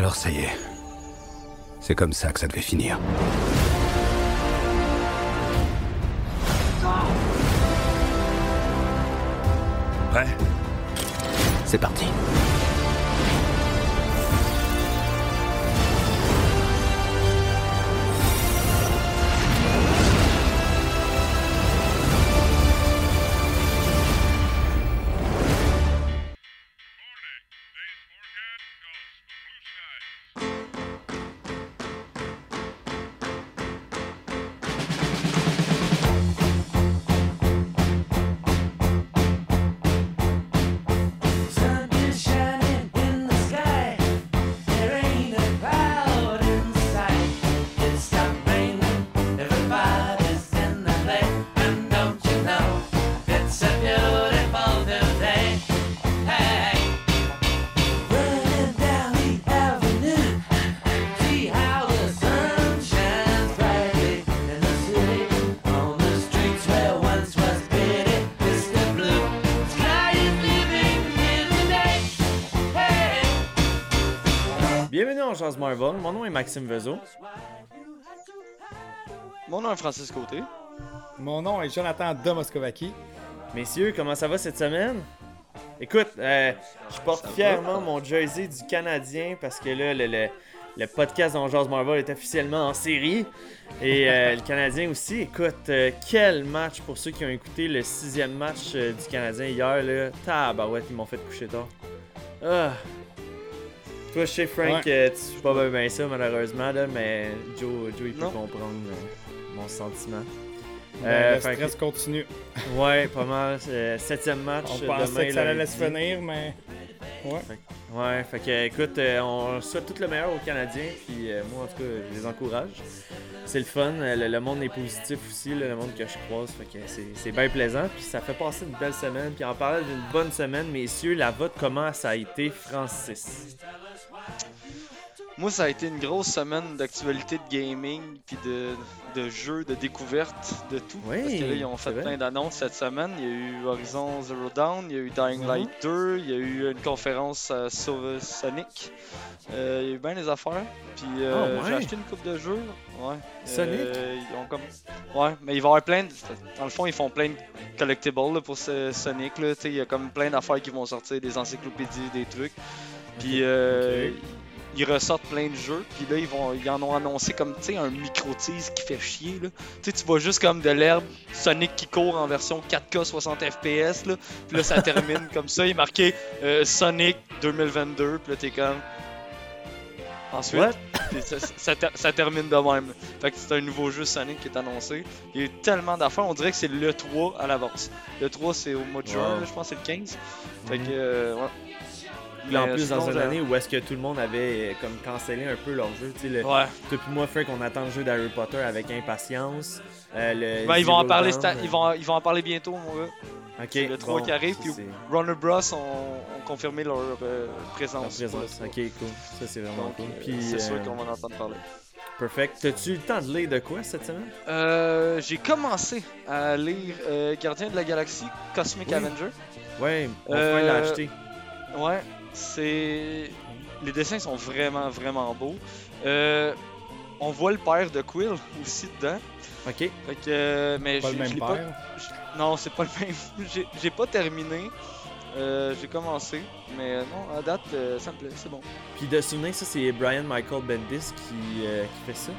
Alors ça y est. C'est comme ça que ça devait finir. Prêt? C'est parti. Jazz Marvel, mon nom est Maxime Vezo. Mon nom est Francis Côté. Mon nom est Jonathan Domoskovaki. Messieurs, comment ça va cette semaine? Écoute, euh, je porte fièrement mon jersey du Canadien parce que là, le, le- le podcast en Jazz Marvel est officiellement en série. Et euh, le Canadien aussi. Écoute, euh, quel match pour ceux qui ont écouté le sixième match euh, du Canadien hier. Là. Tabarouette, ils m'ont fait coucher tard. Ah. Toi, je sais, Frank, Ouais. euh, tu fais pas bien, bien ça, malheureusement, là, mais Joe, Joe il peut Non. comprendre euh, mon sentiment. Ben, Euh, le stress continue. Ouais, pas mal. Euh, septième match. On euh, pensait que ça allait se finir, mais. Ouais. Ouais, fait que écoute, euh, on souhaite tout le meilleur aux Canadiens, puis euh, moi en tout cas, je les encourage. C'est le fun, le, le monde est positif aussi, là, le monde que je croise, fait que c'est c'est bien plaisant, puis ça fait passer une belle semaine. Puis en parlant d'une bonne semaine, messieurs, la vôtre, comment ça a été, Francis? Moi, ça a été une grosse semaine d'actualité de gaming, puis de, de jeux, de découvertes, de tout. Oui, Parce que là, ils ont fait plein d'annonces cette semaine. Il y a eu Horizon Zero Dawn, il y a eu Dying Mhm. Light 2, il y a eu une conférence à Sauve Sonic. Euh, il y a eu bien des affaires. Puis euh, Ah, ouais. j'ai acheté une coupe de jeux. Ouais. Sonic? Euh, ils ont comme... Ouais, mais il va y avoir plein de... Dans le fond, ils font plein de collectibles là, pour ce Sonic. Là. Il y a comme plein d'affaires qui vont sortir, des encyclopédies, des trucs. Puis euh, ils ressortent plein de jeux. Puis là, ils, vont, ils en ont annoncé comme tu sais, un micro-tease qui fait chier. Là. Tu sais, tu vois juste comme de l'herbe Sonic qui court en version 4K 60 FPS. Là. Puis là, ça termine comme ça. Il est marqué euh, Sonic 2022. Puis là, t'es comme. Ensuite, ça, ça ter- ça termine de même. Fait que c'est un nouveau jeu Sonic qui est annoncé. Il y a eu tellement d'affaires, on dirait que c'est le 3 à l'avance. Le 3 c'est au mois de juin, Wow. je pense que c'est le 15. Fait Mhm. que euh, ouais. Puis en Mais plus, dans une année où est-ce que tout le monde avait euh, comme cancellé un peu leur jeu, tu sais, le, Ouais. toi puis moi, Frank, on attend le jeu d'Harry Potter avec impatience. Euh, le Ben, ils vont en parler sta- euh, ils vont ils vont en parler bientôt mon gars. Ok, le 3 bon, qui arrive, ça, puis Warner Bros ont, ont confirmé leur euh, En présence. Ok, 3. cool. Ça, c'est vraiment Donc, cool. euh, Puis, c'est sûr euh, qu'on va en entendre parler. Perfect. T'as-tu eu le temps de lire de quoi cette semaine? Euh, j'ai commencé à lire euh, Gardien de la Galaxie, Cosmic Oui. Avenger. Ouais, mon Euh, frère l'a acheté. Ouais, c'est. Les dessins sont vraiment, vraiment beaux. Euh, on voit le père de Quill aussi dedans. Ok. Fait que. euh, mais Pas je- le même pas- père? je- Non, c'est pas le même. J'ai- pas terminé. Euh, j'ai commencé. Mais non, à date, euh, ça me plaît, c'est bon. Puis de souvenir, ça, c'est Brian Michael Bendis qui, euh, qui fait ça?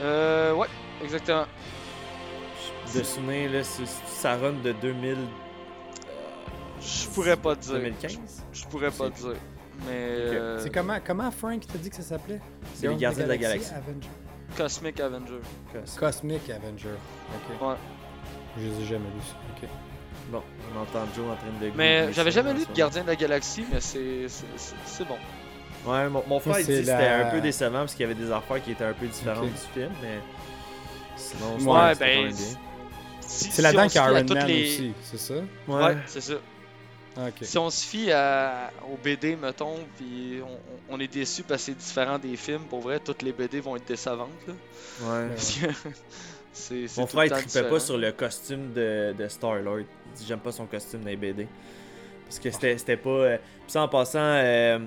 Euh, ouais, exactement. De souvenir, là, ça run de 2000, Je pourrais pas te dire. 2015. Je pourrais pas te dire. Mais. euh, C'est comment, comment Frank t'a dit que ça s'appelait? C'est les Gardiens de la Galaxie. Avenger. Cosmic Avenger. Cos- Cosmic Avenger. Ok. Ouais. Je les ai jamais lus. Ok. Bon, on entend Joe en train de. Mais j'avais jamais lu de. Gardien de la Galaxie, mais c'est c'est- c'est- c'est bon. Ouais, mon, mon frère il dit c'est que c'était la- un peu décevant parce qu'il y avait des affaires qui étaient un peu différentes du film, mais sinon, Ouais, ben, bien. Si- C'est si là-dedans qu'il y a Iron Man les- aussi, c'est ça? Ouais. Ouais, c'est ça. Ah. Si on se fie à, au BD, mettons, puis on, on est déçu parce que c'est différent des films, pour vrai, toutes les BD vont être décevantes. Là. ouais. Parce que c'est, c'est Mon tout frère il temps trippait pas sur le costume de, de Star-Lord. Il dit j'aime pas son costume dans les BD. Parce que c'était c'était pas. euh, Puis ça en passant, euh,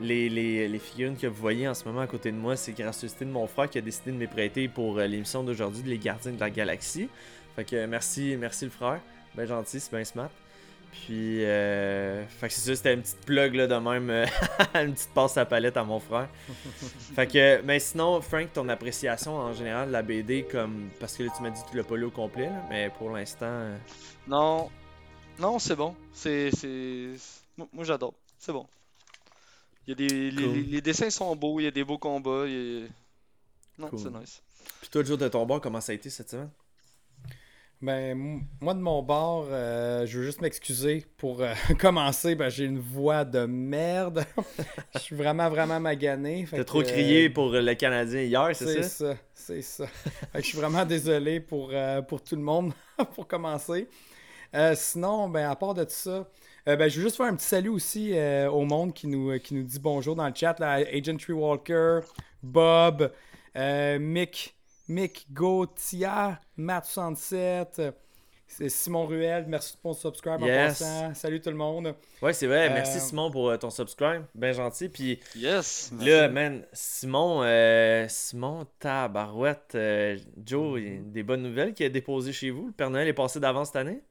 les, les, les figurines que vous voyez en ce moment à côté de moi, c'est gracieuseté de mon frère qui a décidé de me les prêter pour euh, l'émission d'aujourd'hui de Les Gardiens de la Galaxie. Fait que euh, merci, merci le frère. Ben gentil, c'est bien smart. Puis, euh, fait que c'est ça, c'était une petite plug là de même, euh, une petite passe à palette à mon frère. fait que, mais sinon, Frank, ton appréciation en général de la BD, comme, parce que là tu m'as dit que tu l'as pas lu au complet, là, mais pour l'instant, euh, Non, non, c'est bon. C'est, c'est... Moi, j'adore. C'est bon. Il y a des... les, Cool. les- les dessins sont beaux, il y a des beaux combats. il y a- Non, Cool. c'est nice. Puis toi, Joe de ton bord, comment ça a été cette semaine? Ben, moi, de mon bord, euh, je veux juste m'excuser pour euh, commencer. Ben, j'ai une voix de merde. Je suis vraiment, vraiment magané. T'as que, trop euh, crié pour le Canadien hier, c'est C'est ça? ça, c'est ça. Je suis vraiment désolé pour, euh, pour tout le monde pour commencer. Sinon, ben, à part de tout ça, ben, je veux juste faire un petit salut aussi au monde qui nous, qui nous dit bonjour dans le chat. Là, Agent Tree Walker, Bob, Mick, Mick Gauthier, Matt67, euh, c'est Simon Ruel. Merci pour ton subscribe Yes. en passant. Salut tout le monde. Ouais, c'est vrai. Euh, Merci Simon pour euh, ton subscribe. Ben gentil. Puis Yes! là, man, Simon, euh, Simon Tabarouette, euh, Joe, il y a des bonnes nouvelles qu'il a déposées chez vous. Le Père Noël est passé d'avance cette année?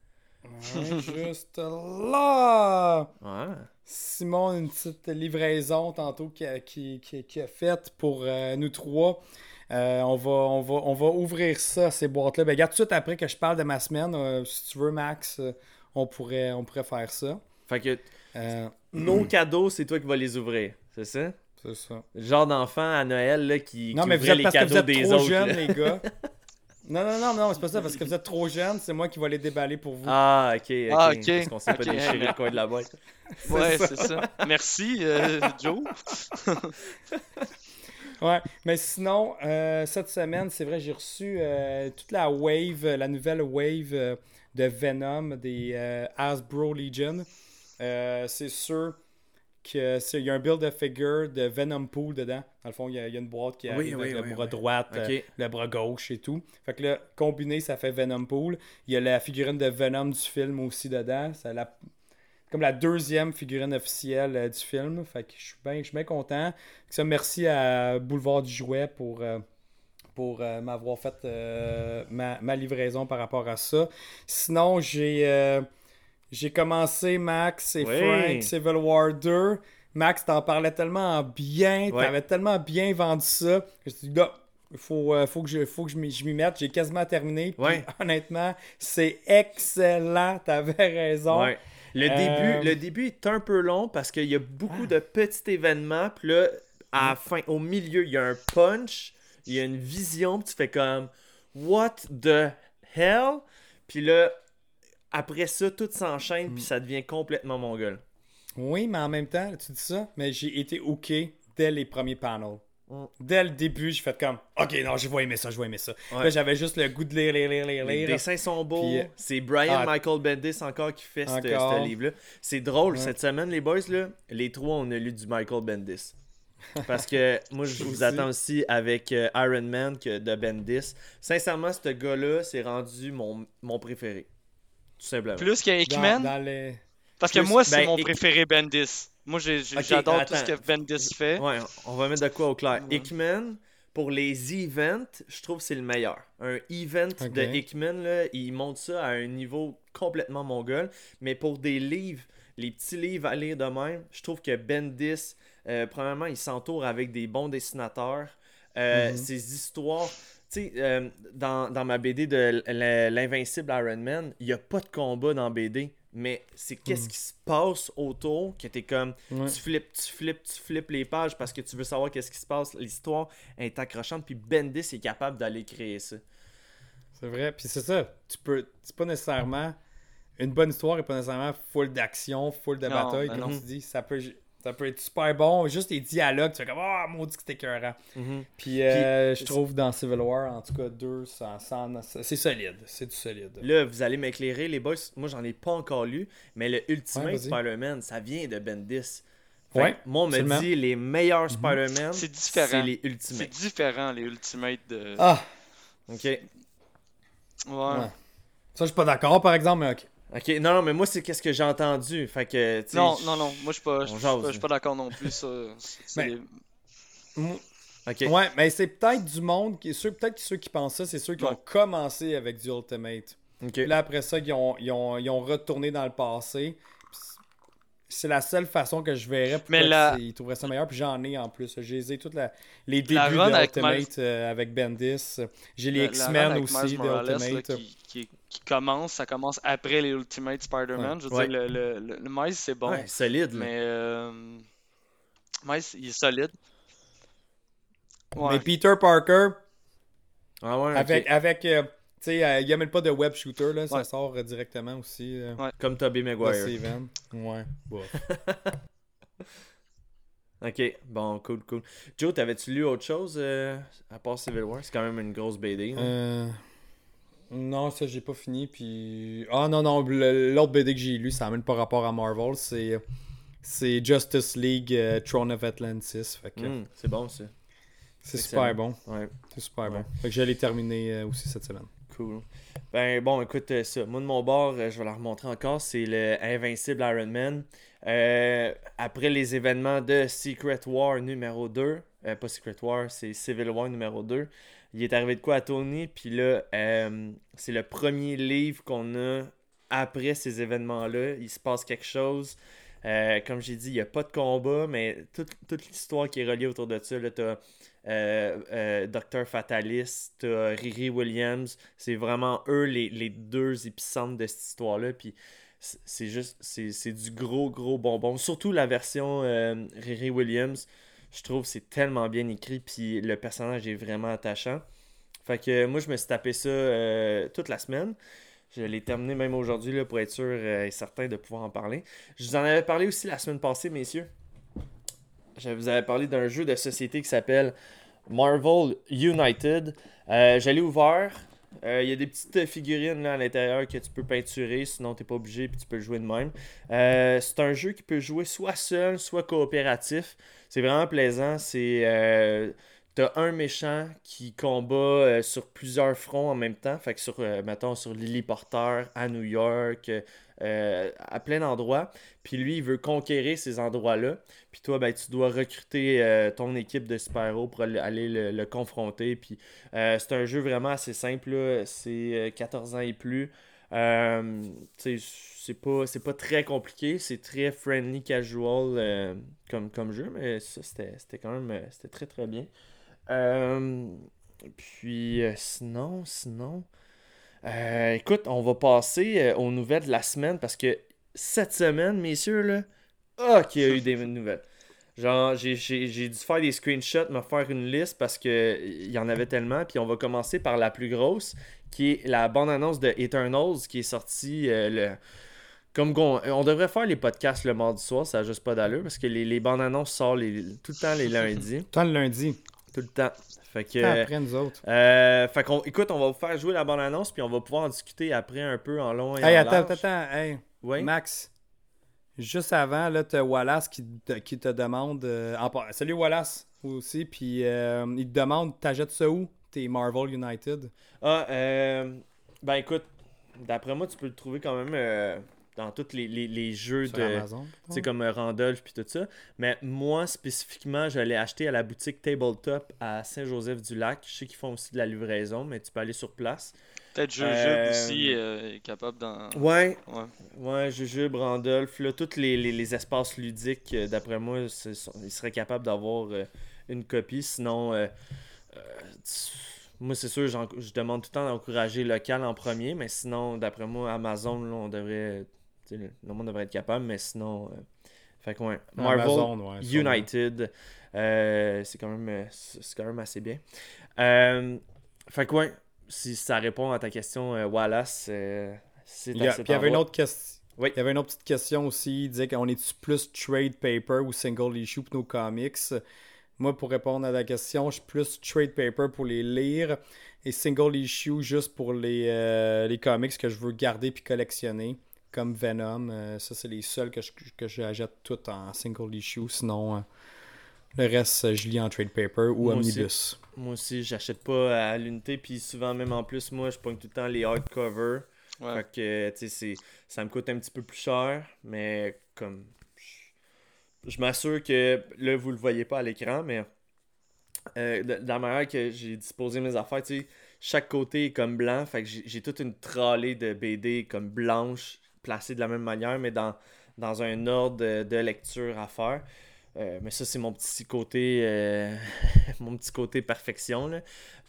Ouais, juste là. Ouais. Simon, une petite livraison tantôt qui a, qui, qui- qui a faite pour euh, nous trois. Euh, on, va, on, va, on va ouvrir ça, ces boîtes-là. Ben, regarde, tout de suite après que je parle de ma semaine, euh, si tu veux, Max, euh, on, pourrait, on pourrait faire ça. Fait que Euh, nos cadeaux, c'est toi qui vas les ouvrir. C'est ça? c'est ça. Le genre d'enfant à Noël là, qui, Non, qui mais vous ouvrait êtes les parce que vous cadeaux êtes des trop autres. jeunes, là. les gars. Non, non, non, non, c'est pas ça, parce que vous êtes trop jeunes, c'est moi qui vais les déballer pour vous. Ah, ok, ok. Ah, ok. Parce qu'on s'est pas Ok. déchiré le coin de la boîte. Ouais, ça. c'est ça. Merci, euh, Joe. Ouais, mais sinon, euh, cette semaine, c'est vrai, j'ai reçu euh, toute la wave, la nouvelle wave euh, de Venom des euh, Hasbro Legion. C'est sûr qu'il y a un build de figure de Venom Pool dedans. Dans le fond, il y a, il y a une boîte qui arrive oui, avec le oui, bras droit, le bras gauche et tout. Fait que là, combiné, ça fait Venom Pool. Il y a la figurine de Venom du film aussi dedans. La comme la deuxième figurine officielle euh, du film. Fait que je suis bien bien content. Ça, merci à Boulevard du Jouet pour, euh, pour euh, m'avoir fait ma, ma livraison par rapport à ça. Sinon, j'ai j'ai commencé Max et Oui. Frank Civil War 2. Max, t'en parlais tellement bien, Ouais. t'avais tellement bien vendu ça. Je me suis dit, il faut, euh, faut que je, faut que je m'y je m'y mette. J'ai quasiment terminé. Puis, Ouais. honnêtement, c'est excellent. T'avais raison. Ouais. Le, Euh, début, le début est un peu long parce qu'il y a beaucoup de petits événements. Puis là, à la fin, au milieu, il y a un punch, il y a une vision. Puis tu fais comme What the hell? Puis là, après ça, tout s'enchaîne. Puis ça devient complètement mongol. Oui, mais en même temps, tu dis ça, mais j'ai été OK dès les premiers panels. Mm. Dès le début, j'ai fait comme OK, non, je vais aimer ça, je vais aimer ça. Ouais. J'avais juste le goût de lire, lire, lire, lire, Les lire. dessins sont beaux. Euh, c'est Brian ah. Michael Bendis encore qui fait ce livre-là. C'est drôle, Ouais. cette semaine, les boys, là, les trois, on a lu du Michael Bendis. Parce que moi, je vous attends aussi avec euh, Iron Man que de Bendis. Sincèrement, ce gars-là, c'est rendu mon, mon préféré. Tout simplement. Plus qu'il y a Dans, Hickman. dans les... Parce que moi, c'est ben, mon préféré Bendis. Moi, j'adore tout ce que. Bendis fait. Ouais, on va mettre de quoi au clair. Ouais. Hickman, pour les events, je trouve que c'est le meilleur. Un event de Hickman, là, il monte ça à un niveau complètement mongol. Mais pour des livres, les petits livres à lire de même, je trouve que Bendis, euh, premièrement, il s'entoure avec des bons dessinateurs. Euh, Mhm. Ses histoires. Tu sais, euh, dans, dans ma BD de l'Invincible Iron Man, il n'y a pas de combat dans BD. Mais c'est qu'est-ce qui se passe autour que t'es comme Ouais. tu flippes, tu flippes, tu flippes les pages parce que tu veux savoir qu'est-ce qui se passe. L'histoire est accrochante, puis Bendis est capable d'aller créer ça. C'est vrai. Puis c'est ça. Tu peux. C'est pas nécessairement. Une bonne histoire et pas nécessairement full d'action, full de Non, bataille. ben Comme non. tu dis, ça peut, ça peut être super bon. Juste les dialogues, tu fais comme Ah, maudit que c'était écœurant. Puis, euh, je trouve dans Civil War, en tout cas, deux, c'est solide. C'est du solide. Là, vous allez m'éclairer, les boys. Moi, j'en ai pas encore lu, mais le Ultimate Ouais. Spider-Man, ça vient de Bendis. Fait Ouais, moi, on me absolument. Mhm. dit les meilleurs Spider-Man, C'est différent. c'est les C'est Ultimates. différent, les Ultimates de. Ah, Ok. Ouais. Ouais. ça, je suis pas d'accord, par exemple, mais ok. Ok, non, non, mais moi, c'est qu'est-ce que j'ai entendu. Fait que, Non, non, non, moi je suis pas, pas, d'accord non plus. Ça, c'est Ben. Ouais, mais c'est peut-être du monde qui. Ceux, peut-être que ceux qui pensent ça, c'est ceux qui Ouais. ont commencé avec du Ultimate. Ok. Puis là, après ça, ils ont, ils ont, ils ont retourné dans le passé. C'est la seule façon que je verrais Mais la- ils trouveraient ça meilleur. Puis j'en ai en plus. J'ai les toutes la- les débuts de avec Ultimate Miles- euh, avec Bendis. J'ai les X-Men aussi de là, Ultimate. qui, qui, qui commence, ça commence après les Ultimate Spider-Man. Je veux Ouais. dire, le, le, le, le Miles c'est bon, Ouais, solide, mais euh, Miles il est solide. Ouais. Mais Peter Parker, Ah ouais, avec. avec euh, tu sais, euh, il n'y a même pas de web shooter, là, ça sort euh, directement aussi. euh, Ouais. Comme Tobey Maguire. Ouais. Ok, bon, cool, cool. Joe, t'avais-tu lu autre chose euh, à part Civil War? C'est quand même une grosse BD. hein? Euh, Non, ça j'ai pas fini. Puis ah non non, l'autre BD que j'ai lu, ça n'a même pas rapport à Marvel. C'est c'est Justice League euh, Throne of Atlantis. Que Hmm, c'est bon ça. c'est super bon. Ouais, C'est super Ouais. bon. Fait que j'allais terminer euh, aussi cette semaine. cool. Ben bon, écoute, euh, ça. Moi de mon bord, euh, je vais la remontrer encore. C'est le Invincible Iron Man. Après les événements de Secret War numéro 2, euh, pas Secret War, c'est Civil War numéro 2, il est arrivé de quoi à Tony, puis là, euh, c'est le premier livre qu'on a après ces événements-là. Il se passe quelque chose. Euh, comme j'ai dit, il n'y a pas de combat, mais toute, toute l'histoire qui est reliée autour de ça, là, t'as euh, euh, Dr. Fatalis, t'as Riri Williams, c'est vraiment eux les, les deux épicentres de cette histoire-là, puis c'est juste, c'est du gros, gros bonbon. Surtout la version Riri Williams, je trouve c'est tellement bien écrit, puis le personnage est vraiment attachant. Fait que moi, je me suis tapé ça euh, toute la semaine. Je l'ai terminé même aujourd'hui pour être sûr euh, et certain de pouvoir en parler. Je vous en avais parlé aussi la semaine passée, messieurs. Je vous avais parlé d'un jeu de société qui s'appelle Marvel United. Euh, je ouvert. Euh, Il y a des petites figurines là, à l'intérieur que tu peux peinturer, sinon tu n'es pas obligé puis tu peux le jouer de même. Euh, c'est un jeu qui peut jouer soit seul, soit coopératif. C'est vraiment plaisant. C'est euh, T'as un méchant qui combat euh, sur plusieurs fronts en même temps. Fait que sur, euh, mettons, sur Lily Porter, à New York, euh, à plein d'endroits. Puis lui, il veut conquérir ces endroits-là. Puis toi, ben, tu dois recruter euh, ton équipe de super-héros pour aller, le, confronter. Puis euh, c'est un jeu vraiment assez simple. C'est euh, 14 ans et plus. C'est pas, pas très compliqué. C'est très friendly, casual comme, comme jeu. Mais ça, c'était quand même c'était très très bien. Puis sinon, sinon. Euh, écoute, on va passer euh, aux nouvelles de la semaine parce que cette semaine, messieurs, là, ah, qu'il y a eu des nouvelles. Genre, j'ai- dû faire des screenshots, me faire une liste parce que il y en avait tellement. Puis on va commencer par la plus grosse, qui est la bande-annonce de Eternals, qui est sortie euh, le. Comme qu'on- on, devrait faire les podcasts le mardi soir, ça n'a juste pas d'allure parce que les, les bandes annonces sortent les- tout le temps les lundis. Tant le lundi. Tout le temps. Fait que. Après nous autres. euh, fait qu'on, écoute, on va vous faire jouer la bande annonce puis on va pouvoir en discuter après un peu en long et Hey, en attends, large. attends, attends. Hey, Oui. Max. Juste avant, là, t'as Wallace qui te, qui te demande. euh, en Salut Wallace aussi. Puis euh, il te demande T'achètes ça où T'es Marvel United? Ah, euh, ben écoute, d'après moi, tu peux le trouver quand même dans tous les, les- les jeux Sur de. Sais, comme euh, Randolph puis tout ça. Mais moi, spécifiquement, je l'ai acheté à la boutique Tabletop à Saint-Joseph-du-Lac. Je sais qu'ils font aussi de la livraison, mais tu peux aller sur place. Peut-être Jujube Euh, aussi euh, est capable d'en. Ouais, Ouais. ouais, Jujube, Randolph, là, tous les, les- les espaces ludiques, d'après moi, ils seraient capables d'avoir euh, une copie. Sinon, euh, euh, tu- moi, c'est sûr, j'en- je demande tout le temps d'encourager local en premier, mais sinon, d'après moi, Amazon, là, on devrait. Le, monde devrait être capable, mais sinon. euh, fait que, ouais, Marvel Amazon, ouais, sûrement. United, euh, c'est quand, même, euh, quand même assez bien. Euh, fait que, ouais, si ça répond à ta question, Wallace, c'est Il y, a- à cet puis il y avait une autre question. Oui. Il y avait une autre petite question aussi. Il disait qu'on est plus trade paper ou single issue pour nos comics? Moi, pour répondre à la question, je suis plus trade paper pour les lire et single issue juste pour les, euh, les comics que je veux garder puis collectionner, comme Venom. Euh, ça, c'est les seuls que je, que j'achète tout en single issue. Sinon, euh, le reste, euh, je lis en trade paper ou Moi aussi. omnibus. Moi aussi, j'achète pas à l'unité, puis souvent, même en plus, moi, je pogne tout le temps les hardcovers. Ouais. Fait que, tu sais, c'est- ça me coûte un petit peu plus cher, mais comme. Je, je m'assure que là, vous le voyez pas à l'écran, mais euh, de, de la manière que j'ai disposé mes affaires, tu sais, chaque côté est comme blanc, fait que j'ai j'ai toute une tralée de BD comme blanche, placée de la même manière, mais dans, dans un ordre de, de lecture à faire. Euh, mais ça, c'est mon petit côté euh, mon petit côté perfection. Là.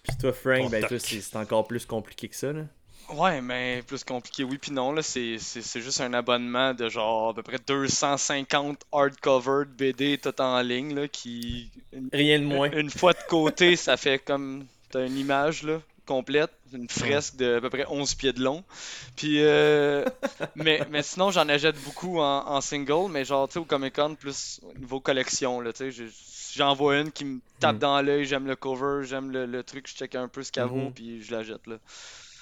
Puis toi, Frank, ben, toi, c'est encore plus compliqué que ça. Là. Ouais, mais plus compliqué, oui puis non, là, c'est juste un abonnement de genre à peu près 250 hardcover de BD tout en ligne, là, qui... Une, Rien de moins. une fois de côté, ça fait comme... T'as une image, là, complète, une fresque de à peu près 11 pieds de long. Puis, euh, mais, mais sinon, j'en achète beaucoup en, en single, mais genre, tu sais, au Comic-Con, plus au niveau collection, là, tu sais, j'en vois une qui me tape Mm. dans l'œil, j'aime le cover, j'aime le, le truc, je check un peu ce qu'elle vaut, Mhm. puis je la jette, là.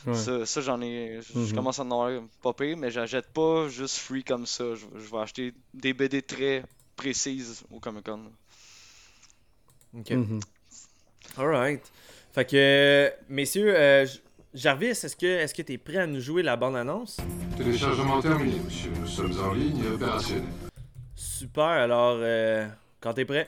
Ouais. Ça, ça, j'en ai. Je Mhm. commence à en avoir pas pire, mais j'achète pas juste free comme ça. Je, je vais acheter des BD très précises au Comic Con. Ok. Mhm. Alright. Fait que, messieurs, euh, Jarvis, est-ce que est-ce que t'es prêt à nous jouer la bande-annonce? Téléchargement terminé, monsieur. Nous sommes en ligne et opérationnels. Super, alors, euh, quand t'es prêt?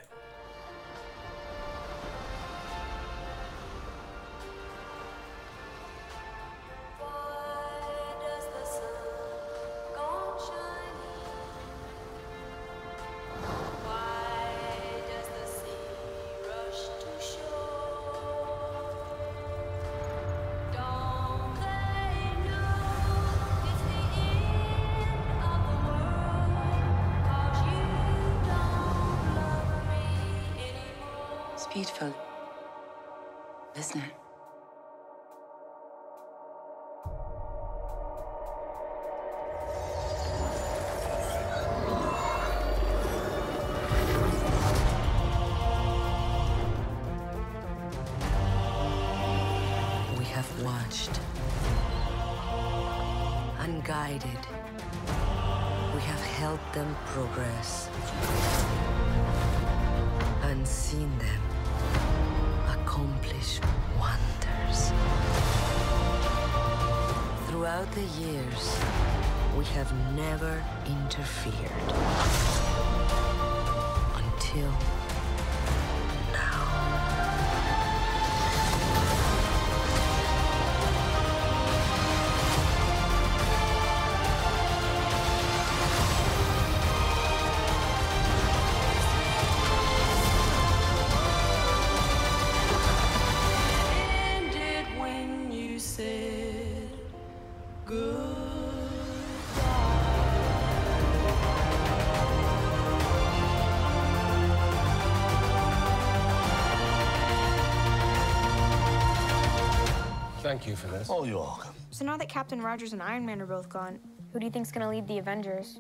Thank you for this. Oh, you're welcome. So now that Captain Rogers and Iron Man are both gone, who do you think's gonna lead the Avengers?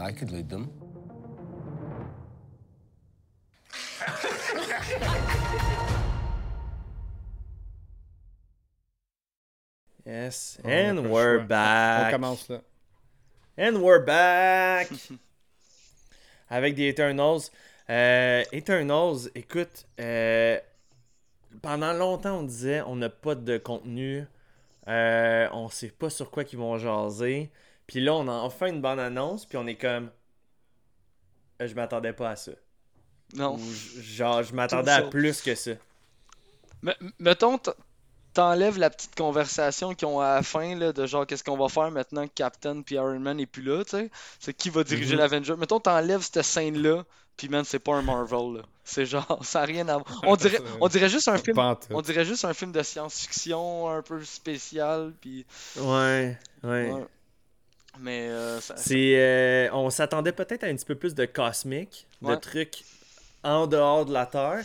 I could lead them. Yes. And pas le we're choix. On back. commence là. And we're back! Avec des Eternals. Euh, Eternals, écoute, euh, pendant longtemps on disait on n'a pas de contenu, euh, on sait pas sur quoi qu'ils vont jaser. Puis là on a enfin une bonne annonce, puis on est comme. euh, je m'attendais pas à ça. Non. Ou genre, je m'attendais à plus que ça. Mais, mettons, t'enlèves la petite conversation qu'ils ont à la fin, là, de genre, qu'est-ce qu'on va faire maintenant que Captain puis Iron Man n'est plus là, tu sais. C'est qui va diriger Mhm. l'Avenger? Mettons, t'enlèves cette scène-là, puis man, c'est pas un Marvel, là. C'est genre, ça a rien à voir. On dirait, on dirait juste un film. On dirait juste un film de science-fiction un peu spécial, puis. Ouais, ouais. ouais. Mais euh, ça- C'est, euh, on s'attendait peut-être à un petit peu plus de cosmique, de trucs en dehors de la Terre.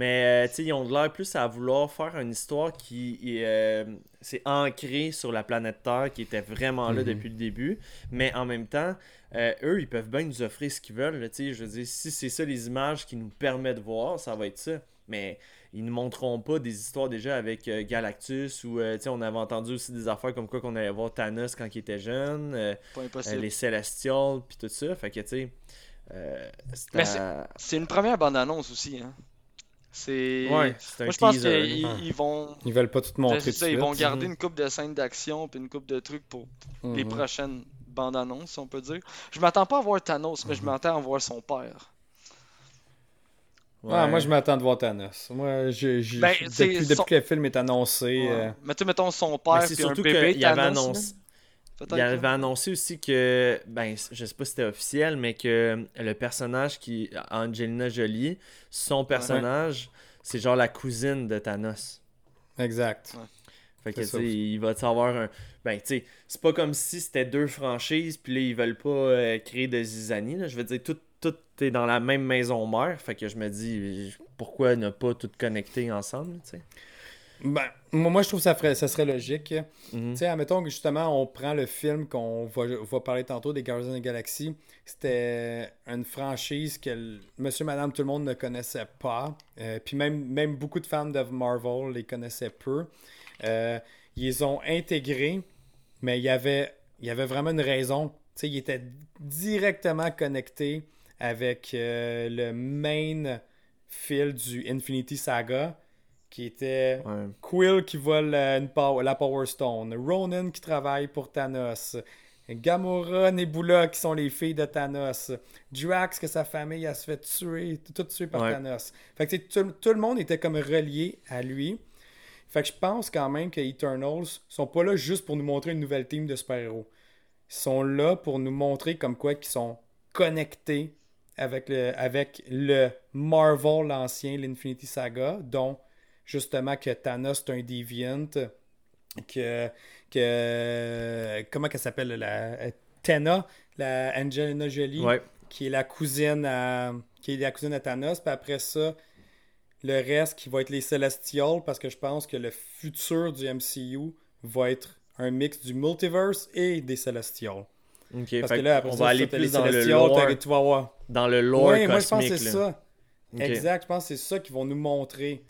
Mais euh, tu sais, ils ont de l'air plus à vouloir faire une histoire qui est euh, c'est ancrée sur la planète Terre, qui était vraiment là Mhm. depuis le début. Mais en même temps, euh, eux, ils peuvent bien nous offrir ce qu'ils veulent. là, tu sais, je veux dire, si c'est ça les images qui nous permettent de voir, ça va être ça. Mais ils ne montreront pas des histoires déjà avec euh, Galactus ou euh, tu sais, on avait entendu aussi des affaires comme quoi qu'on allait voir Thanos quand il était jeune. euh, euh, les Celestials, puis tout ça. Fait que, tu sais, euh, c'est Mais à- C'est une première bande-annonce aussi, hein. C'est. Ouais, c'est un Moi, je pense teaser, qu'ils là. ils vont. Ils veulent pas tout montrer tout ça, ils vont garder une coupe de scènes d'action puis une coupe de trucs pour les Mhm. prochaines bandes annonces, si on peut dire. Je m'attends pas à voir Thanos, mais je m'attends à voir son père. Ah, Ouais. moi, je m'attends de voir Thanos. Moi, je, je- Ben, depuis, c'est depuis son- que le film est annoncé. Ouais. euh, Mais tu sais, mettons son père c'est puis un surtout bébé qu'il avait Thanos. là. annoncé. Il avait annoncé aussi que, ben, je sais pas si c'était officiel, mais que le personnage qui, Angelina Jolie, son personnage, c'est genre la cousine de Thanos. Exact. Fait que, tu sais, il va avoir un. Ben, tu sais, c'est pas comme si c'était deux franchises, puis là, ils veulent pas euh, créer de zizanie, là. Je veux dire, tout, tout est dans la même maison mère. Fait que je me dis, pourquoi ne pas tout connecter ensemble, tu sais? Ben, moi, je trouve que ça, serait logique. Tu sais, admettons que justement, on prend le film qu'on va, parler tantôt des Guardians of the Galaxy. C'était une franchise que le- monsieur, madame, tout le monde ne connaissait pas. Euh, puis même, même beaucoup de fans de Marvel les connaissaient peu. Euh, ils ont intégrés, mais il y avait, y avait vraiment une raison. Tu sais, ils étaient directement connectés avec euh, le main fil du Infinity Saga, qui était Ouais. Quill qui vole euh, une la Power Stone, Ronan qui travaille pour Thanos, Gamora, Nebula qui sont les filles de Thanos, Drax que sa famille a se fait tuer, tout tué par Ouais. Thanos. Fait que tout, tout le monde était comme relié à lui. Fait que je pense quand même que Eternals sont pas là juste pour nous montrer une nouvelle team de super-héros. Ils sont là pour nous montrer comme quoi qu'ils sont connectés avec le, avec le Marvel l'ancien, l'Infinity Saga, dont justement que Thanos est un Deviant, que, que comment qu'elle s'appelle la Tena, la Angelina Jolie, Ouais. qui est la cousine à qui est la cousine à Thanos, puis après ça le reste qui va être les Celestials parce que je pense que le futur du MCU va être un mix du multiverse et des Celestials. Parce que là, après on ça, va aller plus dans le lore, tu vas voir. dans le lore Ouais, moi je pense que c'est ça. Exact, je pense que c'est ça qu'ils vont nous montrer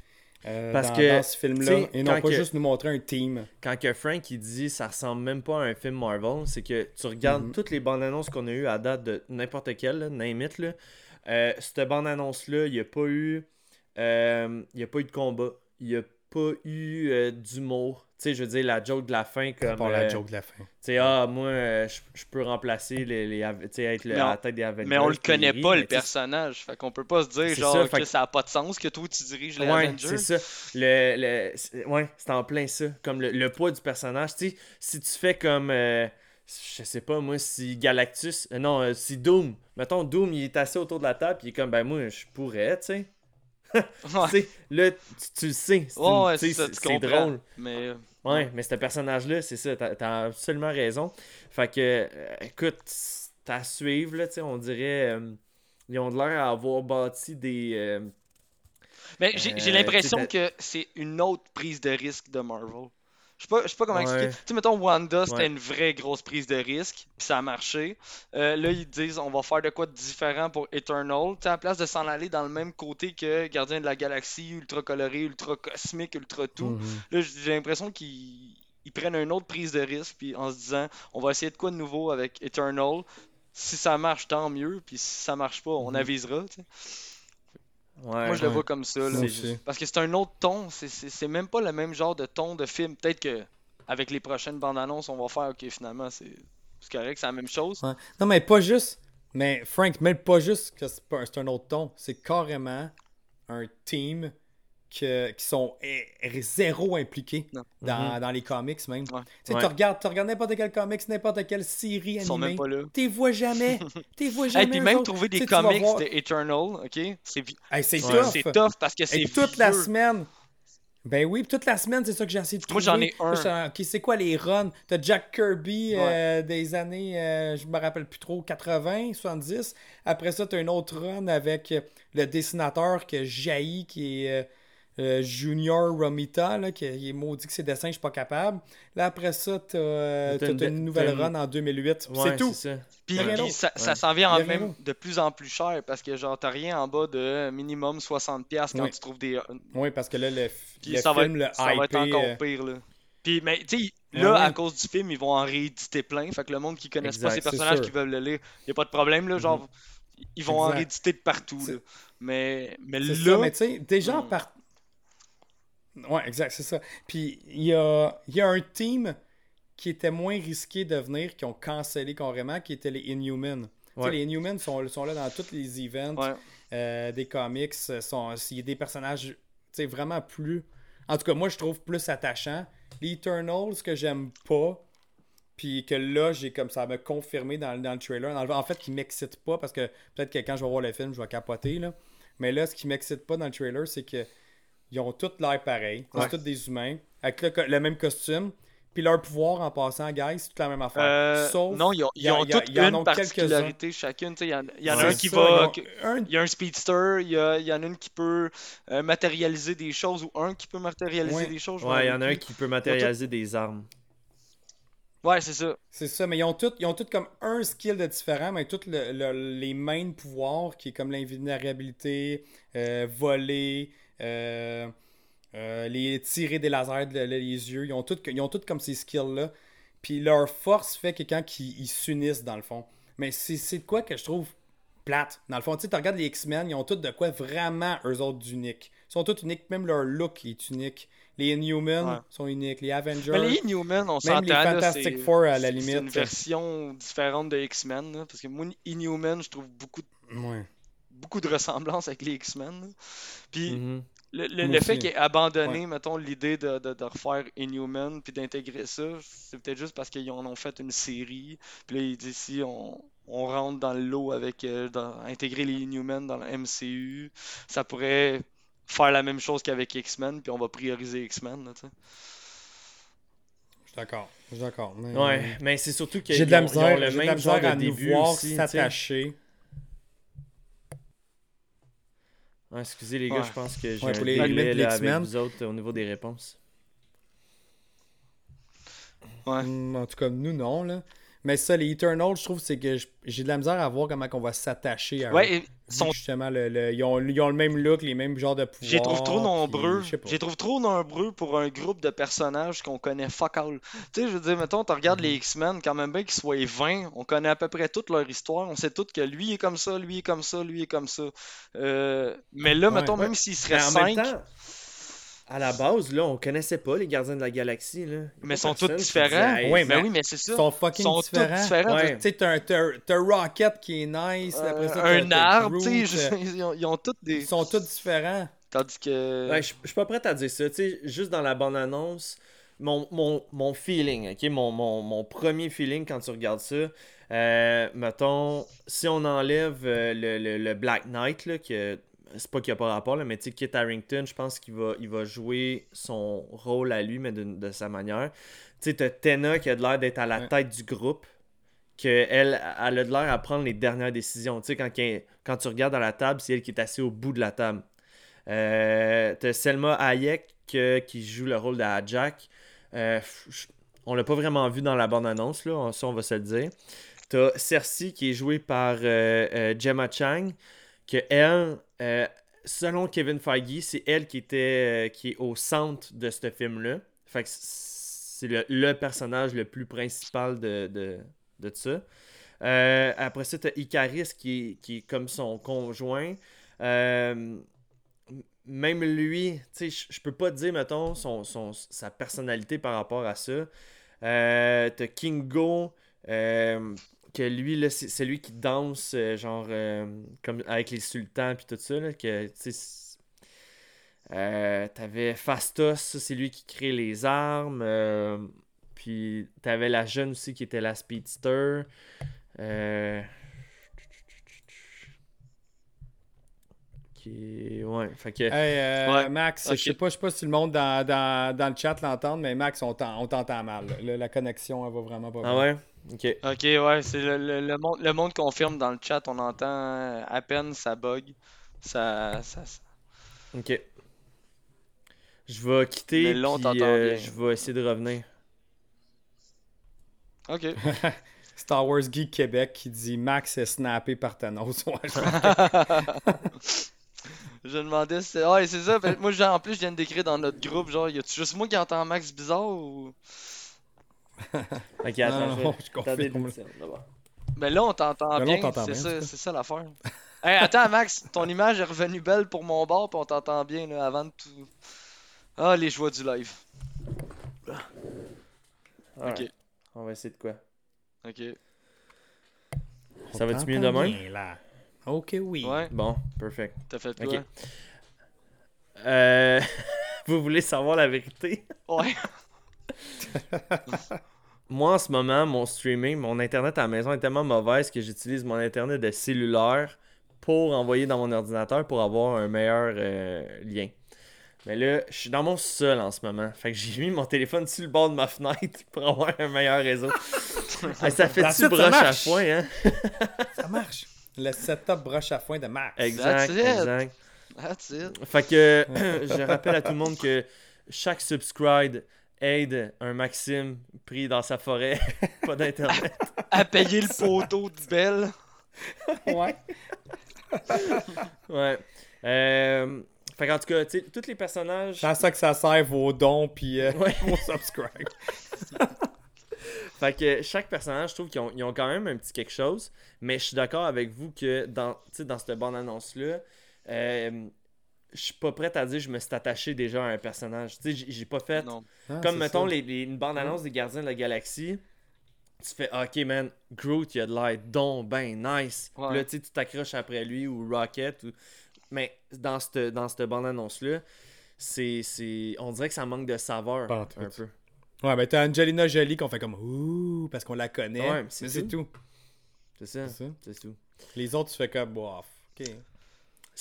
euh, Parce dans, que, dans ce film-là. Et non pas que- juste nous montrer un team. quand que Frank il dit ça ressemble même pas à un film Marvel, c'est que tu regardes Mhm. toutes les bandes annonces qu'on a eues à date de n'importe quelle, là, name it, là. Euh, cette bande annonce là, il n'y a pas eu euh, il a pas eu de combat, il n'y a pas eu d'humour. Tu sais, je veux dire la joke de la fin comme Pour la euh, joke de la fin. Tu sais ah moi euh, je je peux remplacer les, les tu sais être le- à la tête des Avengers. Mais on le connaît pas, le personnage. Fait qu'on peut pas se dire, genre, ça, que que- ça a pas de sens que toi tu diriges les Ouais, Avengers. c'est ça. Le, le, c'est- ouais, c'est en plein ça. Comme le, le poids du personnage. Tu sais, si tu fais comme. euh, je sais pas, moi, si Galactus. euh, non, euh, si Doom. Mettons, Doom, il est assis autour de la table, puis il est comme, ben, moi, je pourrais, tu sais. Ouais. Tu sais, là, tu, tu le sais. C'est Ouais, drôle. Mais euh, Ouais, mais ce personnage-là, c'est ça, t'as t'as absolument raison. Fait que, euh, écoute, t'as à suivre, là, on dirait. euh, ils ont de l'air à avoir bâti des. euh, Mais j'ai l'impression que c'est une autre prise de risque de Marvel. Je sais pas, je sais pas comment Ouais. expliquer. Tu sais, mettons, Wanda, c'était Ouais. une vraie grosse prise de risque, puis ça a marché. Euh, là, ils disent, on va faire de quoi de différent pour Eternal. Tu sais, à la place de s'en aller dans le même côté que Gardien de la Galaxie, ultra coloré, ultra cosmique, ultra tout. Mhm. Là, j'ai l'impression qu'ils ils prennent une autre prise de risque, puis en se disant, on va essayer de quoi de nouveau avec Eternal. Si ça marche, tant mieux, puis si ça marche pas, on Mhm. avisera. tu sais. Ouais, Moi, je le vois comme ça. là. Parce que c'est un autre ton, c'est- c'est c'est même pas le même genre de ton de film. Peut-être que avec les prochaines bandes annonces, on va faire ok finalement c'est correct, c'est la même chose. Ouais. Non, mais pas juste. Mais Frank, même pas juste que c'est pas- c'est un autre ton. C'est carrément un team que- qui sont eh, zéro impliqués Non. dans, dans les comics même. Ouais. Tu sais, Ouais. tu regardes, tu regardes n'importe quel comics, n'importe quelle série Ils sont même animée. pas là. T'es vois jamais. T'es vois Et jamais. puis eux même autres. trouver des comics voir- de Eternal, ok, c'est Hey, c'est tough. c'est tough parce que c'est Et toute la semaine. Ben oui, puis toute la semaine, c'est ça que j'ai essayé de Moi, trouver. j'en ai un. Là, j'étais, Ok, c'est quoi les runs? T'as Jack Kirby Ouais. euh, des années, euh, je me rappelle plus trop, 80, 70. Après ça, t'as un autre run avec le dessinateur que jaillit, qui est euh, euh, Junior Romita, là, qui il est maudit que ses dessins, je suis pas capable. Là, après ça, t'as, T'as t'as une nouvelle run en 2008. Puis Ouais, c'est tout. ça. Puis, ça, Ouais. s'en vient en même de plus en plus cher parce que genre t'as rien en bas de minimum 60$ piastres quand Oui. tu trouves des. Oui, parce que là, le, Puis le ça, va film, être, le ça va être encore euh, pire là. Puis mais tu sais, Ouais, là ouais. à cause du film, ils vont en rééditer plein. Fait que le monde qui connaisse pas Exact, ces c'est personnages qui veulent le lire, y a pas de problème là. Genre, ils vont en rééditer de partout. Là. Mais, mais là, ça, mais tu sais, déjà en Hmm. Ouais, exact, c'est ça. Puis il y a, y a un team qui était moins risqué de venir, qui ont cancellé carrément, qui étaient les Inhumans. Ouais. Les Inhumans sont, sont là dans tous les events ouais. euh, des comics. euh, Sont, il y a des personnages tu sais, vraiment plus... En tout cas, moi, je trouve plus attachant. Les Eternals, que j'aime pas, puis que là, j'ai comme ça me confirmé dans, le- dans le trailer. Dans le- en fait, qui m'excite pas, parce que peut-être que quand je vais voir le film, je vais capoter, là. Mais là, ce qui m'excite pas dans le trailer, c'est que ils ont tous l'air pareil. Ouais. C'est tous des humains, avec le, même costume. Puis leur pouvoir, en passant, guys, c'est toute la même affaire. Euh, Sauf... non, ils ont, ils toutes il y en une ont particularité chacune. Il y en, il y en a un qui ça, va. ils Il y a un speedster, il y, en a une qui peut euh, matérialiser des choses ou un qui peut matérialiser Ouais. des choses. Ouais, il y en a un qui peut matérialiser des armes. Ouais, c'est ça. C'est ça, mais ils ont tous ils ont tous comme un skill de différent, mais tous le- le- les mêmes pouvoirs, qui est comme l'invulnérabilité, euh, voler, les tirer des lasers de, de- les yeux. Ils ont tous comme ces skills-là. Puis leur force fait que quand ils ils s'unissent, dans le fond. Mais c'est c'est de quoi que je trouve plate. Dans le fond, tu sais, tu regardes les X-Men, ils ont tous de quoi vraiment eux autres d'unique. Ils sont tous uniques, même leur look est unique. Les Inhumans Ouais. sont uniques, les Avengers. Mais les Inhumans, on Même les Fantastic c'est- Four, à la C'est limite. une version différente de X-Men. Parce que moi, Inhuman, je trouve beaucoup, Ouais. Beaucoup de ressemblances avec les X-Men. Puis Mhm. le, le- Moi le fait qu'il ait abandonné, mettons, l'idée de, de, de refaire Inhuman puis d'intégrer ça, c'est peut-être juste parce qu'ils en ont fait une série. Puis là, il dit si on, on rentre dans le lot avec euh, dans- intégrer les Inhumans dans le MCU, ça pourrait faire la même chose qu'avec X-Men, puis on va prioriser X-Men. Je suis d'accord. Je suis d'accord. mais- Ouais, mais c'est surtout qu'ils J'ai de la ont- ils ont misère, le j'ai de la même genre misère à de nous début voir tu sais. s'attacher. Excusez les gars, Ouais. je pense que j'ai Ouais, un les délai là, avec vous autres au niveau des réponses. Ouais. Hmm, En tout cas, nous, non. Là. Mais ça, les Eternals, je trouve, c'est que j'ai de la misère à voir comment on va s'attacher à eux. Ouais, sont que, justement, le- le- ils, ont, ils ont le même look, les mêmes genres de pouvoirs. Les trouve trop nombreux. les trouve trop nombreux pour un groupe de personnages qu'on connaît fuck all. Tu sais, je veux dire, mettons, tu regardes les X-Men, quand même bien qu'ils soient 20, on connaît à peu près toute leur histoire. On sait tout que lui est comme ça, lui est comme ça, lui est comme ça. Euh, mais là, Ouais. mettons, Ouais. même s'il serait Mais en 5, même temps, à la base, là, on connaissait pas les Gardiens de la Galaxie. Là. Mais pas sont tous différents. disait, Hey, Ouais, mais mais oui, mais c'est ça. Ils sont fucking sont différents. tous différents. Ouais. Tu sais, t'as, t'as Rocket qui est nice. après ça, Euh, un arbre, tu sais, euh, ils ont, ils ont tous des. Ils sont tous différents. Tandis que. Ouais, je je suis pas prêt à dire ça. Tu sais, juste dans la bande-annonce, mon, mon, mon feeling, ok, mon, mon, mon premier feeling quand tu regardes ça, euh, mettons, si on enlève euh, le, le, le Black Knight, là, que c'est pas qu'il n'y a pas rapport, là, mais tu sais, Kit Harington, je pense qu'il va, il va jouer son rôle à lui, mais de, de sa manière. Tu sais, t'as Tena qui a de l'air d'être à la Ouais. tête du groupe qu'elle elle a de l'air à prendre les dernières décisions. Tu sais, quand, quand tu regardes à la table, c'est elle qui est assise au bout de la table. Euh, T'as Selma Hayek euh, qui joue le rôle de Jack. Euh, on l'a pas vraiment vu dans la bande-annonce, là, ça on va se le dire. T'as Cersei qui est jouée par euh, euh, Gemma Chang, que elle, euh, selon Kevin Feige, c'est elle qui était euh, qui est au centre de ce film-là. Fait que c'est le, personnage le plus principal de, de, de ça. Euh, après ça, t'as Icaris qui qui est comme son conjoint. Même lui, tu sais, je- peux pas dire, mettons, son, son- sa personnalité par rapport à ça. Euh, t'as Kingo, que lui, là, c'est c'est lui qui danse, euh, genre, euh, comme avec les sultans puis tout ça, là, que, tu sais, euh, t'avais Fastos, ça, c'est lui qui crée les armes. euh, puis t'avais la jeune aussi qui était la speedster. Euh, Qui... Ouais, fait que... Hey, euh, Ouais, Max, je sais pas, je sais pas si le monde dans, dans, dans le chat l'entend, mais Max, on t'en- on t'entend mal. la connexion, elle va vraiment pas Ah bien. ouais? Ok. Ok, ouais, c'est le, le, le monde, le monde confirme dans le chat, on entend euh, à peine ça bug. Ça, ça, ça- Ok. Je vais quitter, là, puis, euh, je vais essayer de revenir. Ok. Star Wars Geek Québec qui dit Max est snappé par Thanos. Ouais, je- Je demandais si. Ouais, c'est ça. moi, en plus, je viens de décrire dans notre groupe, genre, y a-tu juste moi qui entends Max bizarre ou? Ok, attends, Non, je vais- non, je attendez. Mais là, on t'entend bien. C'est ça, ça l'affaire. hey, attends, Max, ton image est revenue belle pour mon bord, puis on t'entend bien là, avant de tout. Ah, les joies du live. Alright. Ok. On va essayer de quoi? Ok. Ça va-tu mieux de t'entend même bien, là. Ok, oui. Ouais, Bon, perfect. t'as fait quoi? Euh... Vous voulez savoir la vérité? Ouais. Moi, en ce moment, mon streaming, mon internet à la maison est tellement mauvaise que j'utilise mon internet de cellulaire pour envoyer dans mon ordinateur pour avoir un meilleur euh, lien. Mais là, je suis dans mon sol en ce moment. Fait que j'ai mis mon téléphone sur le bord de ma fenêtre pour avoir un meilleur réseau. Hey, ça fait That's tu it, ça broche à foin, hein? Ça marche. Le setup broche à foin de Max. Exact, That's it. exact. That's it. Fait que je rappelle à tout le monde que chaque subscribe aide un Maxime pris dans sa forêt, pas d'internet. À payer le poteau de Belle. Ouais. Ouais. Euh, fait qu'en tout cas, tu sais, tous les personnages. C'est à ça que ça sert vos dons puis euh, Ouais. vos subscribes. Fait que chaque personnage, je trouve qu'ils ont, ils ont quand même un petit quelque chose. Mais je suis d'accord avec vous que dans, tu sais, dans cette bande-annonce-là, euh, je suis pas prêt à dire que je me suis attaché déjà à un personnage. Tu sais, j'ai- pas fait. Non. Ah, Comme mettons les, les- une bande-annonce des Gardiens de la Galaxie. Tu fais OK man, Groot il a de l'air donc ben nice. Ouais. Là tu sais, tu t'accroches après lui ou Rocket ou mais dans cette dans cette bande-annonce là, c'est c'est on dirait que ça manque de saveur Pas en tout. un peu. Ouais, ben t'as Angelina Jolie qu'on fait comme ouh parce qu'on la connaît. Ouais, mais c'est tout. C'est ça. C'est ça. C'est tout. Les autres, tu fais comme bof. Ok.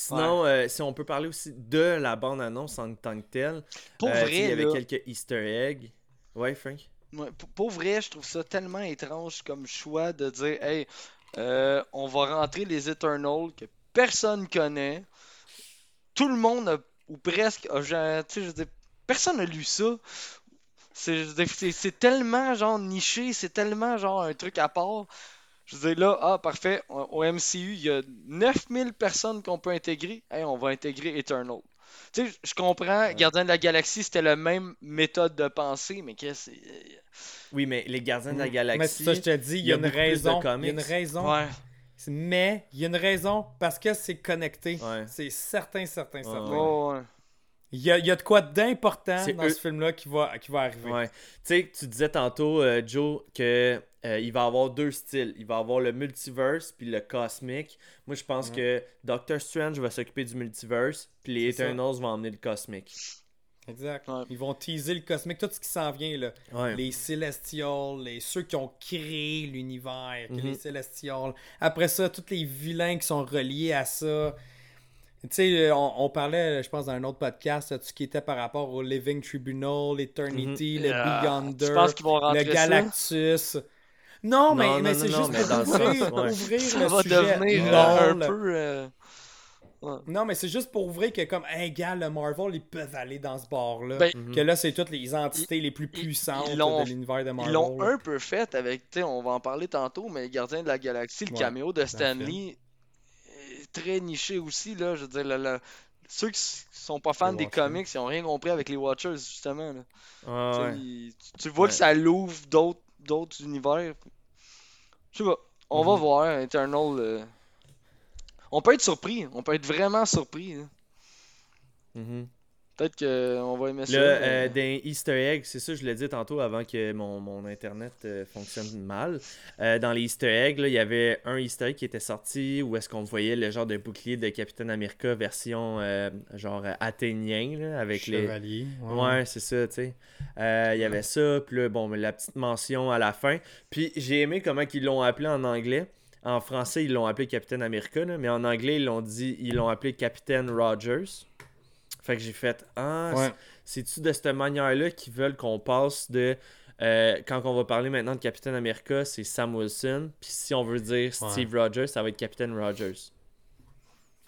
Sinon, euh, si on peut parler aussi de la bande-annonce en tant que telle, Pour euh, vrai, il y avait là, quelques Easter eggs. Ouais, Frank? Ouais, pour, pour vrai, je trouve ça tellement étrange comme choix de dire Hey, euh, on va rentrer les Eternals que personne connaît. Tout le monde, a- ou presque, a, genre, tu sais, je veux dire, personne n'a lu ça. C'est tellement genre niché, c'est tellement genre un truc à part. Je veux dire, là, ah, parfait, au MCU, il y a 9000 personnes qu'on peut intégrer. Hey, on va intégrer Eternal. Tu sais, je comprends, Gardien de la Galaxie, c'était la même méthode de pensée, mais qu'est-ce que c'est. Oui, mais les Gardiens de la Mais Galaxie. c'est ça, je te dis, il y a, une raison. Il y a une raison. Ouais. Mais il y a une raison parce que c'est connecté. Ouais. C'est certain, certain, certain. Ouais, ouais. Il y a, il y a de quoi d'important dans eux- ce film-là qui va, qui va arriver. Ouais. Tu sais, tu disais tantôt, euh, Joe, que euh, il va avoir deux styles. Il va avoir le multiverse puis le cosmique. Moi, je pense que Doctor Strange va s'occuper du multiverse, puis les ça. Eternals vont emmener le cosmique. Exact. Ouais. Ils vont teaser le cosmique, tout ce qui s'en vient. Là. Ouais. Les Celestials, les, ceux qui ont créé l'univers, que Mhm. les Celestials. Après ça, tous les vilains qui sont reliés à ça. Tu sais, on, on parlait, je pense, dans un autre podcast, tout ce qui était par rapport au Living Tribunal, Eternity, le Ah, Beyonder, le ça? Non, mais, Non, mais non, c'est non, juste mais pour ouvrir, ouais. ouvrir Ça le va sujet. devenir Non, euh, un le- peu. euh, non, mais c'est juste pour ouvrir que, comme, hey, gars, le Marvel, ils peuvent aller dans ce bar-là. Ben, Que là, c'est toutes les entités les plus ils- puissantes ils de l'univers de Ils Marvel. l'ont un peu fait avec, tu sais, on va en parler tantôt, mais Gardien de la Galaxie, le Ouais, caméo de le Stanley est très niché aussi, là. Je veux dire, le- le- ceux qui sont pas fans Les des Watchers. comics, ils ont rien compris avec les Watchers, justement. là. Ah, Tu sais, ouais. ils- tu, tu vois Ouais. que ça l'ouvre d'autres d'autres univers. Je sais pas. On va Mhm. voir, Eternal. euh, On peut être surpris. On peut être vraiment surpris. là. Mhm. Peut-être qu'on va aimer ça. Là, mais- euh, dans Easter eggs, c'est ça, je l'ai dit tantôt avant que mon, mon internet euh, fonctionne mal. Euh, dans les Easter eggs, il y avait un Easter egg qui était sorti où est-ce qu'on voyait le genre de bouclier de Captain America version euh, genre athénien là, avec les. Chevalier. Ouais, c'est ça, tu sais. Euh, Il y avait ça, puis bon, mais la petite mention à la fin. Puis j'ai aimé comment ils l'ont appelé en anglais. En français, ils l'ont appelé Captain America, là, mais en anglais, ils l'ont dit, ils l'ont appelé Captain Rogers. Fait que j'ai fait, ah, Ouais. c'est-tu de cette manière-là qu'ils veulent qu'on passe de. euh, quand on va parler maintenant de Captain America, c'est Sam Wilson. Puis si on veut dire Steve Rogers, ça va être Captain Rogers.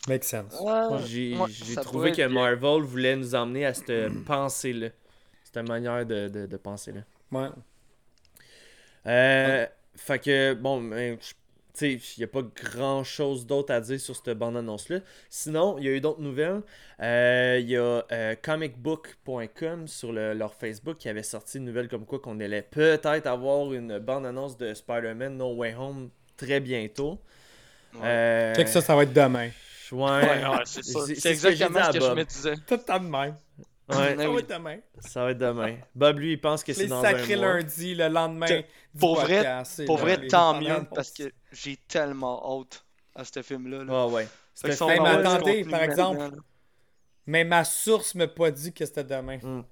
Make sense. Ouais, J'ai ouais, j'ai ça trouvé que bien. Marvel voulait nous emmener à cette pensée-là. Cette manière de, de, de penser-là. Ouais. Euh, Fait que, bon, ben, je- il n'y a pas grand chose d'autre à dire sur cette bande-annonce-là. Sinon, il y a eu d'autres nouvelles. Euh, Il y a euh, comicbook.com sur le- leur Facebook qui avait sorti une nouvelle comme quoi qu'on allait peut-être avoir une bande-annonce de Spider-Man No Way Home très bientôt. Ouais. Euh, Check ça, ça va être demain. Ouais, Ouais, ouais, c'est ça. Ce que exactement ce à que je Bob. me disais. Tout le temps de même. Ouais, Ça va oui. être demain. ça va être demain. Bob, lui, il pense que c'est Les dans sacrés un mois. lundi, le lendemain. Que- du pour vrai- Pour vrai, les tant mieux, parce que j'ai tellement hâte à ce film-là. là. Ah ouais. Fait que attendez, par exemple, là. Mais ma source m'a pas dit que c'était demain. Mm.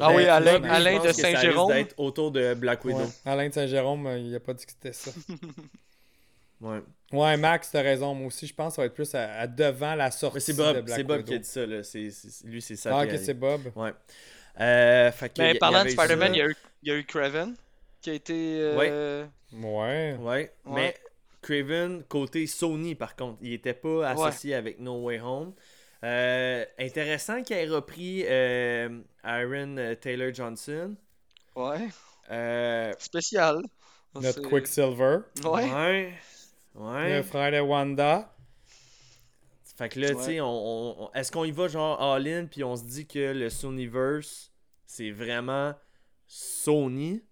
Ah oui, Alain, Alain de Saint-Jérôme. d'être autour de Black Widow. Ouais. Alain de Saint-Jérôme, euh, il a pas dit que c'était ça. Ouais. Ouais, Max, t'as raison. Moi aussi, je pense que ça va être plus à, à devant la sortie Mais c'est de Bob, Black c'est Bob Widow. qui a dit ça, là. Lui, c'est ça. Ah, ok, c'est Bob. Ouais. Euh, fait que y- Mais y parlant de Spider-Man, il y, a eu- il y a eu Craven qui a été. euh, Ouais. Ouais, Ouais. mais Craven, côté Sony, par contre, il était pas associé avec No Way Home. Euh, intéressant qu'il ait repris euh, Aaron Taylor Johnson. Ouais. Euh, Spécial. Notre Quicksilver. Ouais. ouais. Ouais. Le frère de Wanda. Fait que là, Ouais. tu sais, on, on- on- est-ce qu'on y va genre all-in puis on se dit que le Sonyverse, c'est vraiment Sony,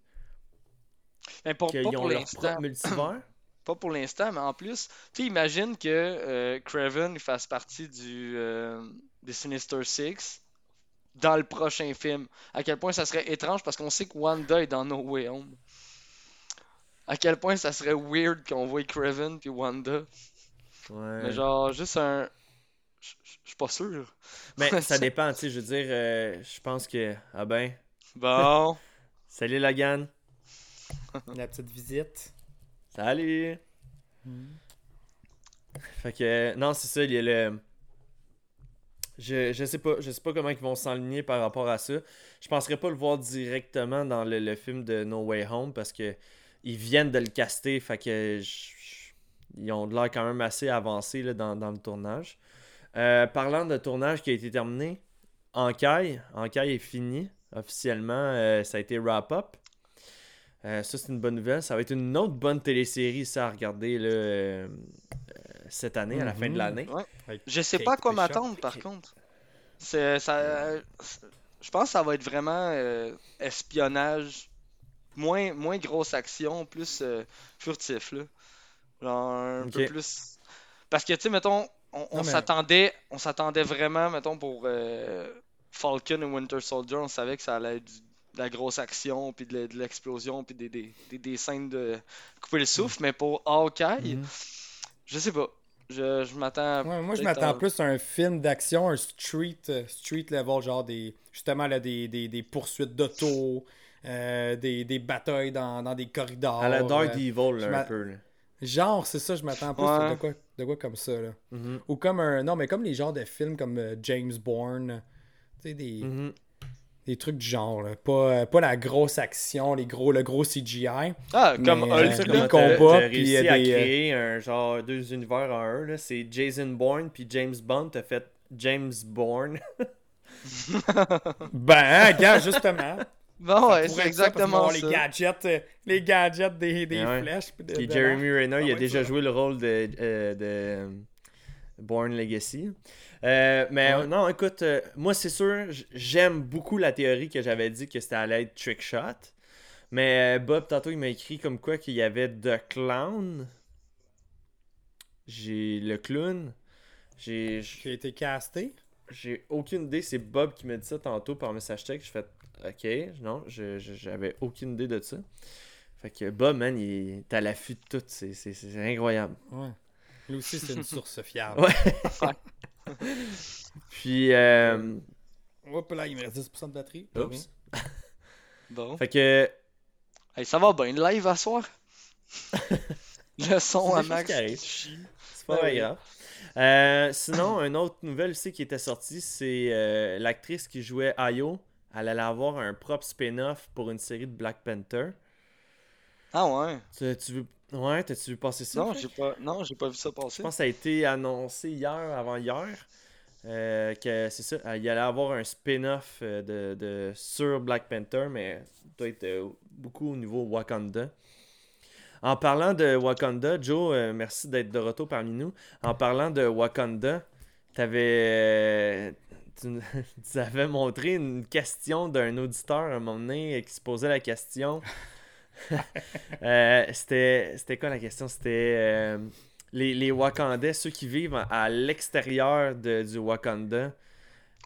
Mais pour, qu'ils pas ont pour leur l'instant. propre multivers? Pas pour l'instant, mais en plus, tu sais, imagine que euh, Craven fasse partie du, euh, des Sinister Six dans le prochain film. À quel point ça serait étrange parce qu'on sait que Wanda est dans No Way Home. À quel point ça serait weird qu'on voit Craven puis Wanda. Ouais. Mais genre, juste un. Je suis pas sûr. Mais ça dépend, tu sais, je veux dire, euh, je pense que. Ah ben. Bon. Salut Logan. La petite visite. Salut. Fait que, non, c'est ça, il y a le. Je, je sais pas, je sais pas comment ils vont s'enligner par rapport à ça. Je penserais pas le voir directement dans le, le film de No Way Home parce que ils viennent de le caster, fait que ils ont l'air quand même assez avancé là, dans, dans le tournage. Euh, parlant de tournage qui a été terminé, Encaille, Encaille est fini officiellement, euh, ça a été wrap-up. Euh, ça, c'est une bonne nouvelle. Ça va être une autre bonne télésérie, ça, à regarder là, euh, cette année, à la fin de Mhm. l'année. Ouais. Je sais Kate pas à quoi m'attendre par contre. C'est ça. Je pense que ça va être vraiment euh, espionnage, moins moins grosse action, plus euh, furtif là. Genre un peu plus. Parce que tu sais, mettons, on, on Non, mais- s'attendait, on s'attendait vraiment, mettons pour euh, Falcon et Winter Soldier, on savait que ça allait être du- de la grosse action, puis de de l'explosion, puis des, des, des, des scènes de couper le souffle. Mais pour Hawkeye, Mhm. je sais pas. Je, je m'attends. Ouais, moi, je m'attends à- plus à un film d'action, un street, euh, street level, genre des justement là, des, des, des poursuites d'auto, euh, des, des batailles dans, dans des corridors. À la Dark euh, Evil, je là, un peu. là. Genre, c'est ça, je m'attends plus Ouais. de, quoi, de quoi comme ça. Là. Mhm. Ou comme un. Non, mais comme les genres de films comme euh, James Bourne. Tu sais, des, Mhm. Des trucs du genre. Là. Pas, euh, pas la grosse action, les gros, le gros CGI. Ah, comme euh, Hulk, les là. comment t'as- combats, t'as puis réussi il y a à des, euh, créer un genre deux univers en un. là. C'est Jason Bourne puis James Bond. T'as fait James Bourne. Ben, hein, gars, justement. Bon, ouais, c'est ça, parce exactement ça. Les gadgets, euh, les gadgets des, des Ouais. flèches. puis de- Puis de Jeremy. Renner, il a déjà ça. joué le rôle de, euh, de euh, Bourne Legacy. Euh, mais Ouais. non, écoute, euh, moi c'est sûr, j'aime beaucoup la théorie que j'avais dit que c'était à l'aide trick shot. Mais euh, Bob, tantôt, il m'a écrit comme quoi qu'il y avait The Clown. J'ai le clown. J'ai été casté. j'ai aucune idée. C'est Bob qui m'a dit ça tantôt par message texte. Je fais OK, non, j'avais aucune idée de ça. Fait que Bob, man, il est à l'affût de tout. C'est incroyable. Ouais. Aussi, c'est une source fiable. Ouais. Puis, euh, Hop là, il me reste 10% de batterie. Oups. Bon. fait que Hey, ça va bien, live à soir? le son à max. c'est pas Ah très oui. grave. Euh, sinon, une autre nouvelle aussi qui était sortie, c'est euh, l'actrice qui jouait Ayo. Elle allait avoir un propre spin-off pour une série de Black Panther. Ah ouais? Tu, tu veux... Ouais, t'as-tu vu passer ça? Non, j'ai pas, non, j'ai pas vu ça Je passer. pense que ça a été annoncé hier, avant-hier, euh, que c'est ça, euh, il allait avoir un spin-off euh, de, de- sur Black Panther, mais peut-être euh, beaucoup au niveau Wakanda. En parlant de Wakanda, Joe, euh, merci d'être de retour parmi nous. En parlant de Wakanda, t'avais, tu, tu avais montré une question d'un auditeur à un moment donné qui se posait la question. Euh, c'était, c'était quoi la question? C'était euh, les, les Wakandais, ceux qui vivent à, à l'extérieur de, du Wakanda.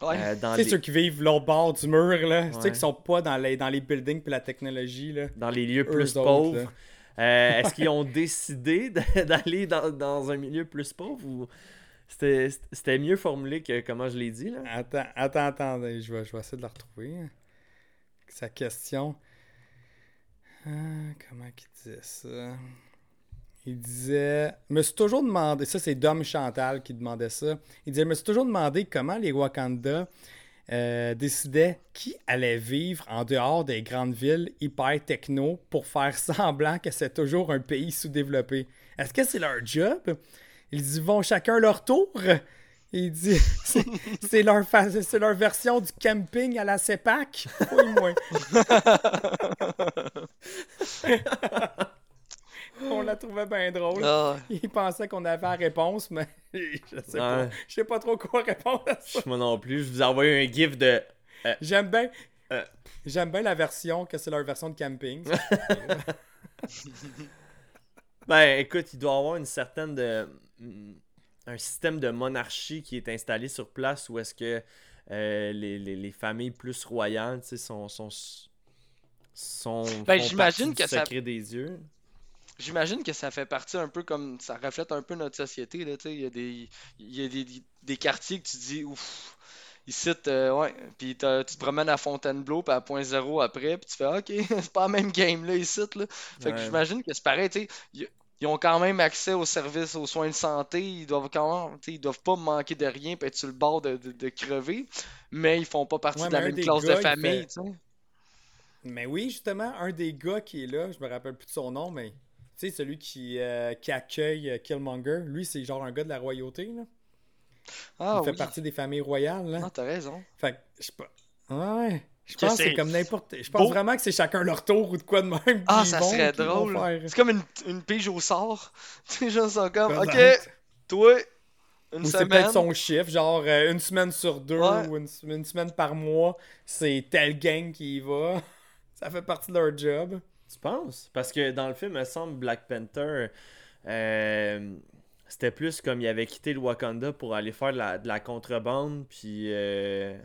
Ouais. euh, Tu sais, les, ceux qui vivent l'autre bord du mur, là. Tu sais, Ouais. qui sont pas dans les, dans les buildings puis la technologie, là. dans les lieux Eux plus pauvres. Euh, est-ce qu'ils ont décidé d'aller dans, dans un milieu plus pauvre ou c'était, c'était mieux formulé que comment je l'ai dit là? Attends, attends, attends, je vais, je vais essayer de la retrouver. Sa question. Ah, comment qu'il disait ça? Il disait. Me suis toujours demandé. Ça, c'est Dom Chantal qui demandait ça. Il disait Me suis toujours demandé comment les Wakanda euh, décidaient qui allait vivre en dehors des grandes villes hyper techno pour faire semblant que c'est toujours un pays sous-développé. Est-ce que c'est leur job? Ils y vont chacun leur tour. Il dit c'est leur, fa- c'est leur version du camping à la CEPAC. Oui, moi. On la trouvait bien drôle. Ah, Il pensait qu'on avait la réponse, mais je sais pas. Je sais pas trop quoi répondre à ça. Moi non plus. Je vous ai envoyé un gif de. J'aime bien. Euh. J'aime bien la version que c'est leur version de camping. Ben écoute, il doit y avoir une certaine de. Un système de monarchie qui est installé sur place où est-ce que euh, les, les- les familles plus royales, sont. sont, sont Ben, j'imagine que ça- des yeux. J'imagine que ça fait partie un peu comme. Ça reflète un peu notre société. Là, il y a, des, il y a des, des quartiers que tu dis ouf. Ici, euh, ouais. Puis tu te promènes à Fontainebleau, puis à Point Zéro après, puis tu fais OK, c'est pas la même game là ici. Là. Fait que j'imagine que c'est pareil. tu sais. Ils, ont quand même accès aux services, aux soins de santé. Ils doivent quand même. tu sais, Ils doivent pas manquer de rien, puis être sur le bord de, de- de crever. Mais ils font pas partie Ouais, de la même classe gars, de il famille. fait- tu sais. mais oui, justement, un des gars qui est là, je me rappelle plus de son nom, mais tu sais, celui qui, euh, qui accueille euh, Killmonger, lui, c'est genre un gars de la royauté. Là. Ah il fait partie des familles royales. Là. Ah, t'as raison. Fait que, je sais pas. Ouais. Je pense que c'est comme n'importe. Je pense beau. vraiment que c'est chacun leur tour ou de quoi de même. Ah, ça vont, serait drôle. faire. C'est comme une, une pige au sort. Tu sais, genre, sont comme, ok, toi, une Ou c'est peut-être son chiffre, genre euh, une semaine sur deux Ouais. ou une, une semaine par mois, c'est telle gang qui y va. Ça fait partie de leur job. Tu penses? Parce que dans le film, il me semble Black Panther, euh, c'était plus comme il avait quitté le Wakanda pour aller faire de la, de la contrebande, puis euh,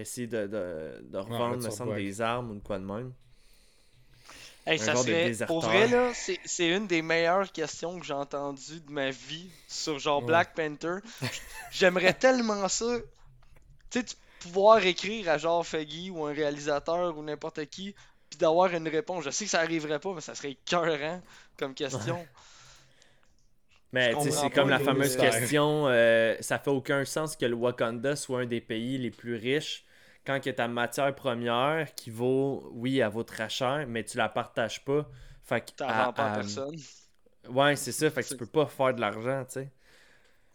essayer de, de, de revendre, me semble, des armes ou de quoi de même. Hey, un ça genre de serait, déserteur. pour vrai, là, c'est c'est une des meilleures questions que j'ai entendues de ma vie sur genre Ouais. Black Panther. J'aimerais tellement ça. Tu sais, tu pouvoir écrire à genre Feggy ou un réalisateur ou n'importe qui, puis d'avoir une réponse. Je sais que ça arriverait pas, mais ça serait écœurant comme question. Mais sais, comprends c'est comme la fameuse question, euh, ça fait aucun sens que le Wakanda soit un des pays les plus riches quand que ta matière première qui vaut, oui, elle vaut très cher, mais tu la partages pas. Fait que, T'en à- vends pas à personne. Ouais, c'est ça, fait que tu peux pas faire de l'argent, tu sais.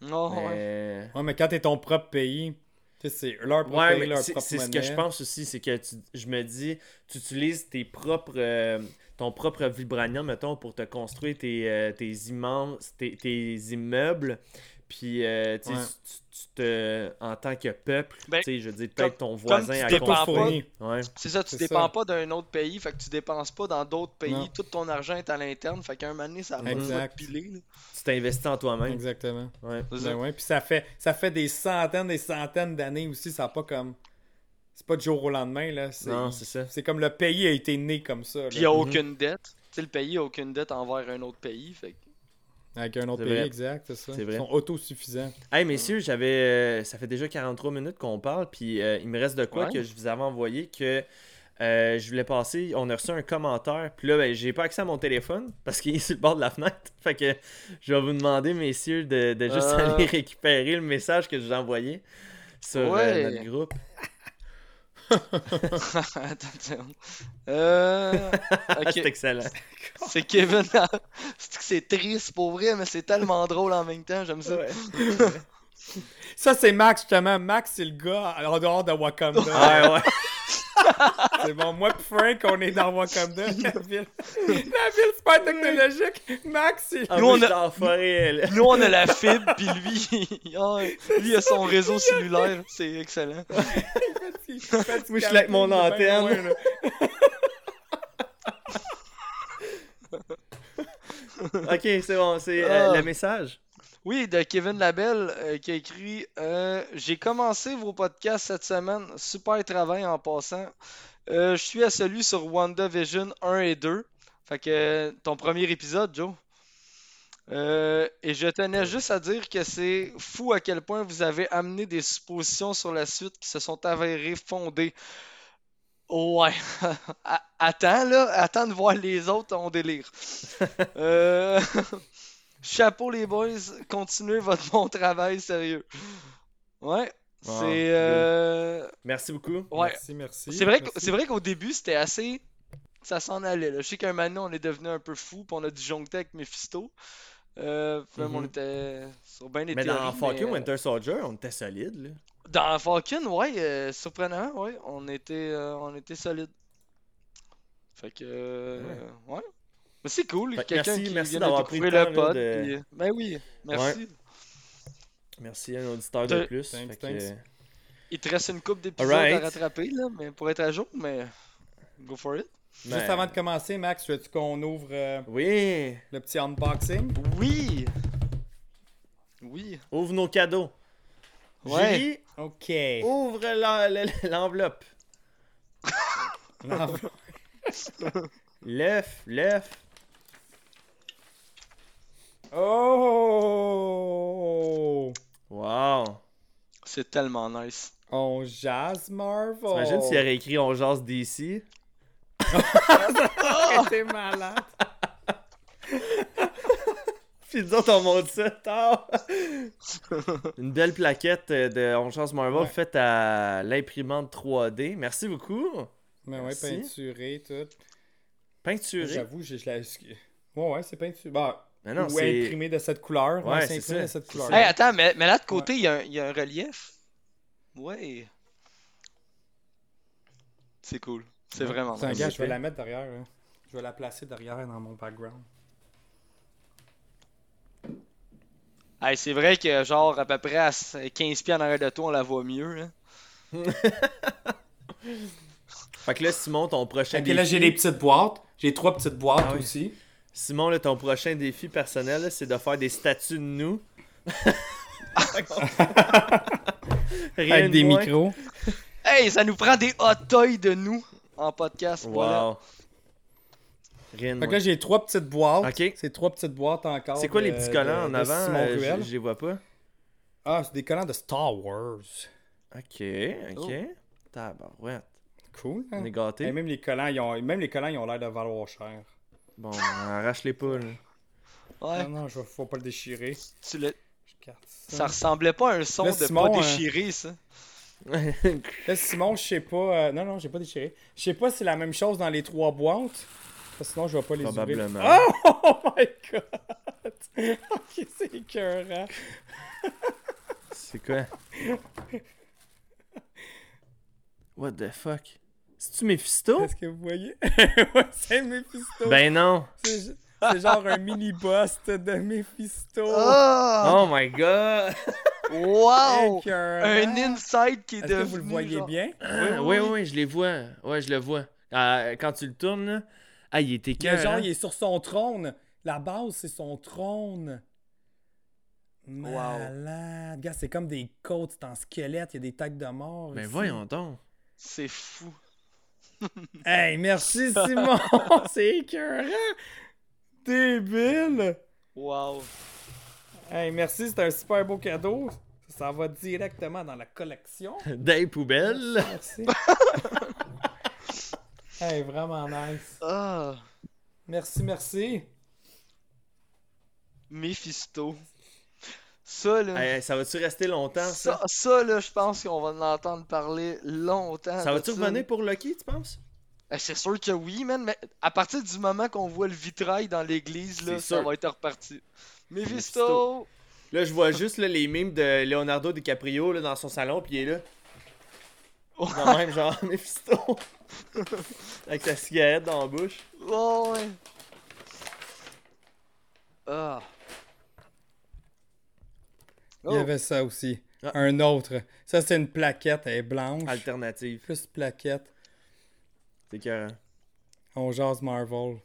Non, ouais. Mais- Ouais, mais quand t'es ton propre pays, tu sais, c'est leur propre Ouais, pays, mais leur c'est propre c'est ce que je pense aussi, c'est que tu- je me dis, tu utilises tes propres, euh, ton propre vibranium, mettons, pour te construire tes, euh, tes immenses, tes, tes immeubles, puis euh, tu sais, Ouais. tu, tu te, en tant que peuple, Ben, tu sais, je veux dire, peut-être ton voisin tu à. Ouais. C'est ça, tu dépends ça. pas d'un autre pays, fait que tu dépenses pas dans d'autres pays. Non. Tout ton argent est à l'interne, fait qu'à un moment donné, ça va te piler. là. Tu t'investis en toi-même. Exactement. Ouais. Ben ouais, puis ça fait, ça fait des centaines des centaines d'années aussi, ça a pas comme... C'est pas du jour au lendemain, là. C'est, Non, c'est ça. c'est comme le pays a été né comme ça, Puis il n'y a Mhm. aucune dette. Tu sais, le pays a aucune dette envers un autre pays. Fait que- avec un autre pays, vrai. exact, c'est ça. C'est vrai. Ils sont autosuffisants. Hey messieurs, j'avais euh, ça fait déjà 43 minutes qu'on parle puis euh, il me reste de quoi Ouais. que je vous avais envoyé que euh, je voulais passer, on a reçu un commentaire, puis là ben, j'ai pas accès à mon téléphone parce qu'il est sur le bord de la fenêtre. Fait que je vais vous demander messieurs de, de juste Euh. aller récupérer le message que je vous ai envoyé sur euh, Ouais. notre groupe. Attends. Euh. C'est Ok, excellent. c'est Kevin. C'est que c'est triste pour vrai, mais c'est tellement drôle en même temps. J'aime ça. Ouais. Ça, c'est Max, justement. Max, c'est le gars en dehors de Wakanda. Ouais, ouais. C'est bon, moi et Frank, on est dans Wakanda, la ville. La ville super technologique. Max, c'est... Ah, Nous, on a- forêt. Nous, on a la fibre, puis lui, ah, lui, il a son réseau cellulaire. C'est excellent. il fait du Moi, je suis avec mon antenne. loin. Ok, c'est bon, c'est euh, Ah. le message? Oui, de Kevin Labelle euh, qui a écrit euh, J'ai commencé vos podcasts cette semaine. Super travail en passant. Euh, je suis à celui sur WandaVision 1 et 2. Fait que ton premier épisode, Joe. Et je tenais juste à dire que c'est fou à quel point vous avez amené des suppositions sur la suite qui se sont avérées fondées. Ouais. Attends, là. Attends de voir les autres en délire. Euh, Chapeau les boys, continuez votre bon travail, sérieux. Ouais, Wow, c'est euh, Merci beaucoup. ouais. Merci, merci. C'est vrai c'est vrai qu'au début c'était assez ça s'en allait là. Je sais qu'un moment on est devenu un peu fou, puis on a disjoncté avec Mephisto. Euh, puis même on était sur bien des Mais dans Falcon mais, euh, Winter Soldier, on était solide, là. Dans Falcon, ouais, euh, surprenant, ouais, on était euh, on était solide. Fait que euh, ouais. Mais c'est cool, Fait quelqu'un merci- qui merci vient d'avoir pris le temps, le pod. de- puis, euh, Ben oui, merci. Merci à un auditeur de plus. Thanks, que-. Il te reste une coupe d'épisodes Alright. à rattraper là, mais pour être à jour, mais go for it. Juste Ben, avant de commencer, Max, veux-tu qu'on ouvre euh, Oui, le petit unboxing? Oui. Oui. ouvre nos cadeaux. Ouais. Julie, OK. ouvre la- la- l'enveloppe. L'enveloppe. L'œuf, l'œuf. Oh! Wow. C'est tellement nice. On jazz Marvel. T'imagines s'il aurait écrit On jase DC? T'es malade. Puis nous autres, on monte ça tard. Une belle plaquette euh, de On jase Marvel Ouais. faite à l'imprimante 3D. Merci beaucoup. Mais ouais, peinturé, tout. Peinturé? J'avoue, je, je la... Ouais, ouais, c'est peinturé. Bah, Mais non, ou c'est... imprimé de cette couleur. Ouais, Ouais, c'est c'est imprimé ça. de cette couleur. Hey, attends, mais, mais là de côté, il y a un- il y, a un relief. Ouais. C'est cool. C'est vraiment Tiens, nice. gars, je vais la mettre derrière. hein. Je vais la placer derrière dans mon background. Hey, c'est vrai que genre à peu près à 15 pieds en arrière de toi, on la voit mieux. Hein. Fait que là, Simon, ton prochain Ok, défi... là, j'ai des petites boîtes. J'ai trois petites boîtes Ah oui. aussi. Simon, là, ton prochain défi personnel, c'est de faire des statues de nous. Rien Avec de des moins. micros. Hey, ça nous prend des hot toys de nous en podcast. Voilà. Wow. Rien de Fait que là, j'ai trois petites boîtes. Ok. C'est trois petites boîtes encore. C'est quoi les petits collants de- en avant? Simon euh, Ruel. je, les vois pas. Ah, c'est des collants de Star Wars. Ok, ok. Tabarouette. Cool. hein? On est gâtés. Et même les collants, ils ont, même les collants, ils ont l'air de valoir cher. Bon, arrache-les pas, là. Ouais. Non, non, je, faut pas le déchirer. Tu le- ça. Ressemblait pas à un son Là, de Simon, pas euh, déchirer, ça. Là, Simon, je sais pas. euh, Non, non, j'ai pas déchiré. Je sais pas si c'est la même chose dans les trois boîtes. Parce que sinon, je vais pas les ouvrir. Probablement. Oh, oh my god! ok, c'est écœurant. C'est quoi? What the fuck? C'est-tu Mephisto? Est-ce que vous voyez? ouais, c'est Mephisto. Ben non! C'est genre un mini-boss de Mephisto. Oh! Oh my god! Wow! Écœurant. Un inside qui est Est-ce que devenu. vous le voyez genre- bien? oui, oui, oui, je les vois. Ouais, je le vois. Euh, quand tu le tournes, là. Ah, il était Le genre, il est sur son trône. La base, c'est son trône. Malade. Gars, c'est comme des côtes, c'est en squelette, il y a des têtes de mort. Ben ici. voyons donc. C'est fou. Hey, merci Simon! c'est écœurant! Débile! Wow. Hey, merci, c'est un super beau cadeau. Ça va directement dans la collection. Des poubelles. Merci. hey, vraiment nice. Ah! Merci, merci. Mephisto. Ça, là. Hey, ça va-tu rester longtemps, ça? Ça, ça, là, je pense qu'on va en entendre parler longtemps. Ça va-tu revenir pour Lucky, tu penses? Eh, C'est sûr que oui, man, mais à partir du moment qu'on voit le vitrail dans l'église, là, ça sûr. va être reparti. Mephisto! Mephisto. Là, je vois juste là, les mimes de Leonardo DiCaprio là, dans son salon, puis il est là. Dans même genre Mephisto. Avec sa cigarette dans la bouche. Oh, ouais. Ah. Il y Oh. avait ça aussi. Ah. Un autre. Ça, c'est une plaquette, elle est blanche. Alternative. Plus plaquette. C'est que. On jase Marvel.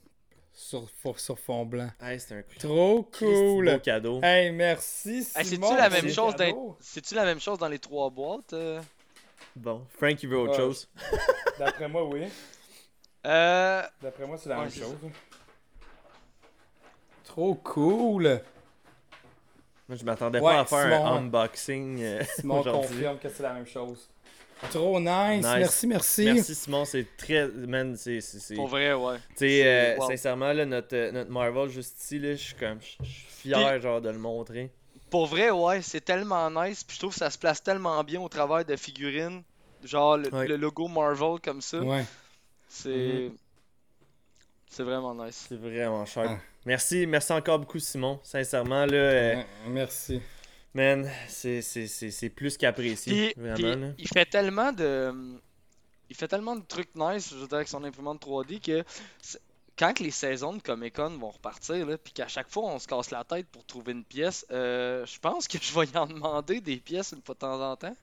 sur, sur, sur fond blanc. Hey, c'est un Trop Christy beau cool! cadeau. Hey, merci, Hey! C'est-tu la même chose dans... C'est-tu la même chose dans les trois boîtes? euh? Bon, Frank, il veut autre Ouais. chose. D'après moi, oui. Euh... D'après moi, c'est la Ouais, même chose. Trop cool! Moi, je m'attendais Ouais, pas à faire un unboxing euh, Simon aujourd'hui. confirme que c'est la même chose. Trop nice! Nice. Merci, merci! Merci, Simon. C'est très. Man, c'est. Pour vrai, ouais. Tu sais, C'est- euh, wow. sincèrement, là, notre, euh, notre Marvel juste ici, là, je suis comme. Je suis fier, genre, de le montrer. Pour vrai, ouais, c'est tellement nice. Puis je trouve que ça se place tellement bien au travers de figurines. Genre le, Ouais. le logo Marvel comme ça. Ouais. C'est. C'est vraiment nice. C'est vraiment cher. Ah. Merci, merci encore beaucoup, Simon. Sincèrement, là, euh, Merci. man, c'est- c'est c'est- c'est plus qu'apprécié. Vraiment, puis là. il fait tellement de. Il fait tellement de trucs nice, je veux dire, avec son imprimante 3D que quand que les saisons de Comic Con vont repartir, puis qu'à chaque fois on se casse la tête pour trouver une pièce, euh, je pense que je vais y en demander des pièces une fois de temps en temps.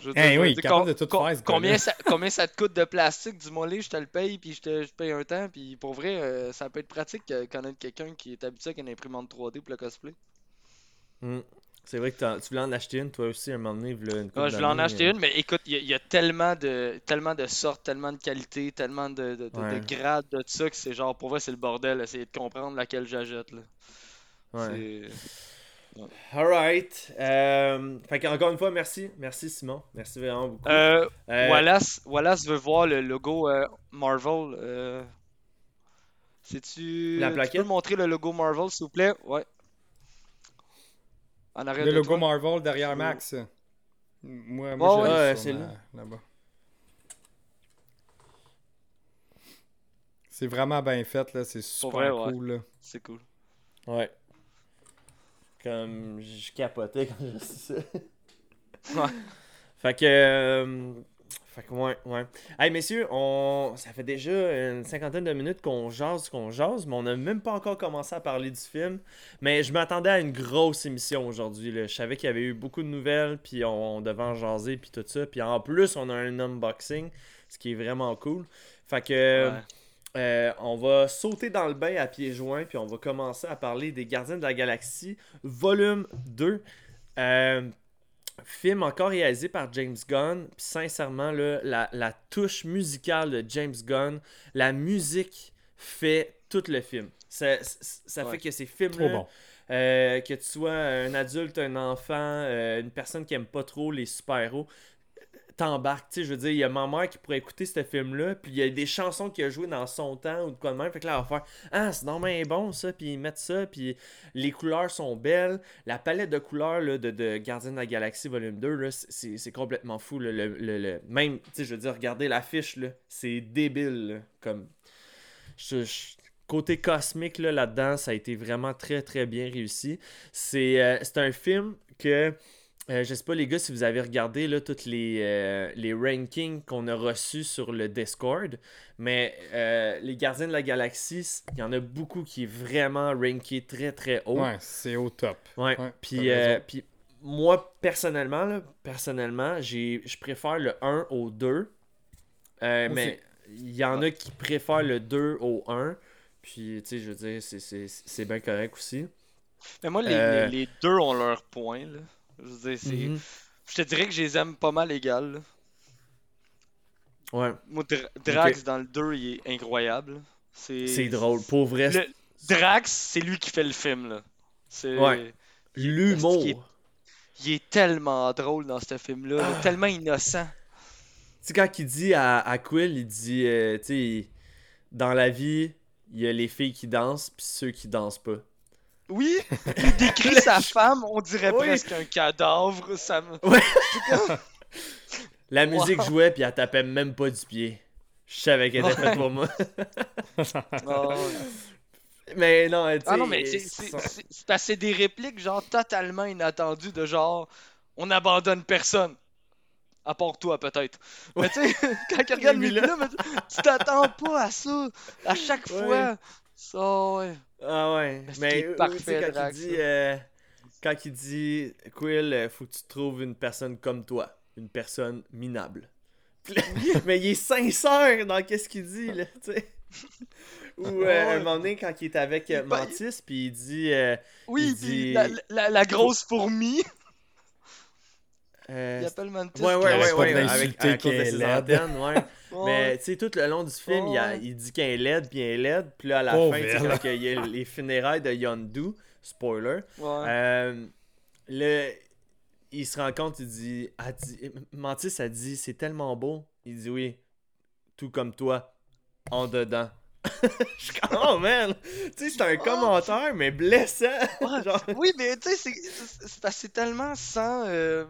Je veux Eh je veux oui, dire, capable com- de tout com- faire, ce combien, ça, combien ça te coûte de plastique, dis-moi les, je te le paye, puis je te je paye un temps, puis pour vrai, euh, ça peut être pratique de connaître quelqu'un qui est habitué avec une imprimante 3D pour le cosplay. Mm. C'est vrai que tu voulais en acheter une, toi aussi, un moment donné, une Ouais, je voulais en acheter euh. une, mais écoute, il y, a- il y a tellement de, tellement de sortes, tellement de qualités, tellement de, de, de- grades de ça que c'est genre, pour vrai, c'est le bordel, essayer de comprendre laquelle j'achète. là. Ouais. Alright. Euh, fait encore une fois, merci. Merci, Simon. Merci vraiment beaucoup. Euh, Euh, Wallace, Wallace veut voir le logo euh, Marvel. Euh... C'est-tu. La Tu plaquette? peux montrer le logo Marvel, s'il vous plaît? Ouais. En arrière Le de logo toi. Marvel derrière Max. Moi, Ouais, moi ouais, j'ai c'est là. là-bas. C'est vraiment bien fait, là. C'est super vrai, ouais. cool, là. C'est cool. Ouais. Comme je capotais quand j'ai su ça. Ouais. Fait que. euh, fait que, ouais, ouais. Hey, messieurs, on... ça fait déjà une cinquantaine de minutes qu'on jase, qu'on jase, mais on n'a même pas encore commencé à parler du film. Mais je m'attendais à une grosse émission aujourd'hui. Je savais qu'il y avait eu beaucoup de nouvelles, puis on, on devait en jaser, puis tout ça. Puis en plus, on a un unboxing, ce qui est vraiment cool. Fait que. Ouais. Euh, on va sauter dans le bain à pieds joints, puis on va commencer à parler des Gardiens de la Galaxie, volume 2. Euh, film encore réalisé par James Gunn. Puis sincèrement, là, la, la touche musicale de James Gunn, la musique fait tout le film. Ça, ça- ça Ouais. fait que ces films-là, bon. euh, que tu sois un adulte, un enfant, une personne qui aime pas trop les super-héros, t'embarques. Tu sais, je veux dire, il y a ma mère qui pourrait écouter ce film-là, puis il y a des chansons qu'il a jouées dans son temps ou de quoi de même. Fait que là, elle va faire Ah, c'est normalement bon ça, puis ils mettent ça, puis les couleurs sont belles. La palette de couleurs là, de, de Gardien de la Galaxie volume 2, là, c'est- complètement fou. Le, Même, tu sais, je veux dire, regardez l'affiche, c'est débile. comme. Côté cosmique là, là-dedans, ça a été vraiment très très bien réussi. C'est euh, c'est un film que euh, je sais pas les gars si vous avez regardé là, tous les, euh, les rankings qu'on a reçus sur le Discord, mais euh, les Gardiens de la Galaxie, il y en a beaucoup qui est vraiment ranké très très haut. Ouais, c'est au top. Ouais. Ouais, puis, euh, puis moi personnellement, là, personnellement, j'ai je préfère le 1 au 2. Euh, Moi mais il y en a qui préfèrent le 2 au 1. Puis, tu sais, je veux dire, c'est- c'est c'est bien correct aussi. Mais moi, les, Euh, les, les deux ont leur point. Là. Je veux dire, c'est. Mhm. Je te dirais que je les aime pas mal égales. là. Ouais, Moi, Dra- Drax dans le 2, il est incroyable. C'est drôle. Pour vrai, Le- Drax, c'est lui qui fait le film. là. C'est. Ouais. l'humour. Il est- Il est tellement drôle dans ce film-là, là, Ah. tellement innocent. Tu sais, quand il dit à, à Quill, il dit, euh, tu sais, dans la vie, il y a les filles qui dansent, puis ceux qui dansent pas. Oui, il décrit sa femme, on dirait Oui. presque un cadavre. Ça me... Ouais. La musique Wow. jouait, puis elle tapait même pas du pied. Je savais qu'elle était faite pour moi. Mais non, tu sais. Ah non, mais c'est- parce que des répliques genre totalement inattendues de genre on abandonne personne. À part toi, peut-être. Mais tu sais, quand il regarde Lui, là. mais tu t'attends pas à ça. À chaque fois. Ça, ouais. Ah ouais. Parce Mais est parfait, tu sais, quand Drax, il dit, euh, quand il dit, Quill, euh, faut que tu trouves une personne comme toi, une personne minable. Mais il est sincère dans qu'est-ce qu'il dit là, tu sais. Ou euh, un moment donné, quand il est avec euh, Mantis, puis il dit. euh, Oui, Il dit- la, la- la grosse fourmi, euh, il appelle Mantis. Ouais, ouais, ouais, ouais, avec est ses antennes, ouais. Ouais. Mais tu sais, tout le long du film, il, a- il dit qu'elle est laide, puis elle est laide, puis là, à la Pauvre fin, quand il y a les funérailles de Yondu, spoiler, euh, le, il se rend compte, il dit, dit Mantis a dit, c'est tellement beau. Il dit oui, tout comme toi, en dedans. Je suis comme, oh man! Tu sais, c'est un commentaire, mais blessant! Genre, Oui, mais tu sais, c'est- tellement sans. euh,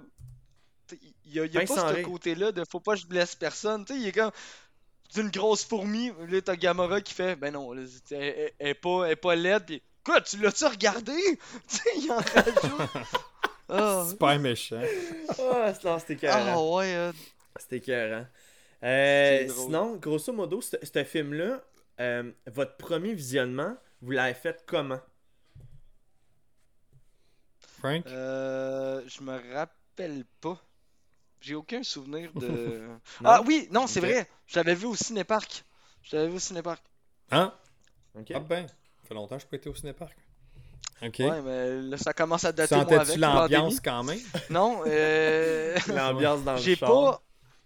Il y a, il y a Fin pas ce côté-là de faut pas que je blesse personne. Tu sais, il est comme. d'une grosse fourmi. Là, t'as Gamora qui fait Ben non, elle, elle- elle est pas, elle est pas laide. Pis, quoi, tu l'as-tu regardé? Tu sais, il en rajoute. Ah, Super méchant. Ah, c'était écœurant. ah ouais, euh, C'était écœurant. Euh, sinon, grosso modo, ce ce film-là, euh, votre premier visionnement, vous l'avez fait comment? Frank? euh, je me rappelle pas. J'ai aucun souvenir de. ah oui, non, c'est vrai. Je l'avais vu au cinéparc. Je l'avais vu au cinéparc. Hein? Ok. Ah ben, ça fait longtemps que je peux été au cinéparc. Ok. Ouais, mais là, ça commence à dater moi Sentais-tu avec l'ambiance quand même? Non, euh... L'ambiance dans le j'ai pas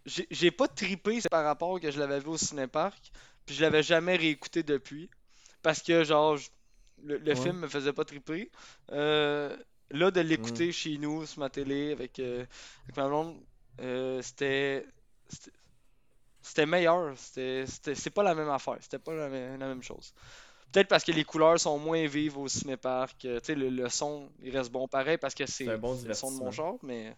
j'ai j'ai pas trippé c'est par rapport que je l'avais vu au cinéparc puis je l'avais jamais réécouté depuis parce que genre je- le, le Ouais. film me faisait pas triper Euh, là de l'écouter chez nous sur ma télé avec, euh, avec ma blonde euh, c'était meilleur c'est pas la même affaire c'était pas la, même- la même chose peut-être parce que les couleurs sont moins vives au cinéparc euh, tu sais le, le son il reste bon pareil parce que c'est bon le son de mon char mais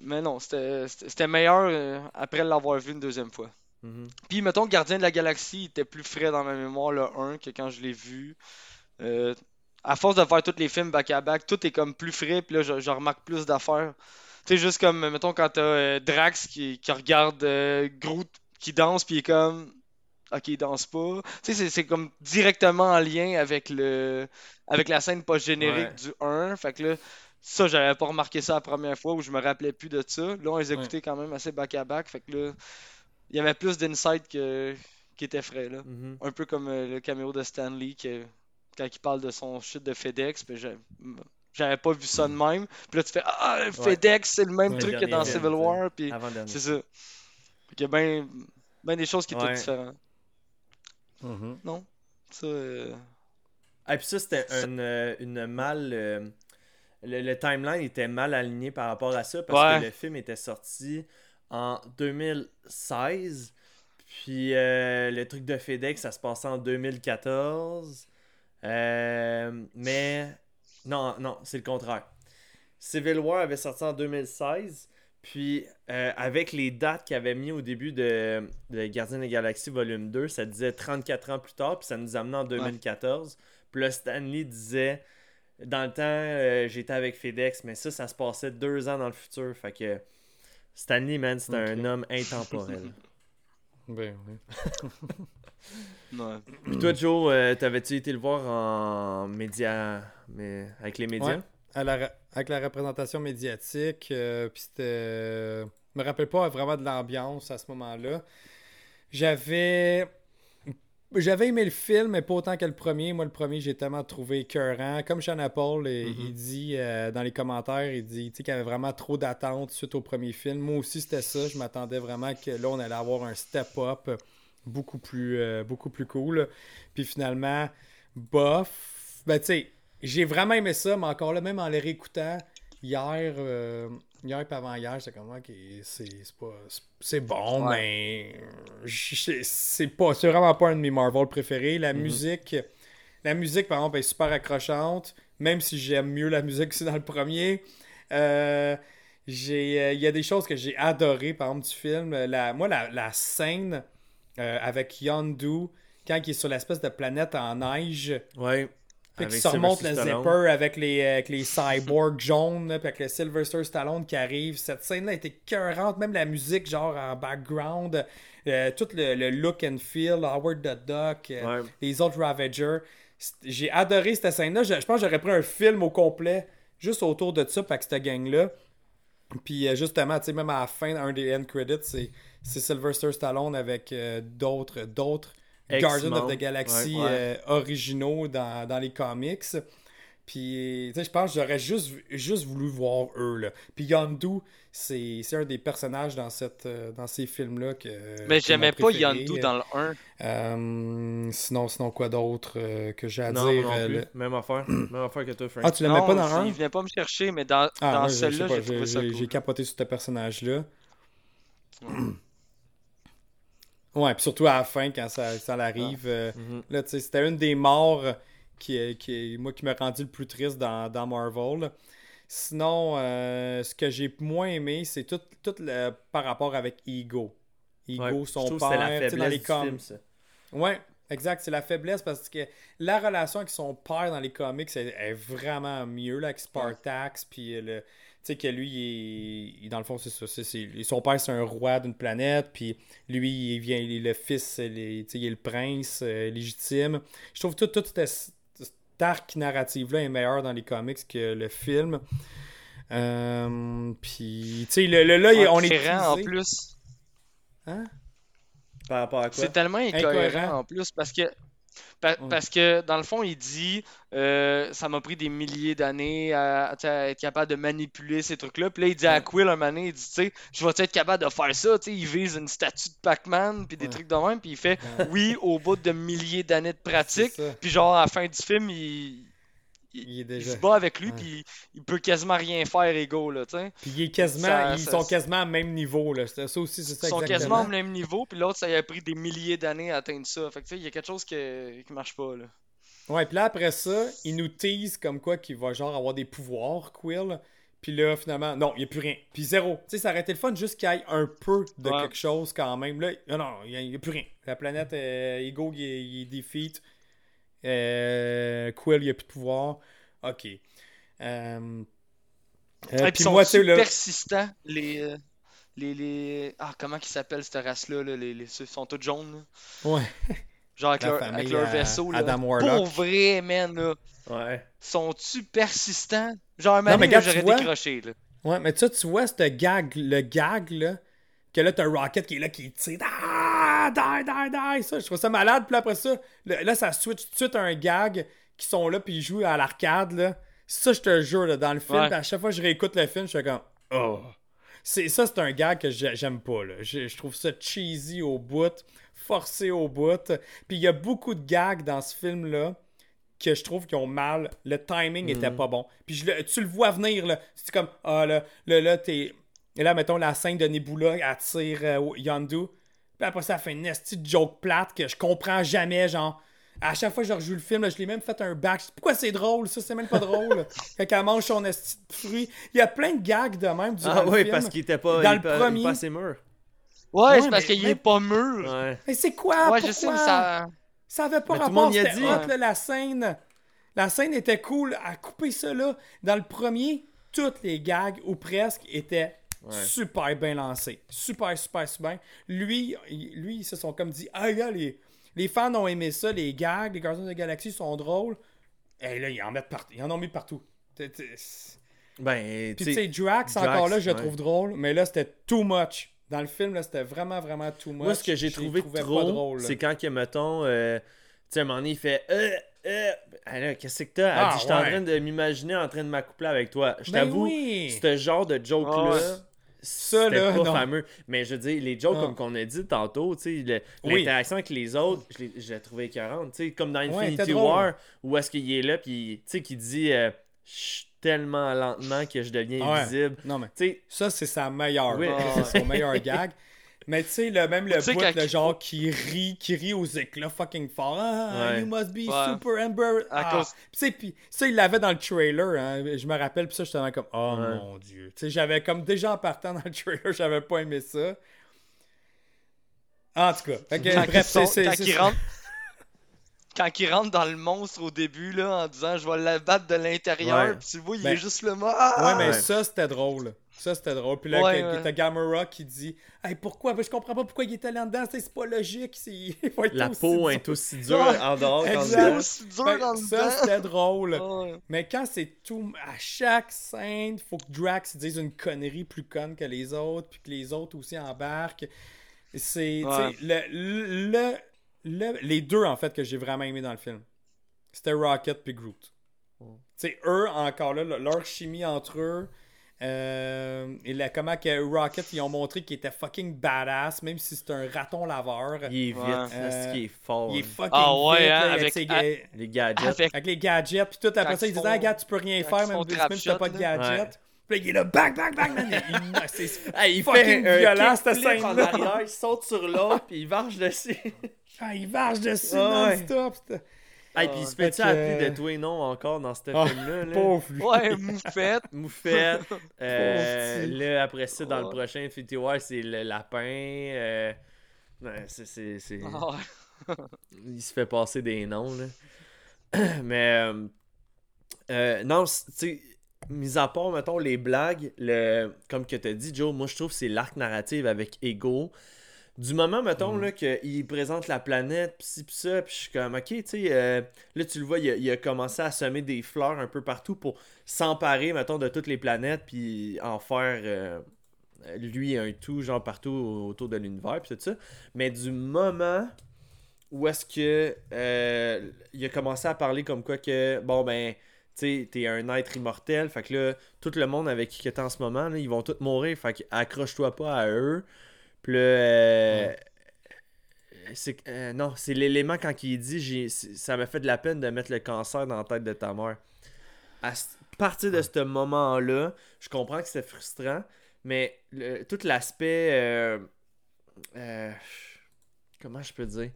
mais non, c'était meilleur euh, après l'avoir vu une deuxième fois. Mhm. Puis, mettons, Gardien de la Galaxie était plus frais dans ma mémoire, le 1, que quand je l'ai vu. Euh, à force de faire tous les films back-à-back, tout est comme plus frais, puis là, je, je remarque plus d'affaires. Tu sais, juste comme, mettons, quand t'as euh, Drax qui, qui regarde euh, Groot qui danse, puis il est comme... Ok, il danse pas. Tu sais, c'est- c'est comme directement en lien avec le avec la scène post-générique Ouais. du 1. Fait que là, ça, j'avais pas remarqué ça la première fois où je me rappelais plus de ça. Là, on les écoutait quand même assez back-à-back. Fait que là, il y avait plus d'insight que... qui était frais, là. Mhm. Un peu comme euh, le caméo de Stanley que, quand il parle de son shit de FedEx. Puis j'avais pas vu ça de même. Puis là, tu fais Ah, FedEx, c'est le même Ouais, truc que dans Civil. War. Puis c'est ça. Qu'il y a bien ben des choses qui étaient Ouais. différentes. Mhm. Non? Ça. euh, Ah, puis ça, c'était une, euh, une mal. euh, le, le timeline était mal aligné par rapport à ça parce Ouais. que le film était sorti en 2016. Puis euh, le truc de FedEx, ça se passait en 2014. Euh, mais. Non, non, c'est le contraire. Civil War avait sorti en 2016. Puis euh, avec les dates qu'il avait mis au début de, de Gardien des Galaxies Volume 2, ça disait 34 ans plus tard, puis ça nous amenait en 2014. Puis là, Stanley disait dans le temps, euh, j'étais avec FedEx, mais ça, ça se passait deux ans dans le futur. Fait que Stanley, man, c'est un homme intemporel. Ben oui. Ouais. Puis toi, Joe, euh, t'avais-tu été le voir en média, mais avec les médias? Ouais. À la ra- avec la représentation médiatique, euh, puis c'était. euh, Je me rappelle pas vraiment de l'ambiance à ce moment-là. J'avais. J'avais aimé le film, mais pas autant que le premier. Moi, le premier, j'ai tellement trouvé écœurant. Comme Shanna Paul, Mhm. il dit euh, dans les commentaires, il dit qu'il y avait vraiment trop d'attentes suite au premier film. Moi aussi, c'était ça. Je m'attendais vraiment que là, on allait avoir un step-up beaucoup plus, euh, beaucoup plus cool. Puis finalement, bof. Ben, tu sais, j'ai vraiment aimé ça, mais encore là, même en les réécoutant hier, euh, hier et avant-hier, j'étais comme, ok, c'est bon, mais. C'est pas. C'est vraiment pas un de mes Marvel préférés. La musique. La musique, par exemple, est super accrochante, même si j'aime mieux la musique que c'est dans le premier. Euh, j'ai, euh, Il y a des choses que j'ai adorées, par exemple, du film. La, moi, la, la scène euh, avec Yondu, quand il est sur l'espèce de planète en neige, Ouais. Puis qu'il se remonte le Stallone. zipper avec les, euh, avec les cyborgs jaunes, puis avec le Sylvester Stallone qui arrive. Cette scène-là était cœurante, même la musique, genre en background, euh, tout le, le look and feel, Howard the Duck, euh, Ouais. les autres Ravagers. J'ai adoré cette scène-là. Je, je pense que j'aurais pris un film au complet juste autour de ça, avec cette gang-là. Puis justement, tu sais, même à la fin, un des end credits, c'est, c'est Sylvester Stallone avec euh, d'autres, d'autres Guardians of the Galaxy Ouais, ouais. euh, originaux dans, dans les comics. Puis, tu sais, je pense que j'aurais juste, juste voulu voir eux, là. Puis Yondu, c'est c'est un des personnages dans, cette, euh, dans ces films-là que. Mais j'aimais pas. Yondu dans le 1. Euh, sinon, sinon, quoi d'autre euh, que j'ai à Non, dire non plus. le- Même affaire. Même affaire que toi, Frank. Ah, tu l'aimais Non, pas dans il un venait pas me chercher, mais dans, Ah, dans celui-là, pas, j'ai trouvé ça j'ai- cool. J'ai capoté sur ce personnage-là. Ouais, puis surtout à la fin, quand ça, ça arrive. euh, Mhm. Là, tu sais, c'était une des morts qui, qui, moi, qui m'a rendu le plus triste dans, dans Marvel. Sinon, euh, ce que j'ai moins aimé, c'est tout, tout le, par rapport avec Ego. Ego, Ouais, son je que père, c'était la sais, dans faiblesse les du com- film, ça. Ouais, exact, c'est la faiblesse parce que la relation avec son père dans les comics est, est vraiment mieux là, avec Spartax, puis le, sais que lui, il dans le fond, c'est ça, son père c'est un roi d'une planète, puis lui, il vient, il est le fils, il est, il le prince euh, légitime. Je trouve tout, tout cette, cet arc narrative-là est meilleur dans les comics que le film. Euh, puis, tu sais, le, le- là, on est Incohérent, en plus. Hein? Par rapport à quoi? C'est tellement incohérent, Incohérent. en plus parce que pa- Ouais. parce que dans le fond il dit euh, ça m'a pris des milliers d'années à, être capable de manipuler ces trucs là puis là il dit à Quill un moment donné il dit tu sais je vais être capable de faire ça? Tu sais il vise une statue de Pac-Man puis des Ouais. trucs de même puis il fait oui au bout de milliers d'années de pratique. puis genre à la fin du film il Il est il déjà. se bat avec lui puis il peut quasiment rien faire égaux là tu sais Puis il est quasiment, Ça- ils ça- sont quasiment au même niveau. Là. Ça aussi, c'est ça ils sont quasiment au même niveau puis l'autre ça lui a pris des milliers d'années à atteindre ça fait que tu sais il y a quelque chose que- qui marche pas là Ouais, puis là, après ça, il nous tease comme quoi qu'il va genre avoir des pouvoirs, Quill. Puis là, finalement, non, il n'y a plus rien. Puis zéro. Tu sais, ça aurait été le fun juste qu'il y ait un peu de Ouais. quelque chose quand même. Là, non, non, il n'y a, plus rien. La planète, euh, Ego, il, il est defeat. Euh, Quill, il n'y a plus de pouvoir. Ok. Euh, euh, Ah, puis puis ils sont moi, tu persistants, les, euh, les, les... Ah, comment ils s'appellent cette race-là, là, les, les... ceux sont tous jaunes, là? Ouais. Genre avec leur, avec leur à- vaisseau, là. Adam Warlock. Pour vrai, man, là. Ouais. Sont-tu persistants? Genre, regarde, j'aurais tu vois- décroché, là. Ouais, mais ça, tu vois, ce gag, le gag, là, que là, t'as Rocket qui est là, qui tire. Ah, die, die, die. Ça, je trouve ça malade. Puis après ça, là, ça switch tout de suite à un gag qui sont là, puis ils jouent à l'arcade, là. Ça, je te jure, là, dans le film, Ouais. à chaque fois que je réécoute le film, je suis comme. Oh. C'est, ça, c'est un gag que j'ai- j'aime pas, là. Je, je trouve ça cheesy au bout, forcé au bout. Puis il y a beaucoup de gags dans ce film-là que je trouve qu'ils ont mal. Le timing était pas bon. Puis je tu le vois venir, là. C'est comme, ah là, là, là, t'es. Et là, mettons la scène de Nebula, elle tire euh, Yondu. Puis après ça, elle fait une esti de joke plate que je comprends jamais, genre. À chaque fois que je rejoue le film, là, je l'ai même fait un back. Je dis, Pourquoi c'est drôle? Ça, c'est même pas drôle. Quand elle mange son esti de fruits. Il y a plein de gags de même durant Ah le oui, film. parce qu'il était pas, Dans il le pas- premier- pas assez mûr. Ouais, Ouais, c'est parce qu'il mais- est pas mûr. Ouais. Mais c'est quoi? Ouais, je Pourquoi? sais, mais ça... Ça avait pas Mais rapport, c'était dit. hot, Ouais. là, la scène. La scène était cool, à couper ça là. Dans le premier, toutes les gags, ou presque, étaient Ouais. super bien lancés. Super, super, super bien. Lui, lui, ils se sont comme dit, ah gars, les, les fans ont aimé ça, les gags, les Gardiens de la Galaxie sont drôles. Et là, ils en mettent partout. Ils en ont mis partout. Ben, Puis tu sais, Drax, Drax, encore là, je le ouais. trouve drôle, mais là, c'était too much. Dans le film, là, c'était vraiment, vraiment too much. moi, ce que j'ai Je trouvé trop, c'est quand, que, mettons, euh, tu sais, à un moment donné, il fait euh, euh, ah là, qu'est-ce que t'as? Elle Ah, dit, j'étais en ouais. train de m'imaginer en train de m'accoupler avec toi. Je Ben t'avoue, oui. ce genre de joke-là, Ah ouais. Ça, là, pas non. fameux. Mais je veux dire, les jokes, Non. comme qu'on a dit tantôt, tu sais, le- Oui. l'interaction avec les autres, je l'ai- trouvé écœurante. Tu sais, comme dans Infinity. War, où est-ce qu'il est là, puis tu sais, qu'il dit, euh, je tellement lentement que je deviens Ouais. invisible. Non, mais Tu sais, Ça, c'est sa meilleure. Oui. Son meilleur gag. Mais tu sais, le, même le bout, le il- genre qui rit, qui rit aux éclats fucking fort. Ah, Ouais. you must be Ouais. super Amber. Ah. cause- Puis tu sais, puis ça, il l'avait dans le trailer. hein. Je me rappelle, puis ça, j'étais comme, oh Ouais. mon dieu. Tu sais, j'avais comme déjà en partant dans le trailer, j'avais pas aimé ça. En tout cas, Quand, bref, c'est- quand ils rentrent dans le monstre au début, là, en disant « Je vais la battre de l'intérieur puis tu vois, il Ben- est juste le mort. Ah! Ouais, mais ça, c'était drôle. Ça, c'était drôle. Puis là, Ouais, ouais. t'as Gamera qui dit Hey, pourquoi? Ben, Je comprends pas pourquoi il est allé en dedans. C'est pas logique. c'est- il va être la aussi peau dur. est aussi dure en dehors qu'en dedans. le ça, c'était drôle. Ouais. Mais quand c'est tout. À chaque scène, faut que Drax dise une connerie plus conne que les autres, puis que les autres aussi embarquent. C'est. Le, le, le- les deux, en fait, que j'ai vraiment aimé dans le film, c'était Rocket puis Groot. Tu sais, eux, encore là, le- leur chimie entre eux, euh, et la, comment que Rocket, ils ont montré qu'il était fucking badass, même si c'est un raton laveur. Il est vite, Ouais. c'est qu'il est fort. Il est fucking Ah ouais, vite, hein, là, avec- ses Les gadgets. Avec avec les gadgets, puis tout après ça, ils ils disaient, ah, gars, tu peux rien faire, même trap Smith, t'as pas de là. gadget. Ouais. Puis là, il est là, bang, bang, bang, man. Il- c'est Ah, il fucking fait un violent, cette scène-là. arrière, il saute sur l'autre, puis il marche dessus. Ah, il marche dessus Ah ouais. non-stop. C'était- Ah, puis il se fait fait-tu appeler de tout et non encore dans ce Ah, film-là? là? Pauvre lui. Ouais, moufette. Moufette. euh, là, après ça, dans le prochain Infinity War, c'est le lapin. euh, ouais, c'est, c'est, c'est- Ah ouais. Il se fait passer des noms, là. Mais, euh, euh, non, tu sais, mis à part, mettons, les blagues, le, comme que t'as dit, Joe, moi, je trouve que c'est l'arc narratif avec Ego. Du moment, mettons, Mm. là, qu'il présente la planète, pis ci, pis ça, pis je suis comme, ok, tu sais, euh, là, tu le vois, il a, il a commencé à semer des fleurs un peu partout pour s'emparer, mettons, de toutes les planètes, puis en faire, euh, lui, un tout, genre, partout autour de l'univers, pis tout ça. Mais du moment où est-ce que euh, il a commencé à parler comme quoi que, bon, ben, tu sais, t'es un être immortel, fait que là, tout le monde avec qui t'es en ce moment, là, ils vont tous mourir, fait que accroche-toi pas à eux. Puis là, euh, euh, non, c'est l'élément quand il dit j'ai ça m'a fait de la peine de mettre le cancer dans la tête de ta mère. À partir de ce moment-là, je comprends que c'est frustrant, mais le- tout l'aspect euh, euh, comment je peux dire?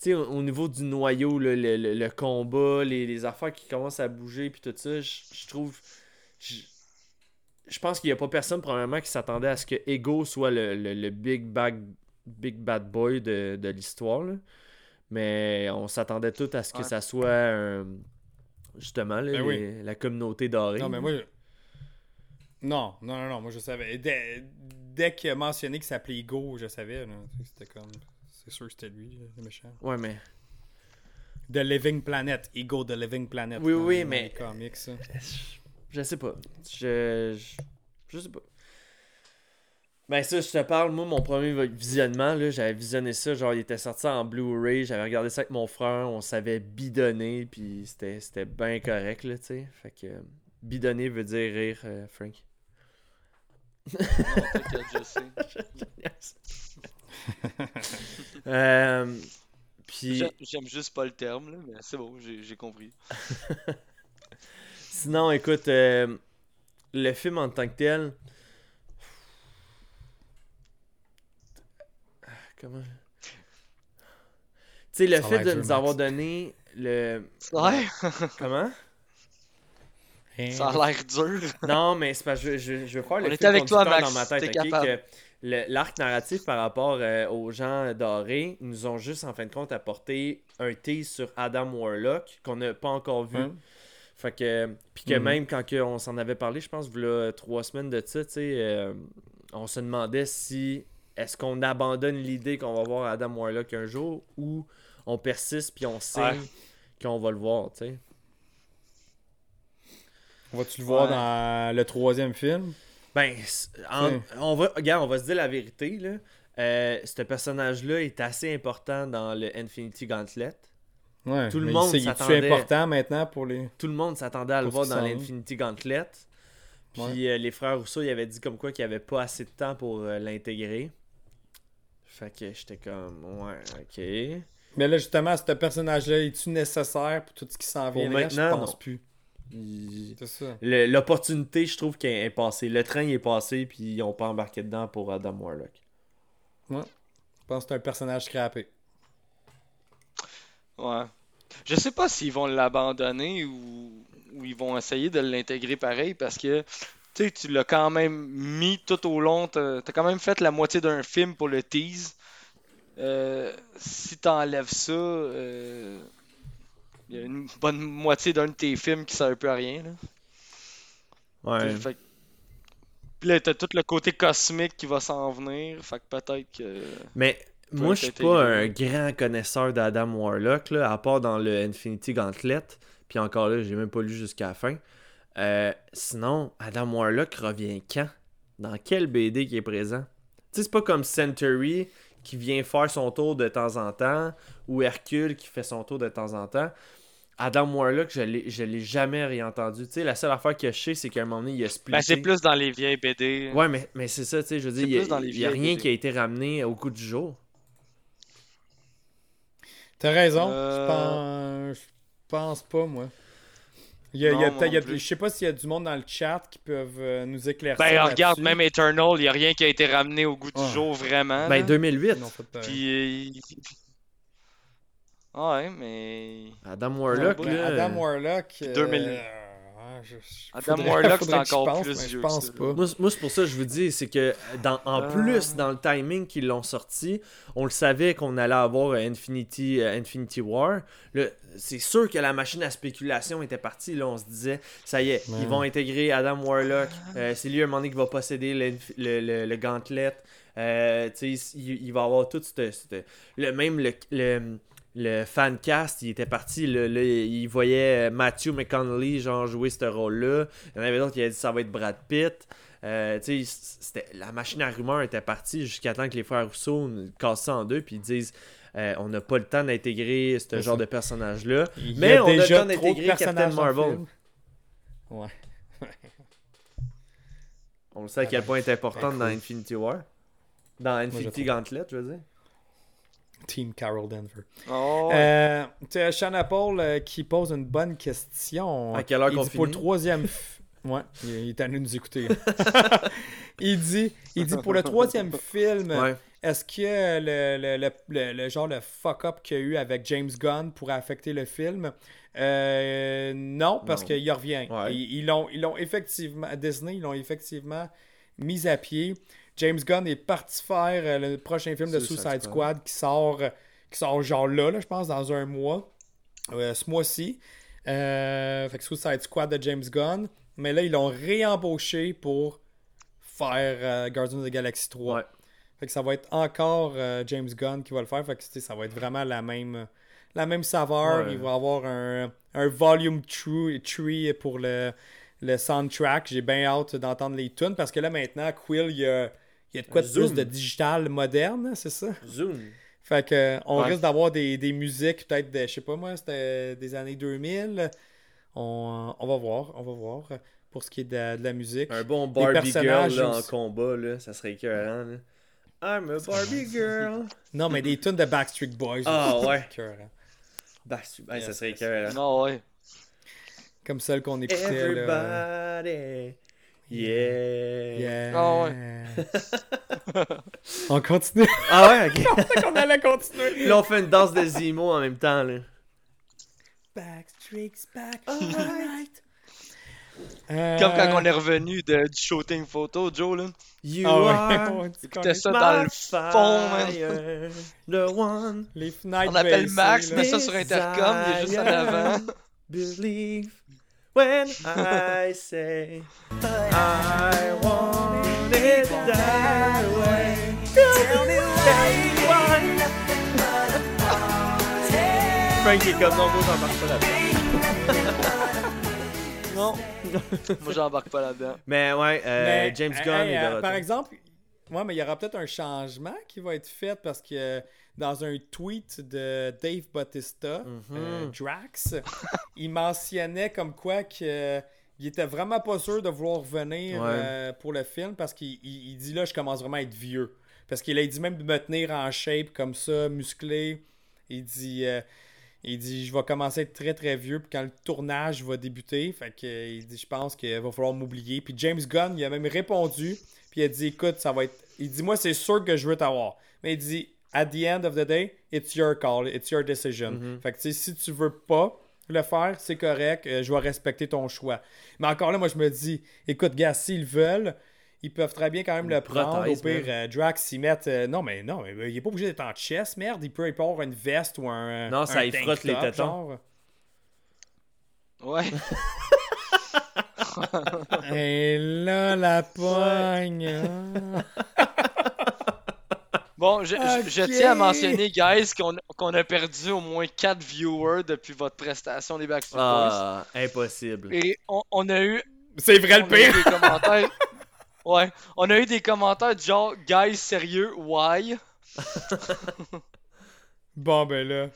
Tu sais, au, au niveau du noyau, le, le- le combat, les, les affaires qui commencent à bouger, puis tout ça, je trouve. Je pense qu'il n'y a pas personne, probablement, qui s'attendait à ce que Ego soit le, le- le big, bag, big bad boy de, de l'histoire. là. Mais on s'attendait tout à ce que Ouais. ça soit un- justement là, Ben oui. la communauté dorée. Non, mais moi. je- Non, non, non, non, moi je savais. Dès, dès qu'il a mentionné qu'il s'appelait Ego, je savais. C'était comme. C'est sûr que c'était lui, le méchant. Ouais, mais. The Living Planet. Ego The Living Planet. Oui, dans- oui, dans mais- comics, ça. Je sais pas. Je, je, je sais pas. Ben ça, je te parle, moi, mon premier visionnement, là, j'avais visionné ça, genre, il était sorti en Blu-ray, j'avais regardé ça avec mon frère, on savait bidonner, puis c'était c'était bien correct, là, tu sais. Fait que, euh, bidonner veut dire rire, euh, Frank. Non, t'inquiète, je sais. Euh, puis, J'aime- J'aime juste pas le terme, là, mais c'est bon, j'ai j'ai compris. sinon, écoute, euh, le film en tant que tel... Comment... Tu sais, le Ça fait de nous Max. avoir donné le... Ouais, Comment? ça a l'air dur. Non, mais c'est parce que je, je, je veux faire le On fil était avec toi, conducteur Max, dans ma tête, que le- l'arc narratif par rapport euh, aux gens dorés nous ont juste, en fin de compte, apporté un tease sur Adam Warlock qu'on n'a pas encore vu. Ouais. Fait que, puis que Mhm. même quand que on s'en avait parlé, je pense, là, trois semaines de ça, tu sais, euh, on se demandait si est-ce qu'on abandonne l'idée qu'on va voir Adam Warlock un jour ou on persiste puis on sait qu'on va le voir, tu sais. Vas-tu le voir dans le troisième film? Ben, en- on va, regarde, on va se dire la vérité, là. Euh, ce personnage-là est assez important dans le Infinity Gauntlet. Ouais. Tout le monde c'est- s'attendait. important maintenant pour les. Tout le monde s'attendait à le voir dans l'Infinity Gauntlet. Puis Ouais. euh, les frères Rousseau, ils avaient dit comme quoi qu'il n'y avait pas assez de temps pour euh, l'intégrer. Fait que j'étais comme, ouais, ok. Mais là, justement, ce personnage-là, est-tu nécessaire pour tout ce qui s'en Pour vient? Là, Je maintenant, pense non. plus. Il- L'opportunité, je trouve qu'elle est passée. Le train il est passé, puis ils ont pas embarqué dedans pour Adam Warlock. Je pense que c'est un personnage scrappé. Ouais. Je sais pas s'ils vont l'abandonner ou... ou ils vont essayer de l'intégrer pareil parce que tu sais, tu l'as quand même mis tout au long. T'as t'as quand même fait la moitié d'un film pour le tease. Euh, si t'enlèves ça, euh, il y a une bonne moitié d'un de tes films qui sert un peu à rien. Là. Ouais. Fait Puis là, t'as tout le côté cosmique qui va s'en venir. Fait que peut-être que. Mais moi, je suis pas un grand connaisseur d'Adam Warlock, là, à part dans le Infinity Gauntlet. Puis encore là, j'ai même pas lu jusqu'à la fin. Euh, sinon, Adam Warlock revient quand? Dans quel BD qui est présent? Tu sais, c'est pas comme Century qui vient faire son tour de temps en temps, ou Hercule qui fait son tour de temps en temps. Adam Warlock, je l'ai, jamais réentendu. Tu sais, la seule affaire que je sais, c'est qu'à un moment donné, il a splitté. Ben, c'est plus dans les vieilles BD. Ouais, mais, mais c'est ça, tu sais, je veux dire, il y a, y a rien BD. qui a été ramené au coup du jour. T'as raison. Euh. Je, pense... je pense pas, moi. Il y a, il y a Non, peut-être- il y a- moi non plus. je sais pas s'il y a du monde dans le chat qui peuvent euh, nous éclaircir. Ben, regarde, même Eternal, il n'y a rien qui a été ramené au goût du jour, vraiment. Ben, là. 2008. Ils l'ont fait pareil. Puis. euh, il- Ouais, mais. Adam Warlock, là. Adam Warlock. euh, 2000. ouais, je- Adam faudrait- Warlock, c'est encore pense, plus Je pense pas. Moi, c'est pour ça que je vous dis, c'est que dans, en Euh. plus, dans le timing qu'ils l'ont sorti, on le savait qu'on allait avoir Infinity, euh, Infinity War. C'est sûr que la machine à spéculation était partie. Là, on se disait, ça y est, ils vont intégrer Adam Warlock. Euh, c'est lui, à un moment donné, qui va posséder le, le, le gantelet. Euh, tu sais, il, il va avoir tout ce... ce- le, même le, le, le fan cast, il était parti. Là, là, il voyait Matthew McConaughey genre, jouer ce rôle-là. Il y en avait d'autres qui avaient dit ça va être Brad Pitt. Euh, la machine à rumeurs était partie jusqu'à temps que les frères Rousseau cassent ça en deux puis ils disent euh, on n'a pas le temps d'intégrer ce genre ça. de personnage-là. Mais on a le temps d'intégrer Captain Marvel. Ouais. On le sait à quel point est importante Ben, dans. Infinity War. Dans Infinity. Gauntlet, je veux dire. Team Carol Denver. Oh, ouais. Euh, Apple euh, qui pose une bonne question. À quelle heure qu'on dit pour le troisième. Ouais, il, il est allé nous écouter. il dit, il dit pour le troisième film, Ouais. est-ce que le, le, le, genre le fuck up qu'il y a eu avec James Gunn pourrait affecter le film? Euh, Non, parce qu'il revient. Ouais. Ils l'ont ils l'ont effectivement, Disney, ils l'ont effectivement mis à pied. James Gunn est parti faire euh, le prochain film de Suicide Suicide Squad. Qui sort, euh, qui sort genre là, là, je pense, dans un mois. Euh, ce mois-ci. Euh, fait que Suicide Squad de James Gunn. Mais là, ils l'ont réembauché pour faire euh, Guardians of the Galaxy 3. Ouais. Fait que ça va être encore James Gunn qui va le faire. Fait que ça va être vraiment la même, la même saveur. Ouais. Il va avoir un, un volume tree, tree pour le, le soundtrack. J'ai bien hâte d'entendre les tunes parce que là maintenant, Quill, il y a, il y a de quoi de Zoom. plus de digital moderne, c'est ça? Zoom. Fait que euh, on Ouais. risque d'avoir des, des musiques peut-être de, je sais pas moi, c'était des années 2000. On, on va voir, on va voir euh, pour ce qui est de, de la musique. Un bon Barbie girl là, en combat, là, ça serait écœurant. Là. I'm a Barbie girl. Non, mais des tunes de Backstreet Boys. Ah, ouais. Bah, ben, ça serait écœurant. Non, ouais. Comme celle qu'on écoutait là. Yeah. Yeah. Ah ouais. on continue. Ah ouais, ok. on allait continuer. Là, on fait une danse de Zemo en même temps. Là. Backstreet's back. Alright. Euh, Comme quand on est revenu de, du shooting photo, Joe, là. You Ah ouais, are est- ça dans le fond, man. one Les fenêtres On appelle Max, met ça sur intercom, il est juste en avant. believe when I say I want it that way. Tell me why. Frank est comme non, moi j'embarque pas là-dedans. Non. Moi, j'embarque pas là-dedans. Mais ouais, euh, Mais, James Gunn hey, est de euh, retour. Par exemple, ouais, mais il y aura peut-être un changement qui va être fait parce que dans un tweet de Dave Bautista, Mhm. euh, Drax, il mentionnait comme quoi que il était vraiment pas sûr de vouloir revenir Ouais. euh, pour le film parce qu'il il- il dit là je commence vraiment à être vieux parce qu'il a dit même de me tenir en shape comme ça musclé il dit euh, il dit je vais commencer à être très très vieux puis quand le tournage va débuter fait que il dit je pense qu'il va falloir m'oublier puis James Gunn il a même répondu puis il a dit écoute ça va être il dit moi c'est sûr que je veux t'avoir mais il dit at the end of the day it's your call it's your decision Mhm. fait que si tu veux pas le faire c'est correct euh, je vais respecter ton choix mais encore là moi je me dis écoute gars s'ils veulent ils peuvent très bien quand même Une le prendre. Au pire, euh, Drax s'y mettent. euh, non, mais non, mais euh, il est pas obligé d'être en chess, merde. Il peut, il peut avoir une veste ou un. Non, ça un y tank frotte les tétons. genre. Ouais. Et là, la pogne. hein. Bon, je, je- je Ok. tiens à mentionner, guys, qu'on a perdu au moins 4 viewers depuis votre prestation des Backstreet Boys. Ah, impossible. Et on, on a eu, C'est vrai le pire. des commentaires. Ouais, on a eu des commentaires du genre, guys, sérieux, why? Bon, ben là,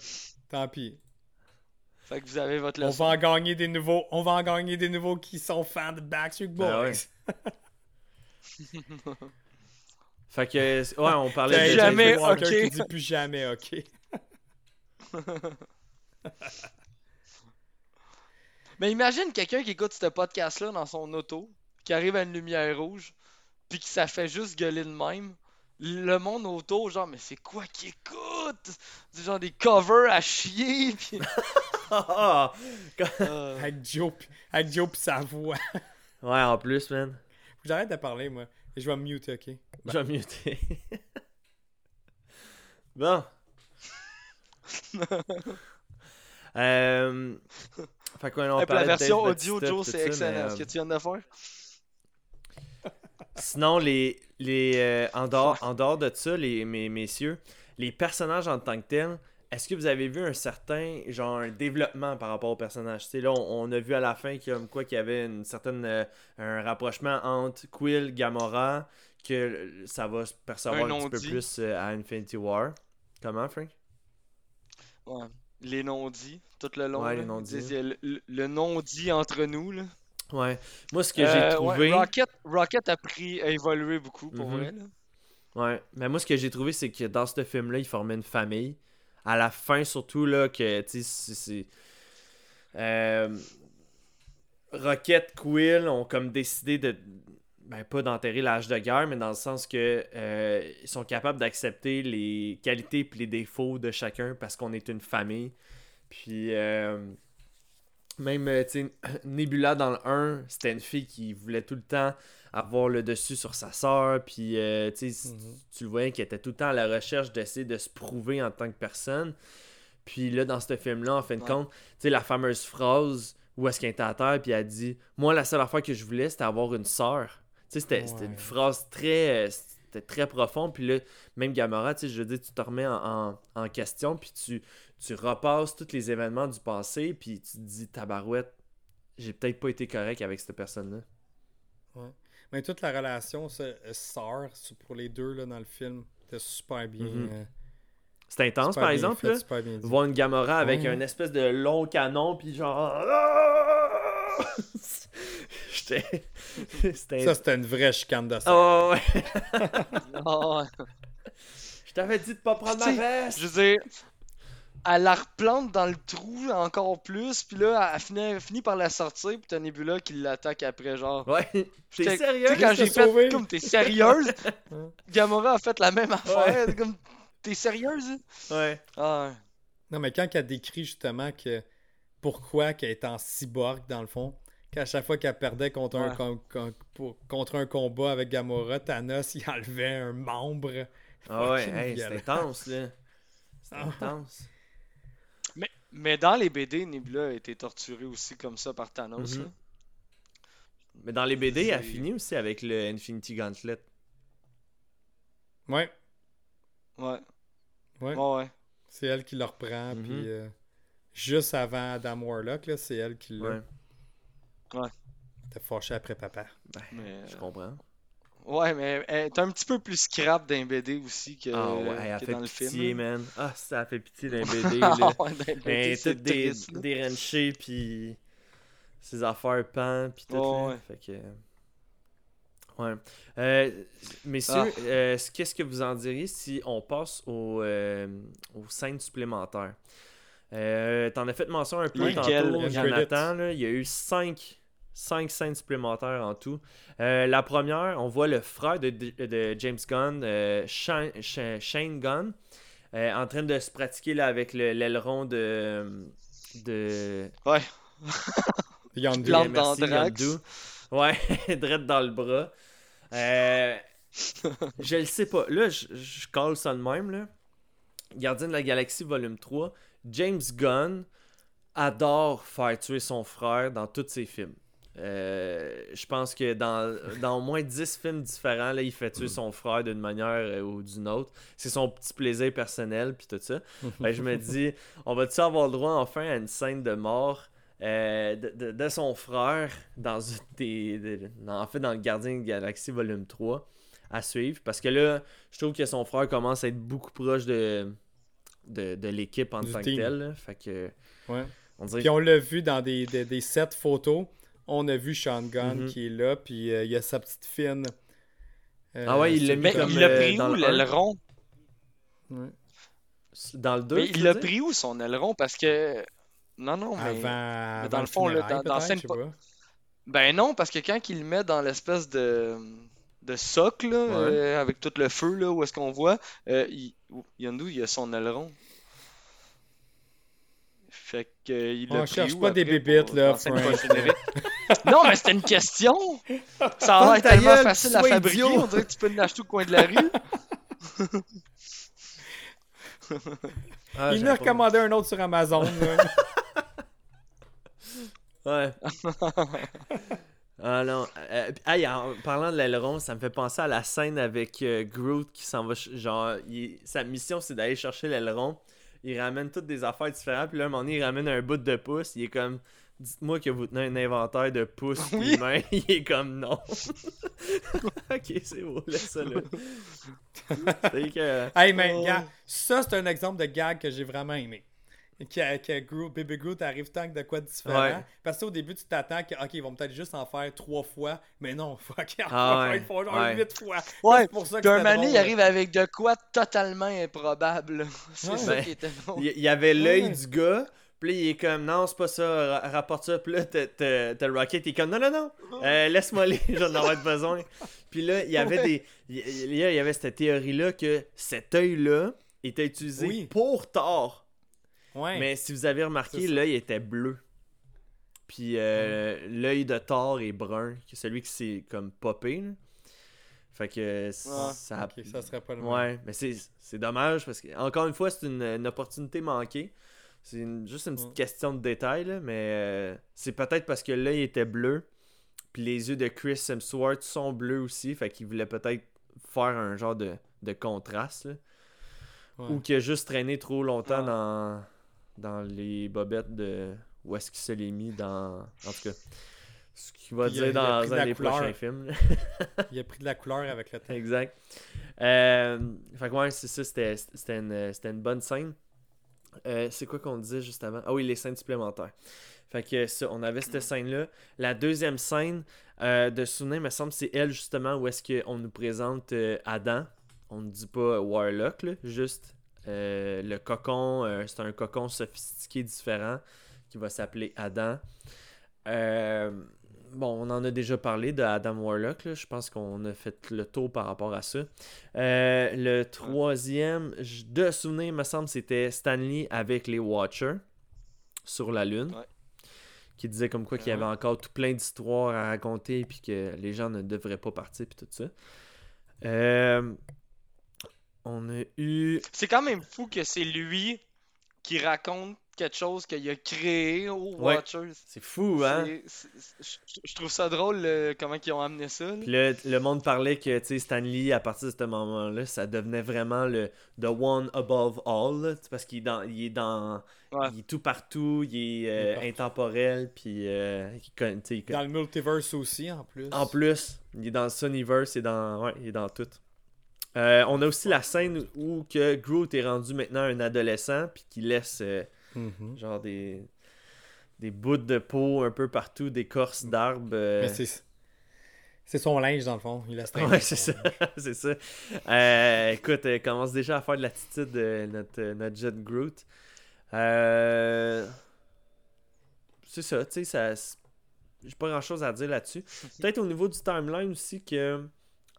tant pis. Fait que vous avez votre On va en gagner des nouveaux. On va en gagner des nouveaux qui sont fans de Backstreet Boys. Ben ouais. Fait que, ouais, on parlait de jamais, Walker ok. qui dit plus jamais ok. Mais imagine quelqu'un qui écoute ce podcast-là dans son auto, qui arrive à une lumière rouge, puis que ça fait juste gueuler de même. Le monde autour, genre, mais c'est quoi qu'il écoute? C'est genre des covers à chier, puis... Ah! Euh, Avec Joe, pis- avec Joe pis sa voix. Ouais, en plus, man. J'arrête de parler, moi. Et je vais me mute, ok? Je vais muter. bon. euh... Fait qu'on on hey, puis la version audio, Joe, pis c'est excellent. Ce que tu viens de faire. Sinon, les, les, euh, en, dehors, en dehors de ça, les, mes, messieurs, les personnages en tant que tels, est-ce que vous avez vu un certain genre un développement par rapport aux personnages? Là, on, on a vu à la fin qu'il y a- comme quoi qu'il y avait une certaine euh, un rapprochement entre Quill, Gamora, que ça va se percevoir Un un, petit peu plus euh, à Infinity War. Comment, Frank? Ouais. Les non-dits, tout le long. Ouais, là. les le- le non-dit entre nous, là. Ouais. Moi, ce que Euh, j'ai ouais, trouvé. Rocket, Rocket a pris, a évolué beaucoup, pour vrai, là. Ouais, mais moi ce que j'ai trouvé c'est que dans ce film-là, il formait une famille. À la fin surtout là que tu sais c'est euh, Rocket Quill ont comme décidé de ben pas d'enterrer l'âge de guerre mais dans le sens que euh, ils sont capables d'accepter les qualités et les défauts de chacun parce qu'on est une famille. Puis euh, même euh, tu sais Nebula dans le 1, c'était une fille qui voulait tout le temps avoir le dessus sur sa sœur, puis euh, tu sais, Mhm. tu le voyais qu'elle était tout le temps à la recherche d'essayer de se prouver en tant que personne. Puis là, dans ce film-là, en fin de Ouais. compte, tu sais, la fameuse phrase où est-ce qu'elle était à terre, puis elle dit Moi, la seule affaire que je voulais, c'était avoir une sœur. Tu sais, c'était une phrase très. euh, C'était très profond, puis là, même Gamora, tu sais, je veux dire, tu te remets en, en- en question, puis tu, tu repasses tous les événements du passé, puis tu te dis Tabarouette, j'ai peut-être pas été correct avec cette personne-là. Mais toute la relation, ça, euh, sœur, c'est pour les deux là, dans le film, c'était super bien. Mhm. euh, C'est intense, par exemple, fait, là. super bien dit. voir une Gamora avec Ouais. un espèce de long canon, puis genre. J'étais. C'était. Ça, c'était une vraie chicane de ça. Oh, ouais. Ouais. Je t'avais dit de pas prendre ma veste. Je veux dire, elle la replante dans le trou encore plus, puis là, elle finit, elle finit par la sortir, puis t'as Nebula qui l'attaque après, genre. Ouais. T'es sérieux? Tu sais, quand Juste j'ai te sauver? fait, comme, t'es sérieuse? Hein? Gamora a fait la même affaire, Ouais. comme, t'es sérieuse? Ouais. Ah, ouais. Non, mais quand elle décrit justement que pourquoi qu'elle est en cyborg, dans le fond, qu'à chaque fois qu'elle perdait contre, un, Ouais. con- con- pour- contre un combat avec Gamora, Thanos, il enlevait un membre. Ah ouais, hey, c'est intense, là. C'est intense. Mais, dans les BD, Nebula a été torturée aussi comme ça par Thanos, Mhm. Mais dans les BD, elle C'est- finit aussi avec le Infinity Gauntlet. Ouais, Ouais. ouais. Ouais, ouais. C'est elle qui le reprend, Mhm. puis euh, juste avant Adam Warlock, c'est elle qui l'a. Ouais. T'es fâché après papa. Ben, Mais, je comprends. Ouais, mais elle est un petit peu plus scrap d'un BD aussi que, Ah ouais, elle que fait dans le pitié, film. man. Ah, ça fait pitié d'un BD, Ah là. ouais, dans les BD, Ben, c'est toutes des, puis ses affaires pan, puis tout. Ouais, là. ouais. Fait que... Ouais. Euh, messieurs, Ah. euh, qu'est-ce que vous en diriez si on passe aux, euh, aux scènes supplémentaires? Euh, T'en as fait mention un peu Lesquelles? tantôt, Jonathan. là. il y a eu cinq, cinq scènes supplémentaires en tout. Euh, la première, on voit le frère de, de James Gunn, euh, Shane, Gunn, euh, en train de se pratiquer là, avec le- l'aileron de, de Ouais. Yondu. Merci. Yondu. Ouais, drette dans le bras. Je le sais pas. Là, je, je colle ça de même. Là. Gardien de la Galaxie volume 3. James Gunn adore faire tuer son frère dans tous ses films. Euh, je pense que dans, dans au moins 10 films différents, là, il fait tuer son frère d'une manière euh, ou d'une autre. C'est son petit plaisir personnel, puis tout ça. Ben, je me dis, on va-tu avoir le droit enfin à une scène de mort euh, de, de- de son frère dans une des. de- en fait, dans le Gardien de la Galaxie volume 3. à suivre? Parce que là, je trouve que son frère commence à être beaucoup proche de, de, de l'équipe en Du tant que telle. Fait que, Ouais. on dirait Puis on l'a vu dans des, des, des sets photos. On a vu Sean Gunn Mhm. qui est là, puis euh, il y a sa petite fine. euh, Ah ouais, il l'a mis comme, il l'a euh, pris dans où, le l'aileron? Ouais. dans le 2. Mais il l'a pris où, son aileron? Parce que... Non, non, mais... Avant, mais avant dans le fond, là, funérailles, dans- scène pas-. Ben non, parce que quand il le met dans l'espèce de... de socle, là, euh, avec tout le feu, là, où est-ce qu'on voit, euh, il... Yondu, il a son aileron. Fait que, il On cherche pas des bébites, pour- là, post-générique? non, mais c'était une question! Ça a l'air tellement gueule, facile à fabriquer, idiot. on dirait que tu peux l'acheter au coin de la rue. Ah, il en a recommandé un autre sur Amazon. là. Ouais. ah non. Euh, hey, en parlant de l'aileron, ça me fait penser à la scène avec euh, Groot qui s'en va. ch- Genre, il- sa mission c'est d'aller chercher l'aileron. Il ramène toutes des affaires différentes. Puis là, à un moment donné, il ramène un bout de pouce. Il est comme. Dites-moi que vous tenez un inventaire de pouces Oui. mains. Il est comme non. ok, c'est beau, laisse ça là. C'est que. hey, mais Oh. gars, ça, c'est un exemple de gag que j'ai vraiment aimé. Que, que Groot, Baby Groot arrive tant que de quoi de différent. Ouais. Parce qu'au début, tu t'attends que, ok, ils vont peut-être juste en faire trois fois. Mais non, fuck, Ah ouais, ils font genre ouais. huit fois. Ouais, C'est pour ça que il arrive avec de quoi totalement improbable. C'est Ouais. ça Ben, qui était drôle. Il y avait l'œil Ouais. du gars. Puis là, il est comme, non, c'est pas ça, ra- rapporte ça. Puis là, t'as- Rocket, il est comme, non, non, non, euh, laisse-moi aller, j'en aurais besoin. Puis là, il y avait des. Il y, avait cette théorie-là que cet œil-là était utilisé Oui. pour Thor. Ouais. Mais si vous avez remarqué, l'œil était bleu. Puis euh, l'œil de Thor est brun, celui qui s'est comme popé. là. Fait que ça. Ça serait pas le. Ouais, mais c'est c'est dommage parce que, encore une fois, c'est une, une opportunité manquée. C'est une- juste une petite Ouais. question de détail, là, mais euh, c'est peut-être parce que l'œil était bleu, puis les yeux de Chris Hemsworth sont bleus aussi, fait qu'il voulait peut-être faire un genre de, de contraste, là. Ouais. ou qu'il a juste traîné trop longtemps Ouais. dans, dans les bobettes de où est-ce qu'il se l'est mis dans. En tout cas, ce qu'il va Puis dire a dans un des couleur. prochains films. Il a pris de la couleur avec le temps. Exact. Euh, fait que ouais, c'est ça, c'était, c'était, une, c'était une bonne scène. Euh, c'est quoi qu'on disait juste avant? Ah oui, les scènes supplémentaires. Fait que ça, on avait cette scène-là. La deuxième scène euh, de souvenir, me semble, c'est elle justement où est-ce qu'on nous présente euh, Adam. On ne dit pas Warlock, là, juste euh, le cocon. c'est un cocon sophistiqué différent qui va s'appeler Adam. Euh, bon, on en a déjà parlé de Adam Warlock. là. Je pense qu'on a fait le tour par rapport à ça. Euh, le troisième, de souvenir, me semble, c'était Stanley avec les Watchers sur la Lune. Ouais. Qui disait comme quoi qu'il y avait encore tout plein d'histoires à raconter puis que les gens ne devraient pas partir puis tout ça. Euh, on a eu. C'est quand même fou que c'est lui qui raconte quelque chose qu'il a créé aux Ouais. Watchers. C'est fou, hein? Je je trouve ça drôle euh, comment ils ont amené ça. là. Là, le monde parlait que Stanley, à partir de ce moment-là, ça devenait vraiment le The One Above All. là, parce qu'il est dans. Il est, dans Ouais. il est tout partout, il est, euh, Il est partout. intemporel, puis euh, il con- tu sais, il con- Dans le multiverse aussi, en plus. En plus, il est dans le Sonyverse, il est dans, ouais, il est dans tout. Euh, on a aussi la scène où que Groot est rendu maintenant un adolescent, puis qu'il laisse euh, Mhm. genre des, des bouts de peau un peu partout, des corses d'arbres. euh, Mais c'est... C'est son linge, dans le fond. Il laisse traîner Ouais, c'est ça. c'est ça. Euh, écoute, elle commence déjà à faire de l'attitude de notre, euh, notre jet Groot. Euh, C'est ça, tu sais, ça. J'ai pas grand chose à dire là-dessus. Peut-être au niveau du timeline aussi que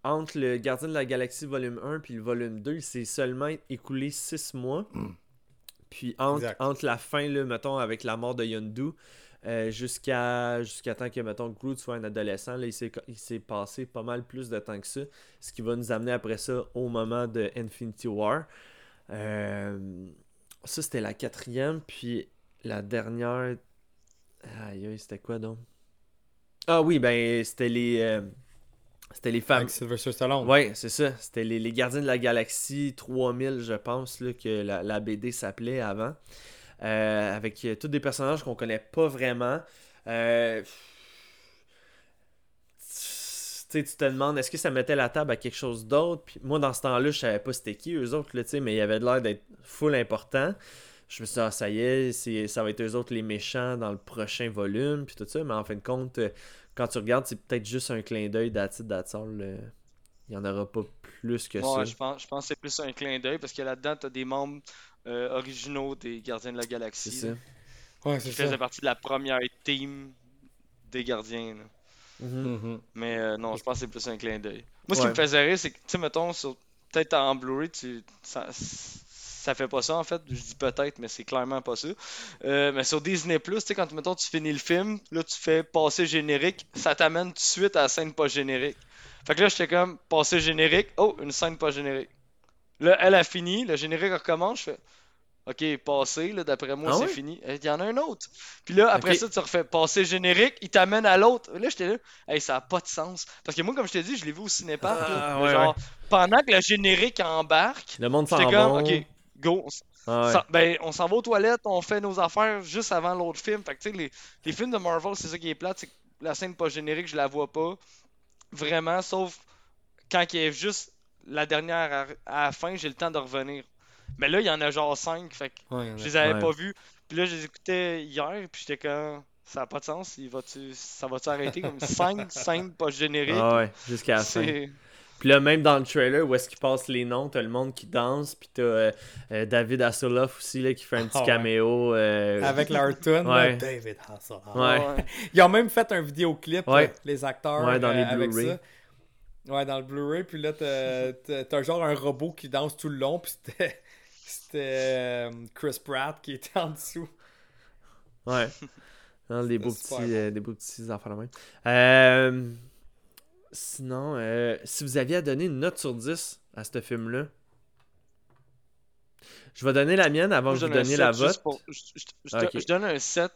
entre le Gardien de la Galaxie volume 1 puis le volume 2, il s'est seulement écoulé 6 mois. Puis entre, entre la fin, là, mettons, avec la mort de Yondu, euh, jusqu'à jusqu'à temps que, mettons, Groot soit un adolescent, là, il s'est il s'est passé pas mal plus de temps que ça. Ce qui va nous amener après ça au moment de Infinity War. Euh, ça, c'était la quatrième. Puis la dernière. Aïe, aïe, c'était quoi donc? Ah oui, ben, c'était les. euh, c'était les femmes. Avec Sylvester Stallone. Ouais, c'est ça. C'était les, les Gardiens de la Galaxie 3000, je pense, là, que la, la BD s'appelait avant. Euh, avec euh, tous des personnages qu'on connaît pas vraiment. Euh, Tu te demandes, est-ce que ça mettait la table à quelque chose d'autre? Puis moi, dans ce temps-là, je savais pas c'était qui, eux autres, là, mais il avait l'air d'être full important. Je me suis dit, ah, ça y est, ça va être eux autres les méchants dans le prochain volume, puis tout ça. Mais en fin de compte, quand tu regardes, c'est peut-être juste un clin d'œil d'attitude Il y en aura pas plus que ça. Ouais, je pense, je pense que c'est plus un clin d'œil parce que là-dedans, t'as des membres euh, originaux des Gardiens de la C'est Galaxie. ça. là, Ouais, Qui c'est faisaient ça. partie de la première team des Gardiens. là. Mhm. Mhm. Mais euh, non, je pense que c'est plus un clin d'œil. Moi, ce Ouais. qui me faisait rire, c'est que, tu sais, mettons, sur- peut-être en Blu-ray, tu... ça... ça fait pas ça en fait. Je dis peut-être, mais c'est clairement pas ça. Euh, mais sur Disney, tu sais, quand mettons, tu finis le film, là, tu fais passer générique, ça t'amène tout de suite à la scène pas générique. Fait que là, j'étais comme, passer générique, oh, une scène pas générique. Là, elle a fini, le générique recommence, je fais. Ok, passé, là, d'après moi, Ah c'est fini. Il y en a un autre. Puis là, après ça, tu refais passer générique, il t'amène à l'autre. Là, j'étais là, hey, ça a pas de sens. Parce que moi, comme je t'ai dit, je l'ai vu au cinépark. Ah, ouais, genre, pendant que le générique embarque, Le monde s'en comme, ok, go. Ah ouais. Ben, on s'en va aux toilettes, on fait nos affaires juste avant l'autre film. Fait que, tu sais, les, les films de Marvel, c'est ça qui est plate, c'est que la scène pas générique, je la vois pas. Vraiment, sauf quand il y a juste la dernière à, la fin, j'ai le temps de revenir. Mais là, il y en a genre 5, fait que Ouais, je les avais Ouais. pas vus. Puis là, je les écoutais hier, puis j'étais comme, ça a pas de sens, il va-tu, ça va-tu arrêter comme 5 scènes pas génériques? Ah ouais, jusqu'à la fin. Puis là, même dans le trailer où est-ce qu'il passe les noms, t'as le monde qui danse, puis t'as euh, euh, David Hasselhoff aussi là, qui fait un petit ouais. caméo. euh, Avec leur tune, Ouais. David Hasselhoff. Ouais. Ils ont même fait un vidéoclip, Ouais. là, les acteurs, Ouais, dans euh, les avec Blu-ray. ça. Ouais, dans le Blu-ray, puis là, t'as- genre un robot qui danse tout le long, puis c'était c'était Chris Pratt qui était en dessous. Ouais. Non, des, beaux petits, bon. euh, des beaux petits affaires de même. Euh, sinon, euh, si vous aviez à donner une note sur 10 à ce film-là, je vais donner la mienne avant Moi, que je vous donniez 7 la vôtre. pour- je- je- je- je donne un 7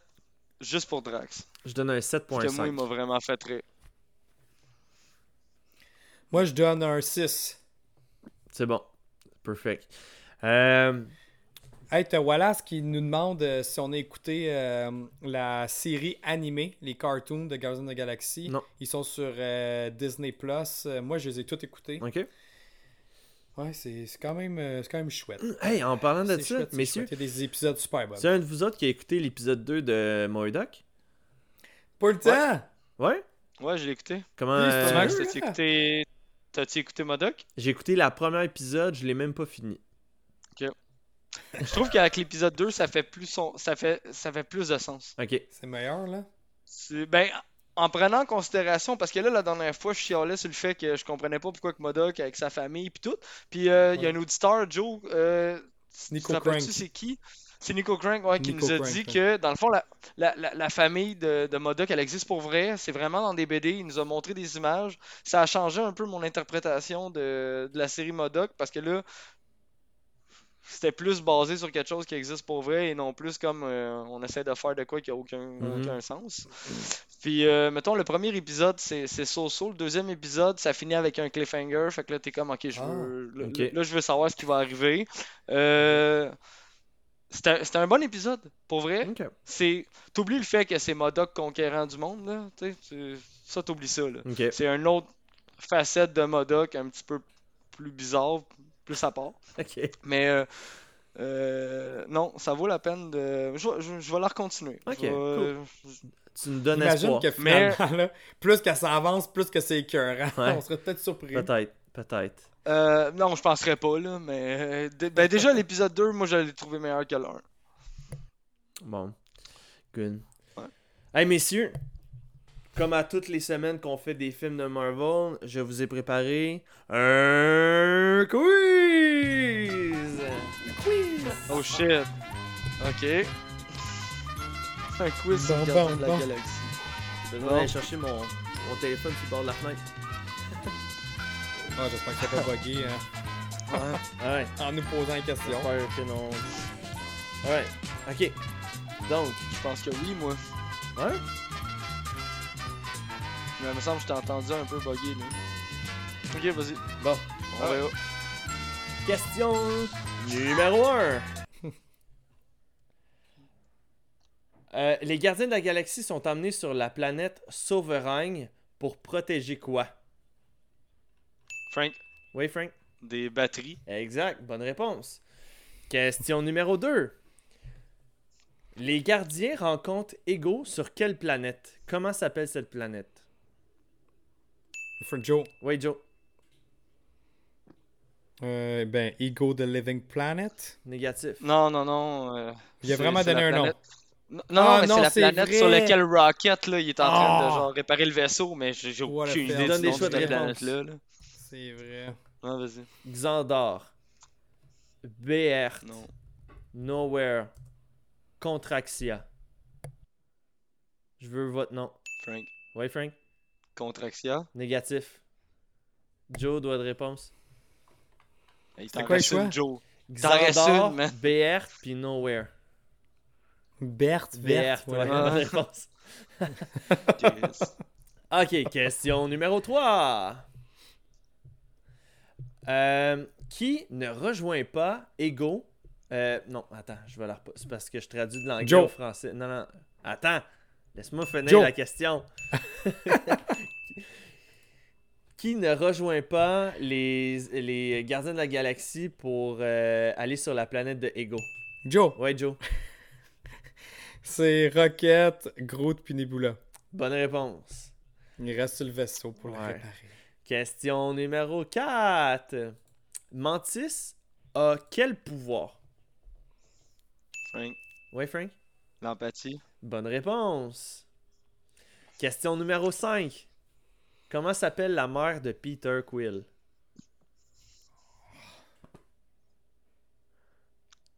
juste pour Drax. Je donne un Parce que moi, il 7.5. m'a vraiment fait rire. Moi, je donne un 6. C'est bon. Perfect. Euh, Hey, t'as Wallace qui nous demande euh, si on a écouté euh, la série animée, les cartoons de Guardians of the Galaxy. Non. Ils sont sur euh, Disney+. Plus. Euh, moi, je les ai tous écoutés. ok. Ouais, c'est c'est quand, même, c'est quand même chouette. Hey, en parlant de ça, chouette, c'est messieurs, chouette. Il y a des épisodes super bons. c'est un de vous autres qui a écouté l'épisode 2 de Moedoc? Pas le temps! Ouais? Ouais, je l'ai écouté. Comment. Oui, c'est euh, pas mal. Max, t'as-tu écouté... T'as-tu écouté Modoc? J'ai écouté la première épisode, je l'ai même pas fini. Je trouve qu'avec l'épisode 2, ça fait plus son... ça fait ça fait plus de sens. Ok. C'est meilleur, là? C'est- Ben, en prenant en considération, parce que là, la dernière fois, je chialais sur le fait que je comprenais pas pourquoi que Modoc avec sa famille puis tout. Puis euh, il y a un auditeur, Joe, euh, tu Nico Crank. c'est qui? C'est Nico Crank, ouais, qui Nico nous a Crank, dit que, dans le fond, la, la, la, la famille de, de Modoc, elle existe pour vrai. C'est vraiment dans des BD. Il nous a montré des images. Ça a changé un peu mon interprétation de, de la série Modoc, parce que là, c'était plus basé sur quelque chose qui existe pour vrai et non plus comme euh, on essaie de faire de quoi qui a aucun, Mhm. aucun sens. Puis, euh, mettons, le premier épisode, c'est so-so. Le deuxième épisode, ça finit avec un cliffhanger. Fait que là, t'es comme, ok, je Ah, veux, là, je veux savoir ce qui va arriver. Euh, C'était un- bon épisode, pour vrai. C'est, T'oublies le fait que c'est Modoc conquérant du monde, là. tu sais, tu- Ça, t'oublies ça. C'est une autre facette de Modoc un petit peu plus bizarre, plus à part. Mais euh, euh, non, ça vaut la peine de. Je, vais- je- je vais la recontinuer. Ok, Je vais- Tu nous donnes Imagine espoir. que finalement, là, plus que ça avance, plus que c'est écœurant. Ouais. On serait peut-être surpris. Peut-être. Peut-être. Euh, non, je penserais pas, là. Mais euh, ben, déjà, l'épisode 2, moi, je l'ai trouvé meilleur que le 1. Bon. Good. Ouais. Hey, messieurs. Comme à toutes les semaines qu'on fait des films de Marvel, je vous ai préparé un quiz. Oh shit. Ok. Un quiz sur Bon, le gardien bon, de la bon. galaxie. J'ai besoin d'aller chercher mon, mon téléphone sur le bord de la fenêtre. Ah, J'espère que ça pas bugué hein, Ouais. Ouais. en nous posant une question. J'espère que non. Ouais. Ok. Donc, Je pense que oui, moi. ouais. Mais il me semble que je t'ai entendu un peu bugger, là. Ok, vas-y. Bon. On Ah verra. Question numéro 1. les gardiens de la galaxie sont emmenés sur la planète Sovereign pour protéger quoi? Frank, Oui, Frank. des batteries. Exact, bonne réponse. Question numéro 2. Les gardiens rencontrent Ego sur quelle planète? Comment s'appelle cette planète? For Joe. Oui, Joe. Euh, ben, Ego the Living Planet. Négatif. Non, non, non. euh, Il a vraiment donné la un nom. planète- Non, non, Ah, mais non, c'est la planète sur vrai. laquelle Rocket là, il est en train de Ah. genre réparer le vaisseau, mais j'ai aucune idée Donne du des nom de choix de cette réponse. planète-là. là. C'est vrai. Ah, vas-y. Xandar. BR. Non. Nowhere. Contraxia. Je veux votre nom. Frank. Oui, Frank? Contraxia. Négatif. Joe, doigt de réponse. Il C'est t'en reste une? Joe. T'en restes Xandar, une, man. BR, puis Nowhere. Bert, BR, Bert. ouais, bonne réponse. Ok, question numéro 3. Euh, qui ne rejoint pas Ego? Euh, Non, attends, je vais la repa- C'est parce que je traduis de l'anglais au français. Non, non, attends. Laisse-moi finir Joe. la question. qui ne rejoint pas les, les gardiens de la galaxie pour euh, aller sur la planète de Ego? Joe. Ouais, Joe. C'est Rocket, Groot puis Nebula. Bonne réponse. Il reste sur le vaisseau pour le Ouais. réparer. Question numéro 4. Mantis a quel pouvoir? Frank. Oui, Frank? L'empathie. Bonne réponse. Question numéro 5. Comment s'appelle la mère de Peter Quill?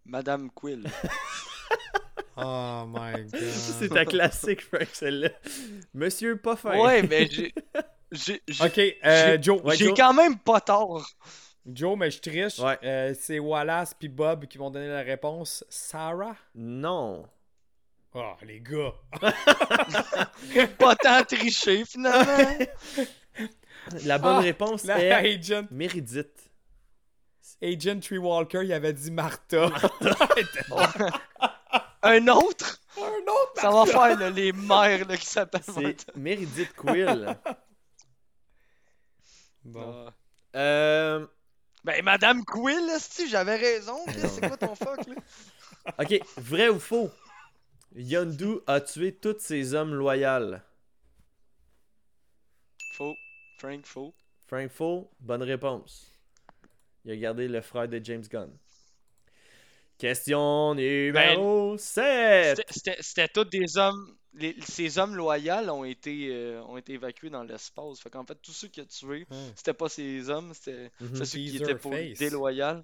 Madame Quill. Oh my god. C'est ta classique, Frank, celle-là. Monsieur pas fin. ouais, mais j'ai. J'ai j'ai- Ok, euh, Joe. Ouais, j'ai Joe. quand même pas tort. Joe, mais je triche. Ouais. Euh, c'est Wallace puis Bob qui vont donner la réponse. Sarah? Non. Oh, les gars. Pas tant triché finalement. La bonne Ah, réponse La est Agent, Méridite. Agent Tree Walker, il avait dit Martha. Un autre? Un autre Ça va faire là, les mères là, qui s'appellent. C'est Méridite Quill. Bon. Ah. Euh, Ben, Madame Quill, si j'avais raison. C'est quoi ton fuck là? Ok, vrai ou faux? Yondu a tué tous ses hommes loyaux. Faux. Frank, faux. Frank Faux, bonne réponse. Il a gardé le frère de James Gunn. Question numéro 7. C'était- C'était c'était tous des hommes. Les- ces hommes loyaux ont été, euh, ont été évacués dans l'espace. Fait qu'en fait, tous ceux qu'il a tués, Hmm. c'était pas ces hommes, c'était Mhm. c'était ceux qui Teaser étaient pour face. déloyaux.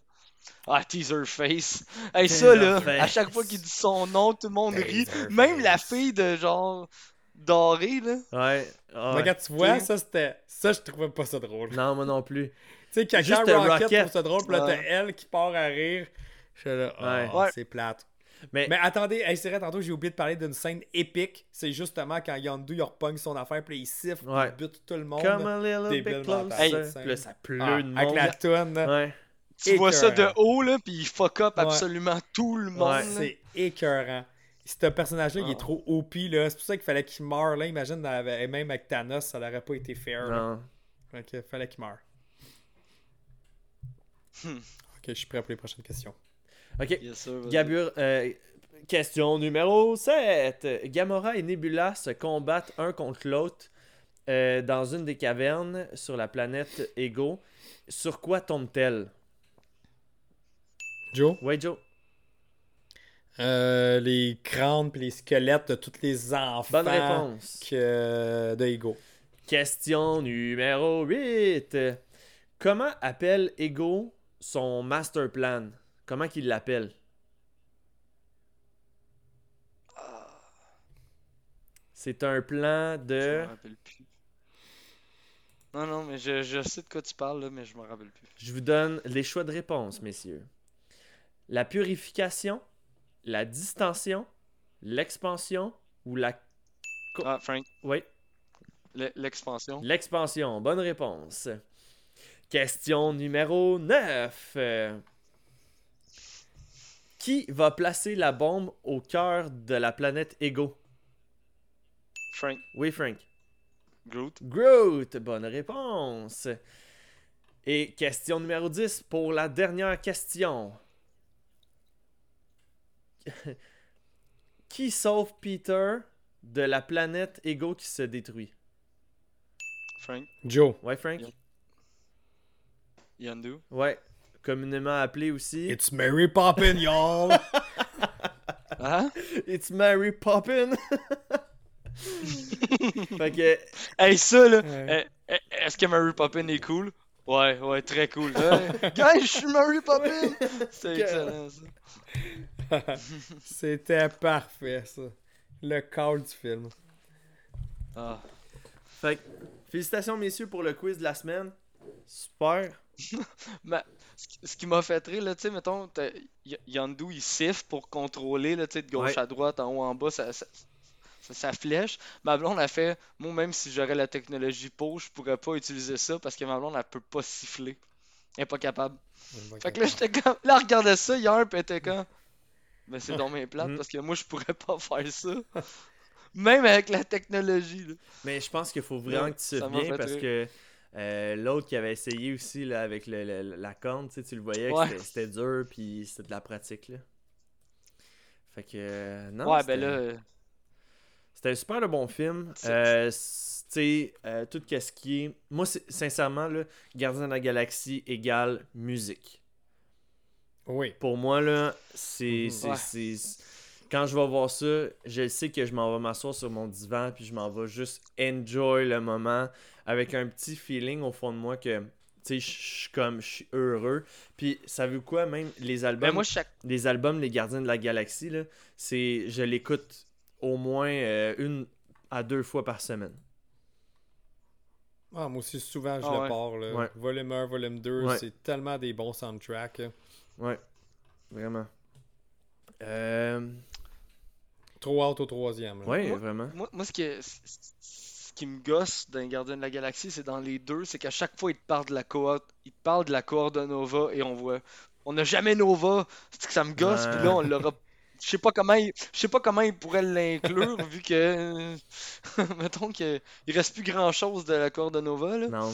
Ah, teaser face. Hey, Teaser ça là, face. à chaque fois qu'il dit son nom, tout le monde rit. Même la fille de genre dorée là. Ouais. ouais. Regarde, tu vois, ça c'était. Ça, je trouvais pas ça drôle. Tu Non, moi non plus. sais, quand Rocket, Rocket. trouve ça drôle, pis là, t'as Ouais. elle qui part à rire. Je suis là, Ouais. c'est plate. Mais, Mais attendez, hey, c'est vrai, tantôt j'ai oublié de parler d'une scène épique. C'est justement quand Yondu il repogne son affaire, puis il siffle, Ouais. il bute tout le monde. come a little débile bit closer. Hey, Puis là, ça pleut Ah, de monde. avec la toune, Ouais. Tu vois ça de haut là, puis il fuck up Ouais. absolument tout le monde. C'est écœurant. Ce personnage-là, il est Ah. trop OP, là. C'est pour ça qu'il fallait qu'il meure, là. Imagine, dans- et même avec Thanos, ça n'aurait pas été fair. Non. Fait que fallait qu'il meure. Hmm. Ok, je suis prêt pour les prochaines questions. Ok. Yes, sir, vas-y. Gabur, euh, question numéro 7. Gamora et Nebula se combattent un contre l'autre euh, dans une des cavernes sur la planète Ego. Sur quoi tombent-elles Joe? Ouais, Joe. Euh, les crânes puis les squelettes de tous les enfants Bonne réponse. que... de Ego. Question numéro 8. Comment appelle Ego son master plan? Comment qu'il l'appelle? C'est un plan Je de. me rappelle plus. Non, non, mais je, je sais de quoi tu parles, là, mais je me rappelle plus. Je vous donne les choix de réponse, messieurs. La purification, la distension, l'expansion ou la. Ah, Frank, Oui, le- l'expansion. l'expansion. Bonne réponse. Question numéro 9. Qui va placer la bombe au cœur de la planète Ego? Frank, Oui, Frank. Groot. Groot, bonne réponse. Et question numéro 10 pour la dernière question. qui sauve Peter de la planète Ego qui se détruit? Frank, Joe. Ouais, Frank. Yandu. Ouais. Communément appelé aussi. It's Mary Poppin, y'all! Hein? It's Mary Poppin. fait que. Hey, ça là, Ouais. eh, eh, est-ce que Mary Poppin est cool? Ouais, ouais, très cool. Guys, je suis Mary Poppin! C'est excellent ça. C'était parfait, ça. Le call du film. Ah. Fait que, félicitations, messieurs, pour le quiz de la semaine. Super. Mais ce qui- m'a fait rire, là, tu sais, mettons, Y- Yandu il siffle pour contrôler, là, tu sais, de gauche Ouais. à droite, en haut, en bas, ça, ça, ça- ça flèche. Ma blonde a fait, moi, même si j'aurais la technologie pour, je pourrais pas utiliser ça parce que ma blonde, elle peut pas siffler. Elle est pas capable. Fait que là, j'étais comme, là, regardait ça hier, pis elle était comme, mais c'est dans mes plates Mhm. parce que moi, je pourrais pas faire ça. Même avec la technologie, là. Mais je pense qu'il faut vraiment Ouais, que tu te souviens fait parce rire. que euh, l'autre qui avait essayé aussi là, avec le- le- la corne, tu sais, tu le voyais que Ouais. c'était- c'était dur puis c'était de la pratique. Là. Fait que. euh, non, ouais, c'était- ben là, euh, C'était un super bon film. C'est- Euh, c- tu sais, euh, tout ce qui est. Moi, c'est- sincèrement, là, Gardien de la Galaxie égale musique. Oui. Pour moi, là, c'est. Mhm. c'est- Ouais. Quand je vais voir ça, je sais que je m'en vais m'asseoir sur mon divan, puis je m'en vais juste enjoy le moment avec un petit feeling au fond de moi que. Tu sais, je suis comme, je suis heureux. Puis, savez-vous quoi, même les albums, ben moi, chaque. les albums Les Gardiens de la Galaxie, là, c'est, je l'écoute au moins euh, une à deux fois par semaine. Ah, moi aussi, souvent, je Ah le ouais. pars. Là. Ouais. Volume 1, volume 2, Ouais. c'est tellement des bons soundtracks. Ouais, vraiment. Euh, Trop haute au troisième. là. ouais, Moi- vraiment. Moi, moi ce, qui est- ce qui me gosse d'un Gardien de la Galaxie, c'est dans les deux, c'est qu'à chaque fois, il te parle de la cohorte, il te parle de la cohorte de Nova et on voit, on n'a jamais Nova. C'est que ça me gosse, puis là, on l'aura. Je sais pas comment il, je sais pas comment il pourrait l'inclure vu que mettons qu'il reste plus grand chose de la cohorte de Nova là. Non.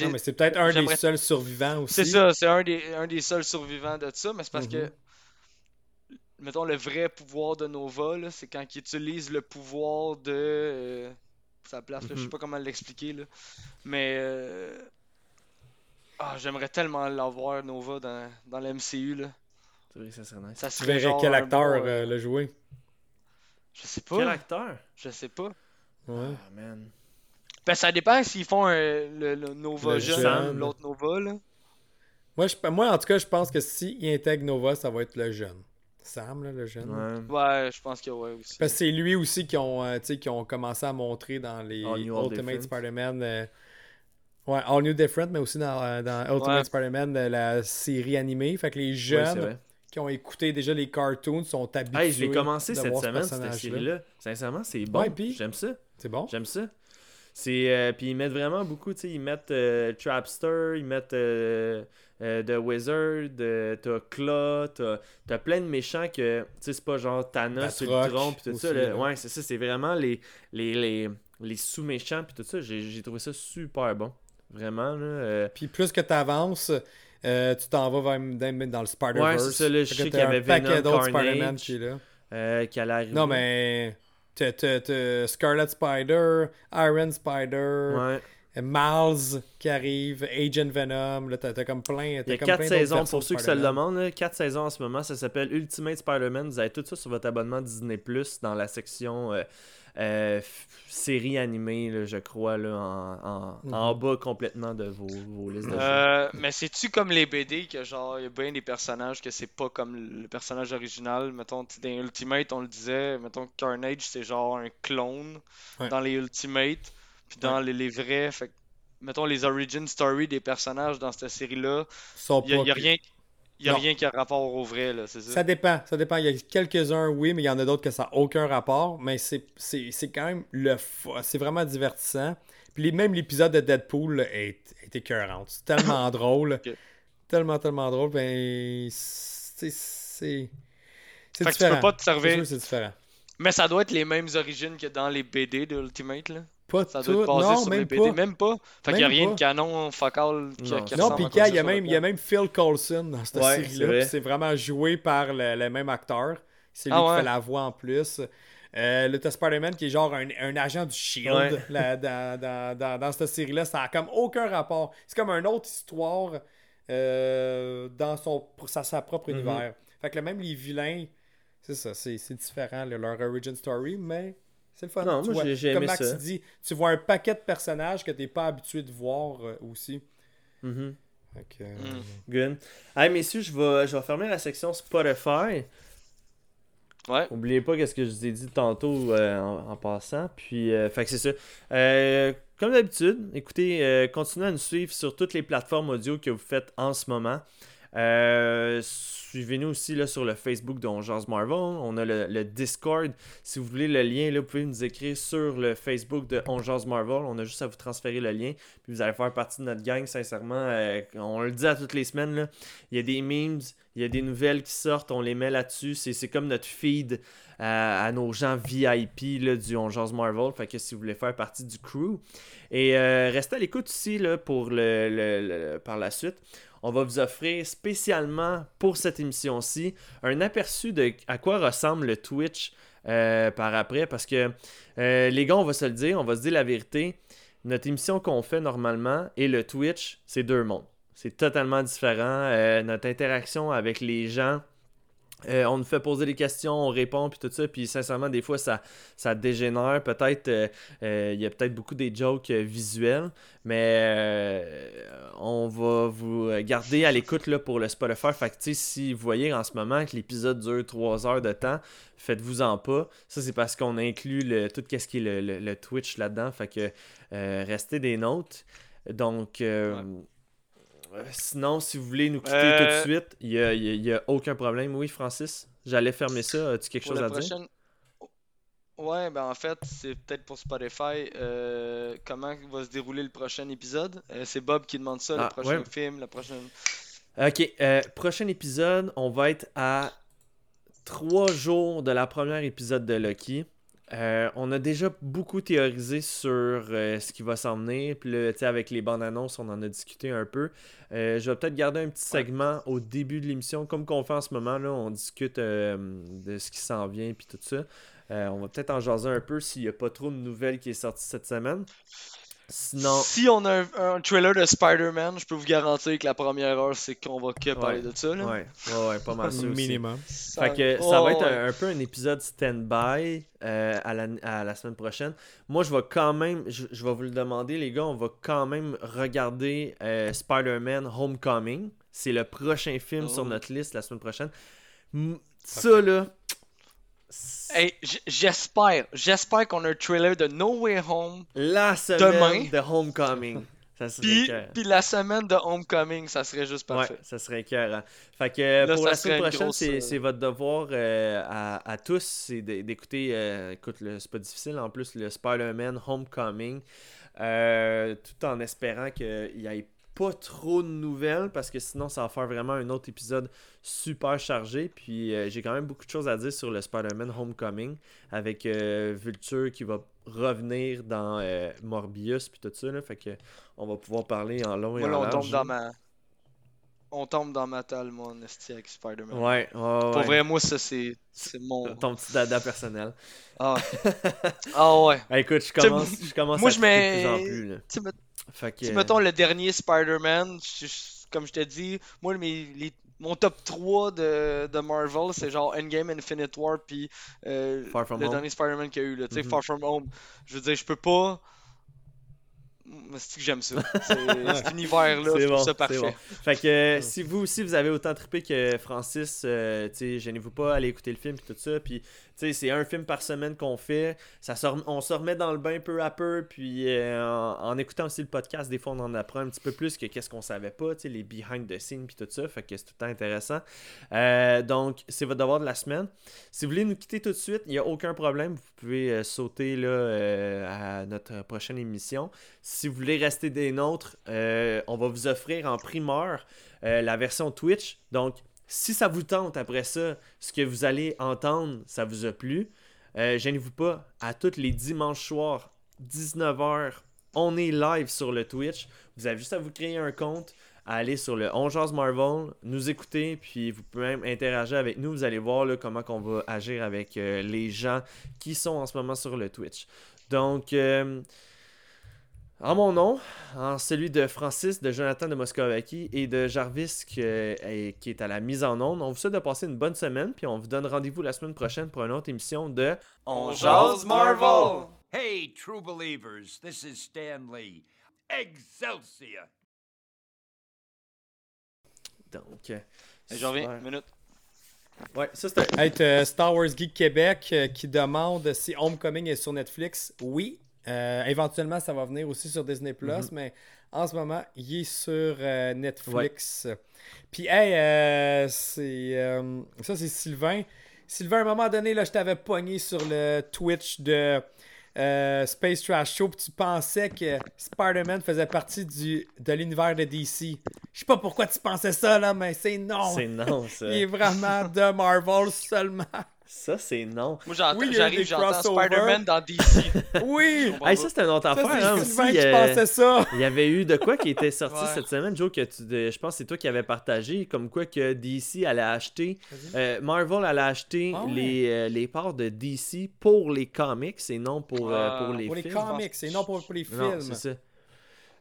Non, mais c'est peut-être un des seuls survivants aussi. C'est ça, c'est un des, un des seuls survivants de ça, mais c'est parce que, Mhm. Mettons, le vrai pouvoir de Nova, c'est quand il utilise le pouvoir de. euh, sa place, là, je sais Mhm. pas comment l'expliquer, là. Mais. euh, Ah, j'aimerais tellement l'avoir, Nova, dans, dans le MCU, là. C'est vrai que ça serait nice. Ça Tu verrais quel acteur bon, euh, euh, le jouer. Je sais pas. Quel acteur? Je sais pas. Ouais. Ah, man. Ben, ça dépend s'ils font un- le, le Nova Le jeune, l'autre Nova, là. Moi, je, moi, en tout cas, je pense que s'il intègre Nova, ça va être le jeune. Sam, là, le jeune. Ouais. Ouais, je pense que ouais aussi. Parce que c'est lui aussi qui ont, euh, tu sais, qui ont commencé à montrer dans les Ultimate. Spider-Man. euh, Ouais, All New Different, mais aussi dans, euh, dans Ultimate Ouais. Spider-Man, euh, la série animée. Fait que les jeunes qui ont écouté déjà les cartoons sont habitués. Hey, je l'ai commencé cette ce semaine, cette série-là. Sincèrement, c'est bon. J'aime ça. C'est bon? J'aime ça. C'est euh, puis ils mettent vraiment beaucoup, tu sais, ils mettent euh, Trapster, ils mettent euh, euh, The Wizard, euh, t'as Claw, t'as t'as plein de méchants que, tu sais, c'est pas genre Thanos sur le Batroc tronc puis tout ça. aussi, là. là. Ouais, c'est ça, c'est vraiment les, les, les, les sous-méchants puis tout ça. J'ai j'ai trouvé ça super bon. Vraiment, là. euh, Puis plus que tu avances, tu t'en vas vers, dans, le Spider-Verse. Ouais, c'est ça, là, je sais qu'il y avait Venom, d'autres Carnage. Spider-Man qui là. euh, qui allait. Non, mais t'as- t'as t'as Scarlet Spider, Iron Spider, Ouais. Miles qui arrive, Agent Venom, là t'as comme plein. Il y a t'as comme quatre plein saisons, pour ceux qui se le demandent, là, quatre saisons en ce moment. Ça s'appelle Ultimate Spider-Man. Vous avez tout ça sur votre abonnement Disney Plus dans la section euh, euh, série animée, là, je crois, là, en, en, Mhm. en bas complètement de vos, vos listes de jeux. Euh, mais c'est-tu comme les BD que genre il y a bien des personnages que c'est pas comme le personnage original? Mettons dans Ultimate on le disait mettons que Carnage c'est genre un clone Ouais. dans les Ultimate puis dans les, les vrais fait mettons les origin story des personnages dans cette série là Sont il y a, rien y a rien qui a rapport au vrai là c'est ça, Ça dépend, ça dépend. Il y a quelques-uns, oui, mais il y en a d'autres que ça n'a aucun rapport. Mais c'est quand même le. C'est vraiment divertissant. Puis les- même l'épisode de Deadpool là, est, est écœurant. C'est tellement drôle. Tellement, tellement drôle. Ben, c'est. C'est que tu différent. peux pas te servir sûr différent. mais ça doit être les mêmes origines que dans les BD de Ultimate là Pas Ça tout. doit être basé Non, sur même les BD. pas. Même pas. Fait qu'il n'y a rien pas. de canon focal qui, Non, qui Non, ressemble puis quand, il y, a même, il y a même Phil Coulson dans cette Ouais, c'est série-là. C'est vraiment joué par le, le même acteur. C'est lui Ah qui ouais. fait la voix en plus. Euh, t'as Spider-Man qui est genre un, un agent du Shield Ouais. là, dans, dans, dans, dans cette série-là. Ça a comme aucun rapport. C'est comme une autre histoire euh, dans son, pour sa, sa propre Mhm. univers. Fait que là, même les vilains, c'est ça, c'est c'est différent, là, leur origin story, mais c'est le fun. Non, Tu moi, vois, j'ai- j'ai comme aimé Max ça. dit, tu vois un paquet de personnages que t'es pas habitué de voir euh, aussi. Mhm. Fait que, euh, Mm. Good. Hey, messieurs, je vais, je vais fermer la section Spotify. Ouais. Oubliez pas ce que je vous ai dit tantôt euh, en, en passant. Puis, euh, fait que c'est ça. Euh, comme d'habitude, écoutez, euh, continuez à nous suivre sur toutes les plateformes audio que vous faites en ce moment. Euh, Suivez-nous aussi là, sur le Facebook de On Jase Marvel. On a le, Discord. Si vous voulez le lien, là, vous pouvez nous écrire sur le Facebook de On Jase Marvel. On a juste à vous transférer le lien. Puis vous allez faire partie de notre gang, sincèrement. Euh, on le dit à toutes les semaines. Il y a des memes, il y a des nouvelles qui sortent. On les met là-dessus. C'est, comme notre feed à, à nos gens VIP du On Jase Marvel. Fait que si vous voulez faire partie du crew. Et euh, restez à l'écoute aussi là, pour le- par la suite. On va vous offrir spécialement pour cette émission-ci un aperçu de à quoi ressemble le Twitch euh, par après. Parce que euh, les gars, on va se le dire, on va se dire la vérité. Notre émission qu'on fait normalement et le Twitch, c'est deux mondes. C'est totalement différent. Euh, notre interaction avec les gens, euh, on nous fait poser des questions, on répond, puis tout ça. Puis sincèrement, des fois, ça, ça dégénère. Peut-être, euh, euh, il y a peut-être beaucoup des jokes visuels, mais on va vous garder à l'écoute pour le Spotify. Fait que, si vous voyez en ce moment que l'épisode dure 3 heures de temps, faites-vous en pas. Ça, c'est parce qu'on inclut le, tout ce qui est le, le- Twitch là-dedans. Fait que restez des notes. Donc, sinon, si vous voulez nous quitter Euh, tout de suite, il n'y a, y a- il y a aucun problème. Oui, Francis, j'allais fermer ça. As-tu quelque Pour chose à dire? Ouais, ben en fait, c'est peut-être pour Spotify. euh, comment va se dérouler le prochain épisode Euh, C'est Bob qui demande ça, Ah, le prochain ouais. film, la prochaine. Ok, euh, prochain épisode, on va être à trois jours de la première épisode de Lucky. Euh, on a déjà beaucoup théorisé sur euh, ce qui va s'en venir. Puis là, tu sais, avec les bandes annonces, on en a discuté un peu. Euh, je vais peut-être garder un petit segment au début de l'émission, comme qu'on fait en ce moment. Là, on discute de ce qui s'en vient puis tout ça. On va peut-être en jaser un peu s'il n'y a pas trop de nouvelles qui est sortie cette semaine. Sinon, Si on a un, un trailer de Spider-Man, je peux vous garantir que la première heure, c'est qu'on va que parler de ça. Là. ouais, ouais, ouais, pas mal ça aussi. minimum. Ça- Fait que ça va être ouais. un, un peu un épisode stand-by euh, à, la, à la semaine prochaine. Moi, je vais quand même, je, je vais vous le demander, les gars, on va quand même regarder euh, Spider-Man Homecoming. C'est le prochain film sur Oh. notre liste la semaine prochaine. M- Ça, là. Hey, j'espère, j'espère qu'on a un trailer de No Way Home. La semaine Demain. de Homecoming. Ça serait Puis, la semaine de Homecoming, ça serait juste parfait. Ouais, ça serait écœurant. Fait que euh, Là, pour la semaine prochaine, grosse, c'est euh, votre devoir euh, à, à tous, c'est d'écouter, euh, écoute, c'est pas difficile en plus, le Spider-Man Homecoming, euh, tout en espérant qu'il n'y ait pas trop de nouvelles, parce que sinon ça va faire vraiment un autre épisode super chargé. Puis euh, j'ai quand même beaucoup de choses à dire sur le Spider-Man Homecoming, avec euh, Vulture qui va revenir dans euh, Morbius, puis tout ça, là, fait que on va pouvoir parler en long et en on large. tombe dans ma. On tombe dans ma mon esti avec Spider-Man. Ouais, ouais, Pour ouais. vrai, moi, ça, c'est mon. Ton petit dada personnel. Ah, ah ouais. Ah, écoute, je commence, je commence moi, à je mets- de plus en plus. Là. Que, tu sais, mettons le dernier Spider-Man, comme je t'ai dit, moi, mes, les- mon top 3 de, de Marvel, c'est genre Endgame, Infinite War, puis euh, le Home. dernier Spider-Man qu'il y a eu, là, tu sais, Mhm. Far From Home. Je veux dire, je peux pas. C'est que j'aime ça? C'est- Cet univers-là, C'est bon, ça parfait. bon. Fait que euh, si vous aussi vous avez autant trippé que Francis, euh, gênez-vous pas, allez écouter le film et tout ça. Puis, c'est un film par semaine qu'on fait. Ça on se remet dans le bain peu à peu. Puis, euh, en, en écoutant aussi le podcast, des fois, on en apprend un petit peu plus que qu'est-ce qu'on savait pas, les behind the scenes puis tout ça. Fait que c'est tout le temps intéressant. Euh, donc, c'est votre devoir de la semaine. Si vous voulez nous quitter tout de suite, il n'y a aucun problème. Vous pouvez euh, sauter là, à notre prochaine émission. Si vous voulez rester des nôtres, on va vous offrir en primeur la version Twitch. Donc, si ça vous tente après ça, ce que vous allez entendre, ça vous a plu, euh, gênez-vous pas, à tous les dimanches soirs 19h, on est live sur le Twitch. Vous avez juste à vous créer un compte, à aller sur le On Jase Marvel, nous écouter, puis vous pouvez même interagir avec nous. Vous allez voir comment on va agir avec euh, les gens qui sont en ce moment sur le Twitch. Donc, euh, en mon nom, en celui de Francis, de Jonathan de Moscovaki et de Jarvis qui, est- qui est à la mise en onde, on vous souhaite de passer une bonne semaine, puis on vous donne rendez-vous la semaine prochaine pour une autre émission de On jase Marvel! Hey, true believers, this is Stan Lee. Excelsior! Donc, euh, Et Je reviens, une minute. Ouais, ça c'était. Star Wars Geek Québec euh, qui demande si Homecoming est sur Netflix. Oui. Euh, éventuellement, ça va venir aussi sur Disney Plus, mais en ce moment, il est sur euh, Netflix. Puis, hey, euh, c'est. ça, c'est Sylvain. Sylvain, à un moment donné, là, je t'avais pogné sur le Twitch de Space Trash Show, puis tu pensais que Spider-Man faisait partie du, de l'univers de DC. Je sais pas pourquoi tu pensais ça, là, mais c'est non. C'est non, ça. Il est vraiment de Marvel seulement. Ça, c'est non. Moi, j'entends- Oui, j'arrive, j'entends. Spider-Man dans DC. Oui! Hey, ça, c'était une autre Ça, affaire. hein, c'est Sylvain aussi, qui euh, pensait ça. Il y avait eu de quoi qui était sorti Ouais. cette semaine, Joe, que tu, de- je pense que c'est toi qui avais partagé, comme quoi que DC allait acheter, euh, Marvel allait acheter Ah ouais. les, euh, les parts de DC pour les comics et non pour, euh, Ah, pour les Pour les films. comics et non pour, pour les Non, films. c'est ça.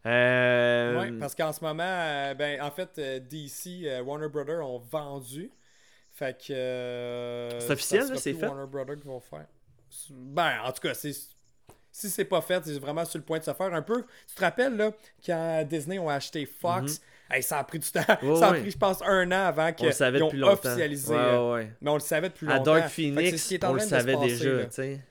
Euh, Ouais, parce qu'en ce moment, euh, ben, en fait, euh, DC, euh, Warner Brothers ont vendu. Fait que. euh, C'est officiel, c'est fait? Warner Brothers qui vont faire. Ben, en tout cas, c'est. Si c'est pas fait, c'est vraiment sur le point de se faire un peu. Tu te rappelles, là, quand Disney ont acheté Fox, hey, ça a pris du temps. Mhm. Ça a pris, je pense, un an avant qu'ils ont longtemps. officialisé. Ouais, euh, ouais. Mais on le savait depuis À longtemps. Dark que c'est Phoenix, ce qui est en on le savait passer, déjà, tu sais.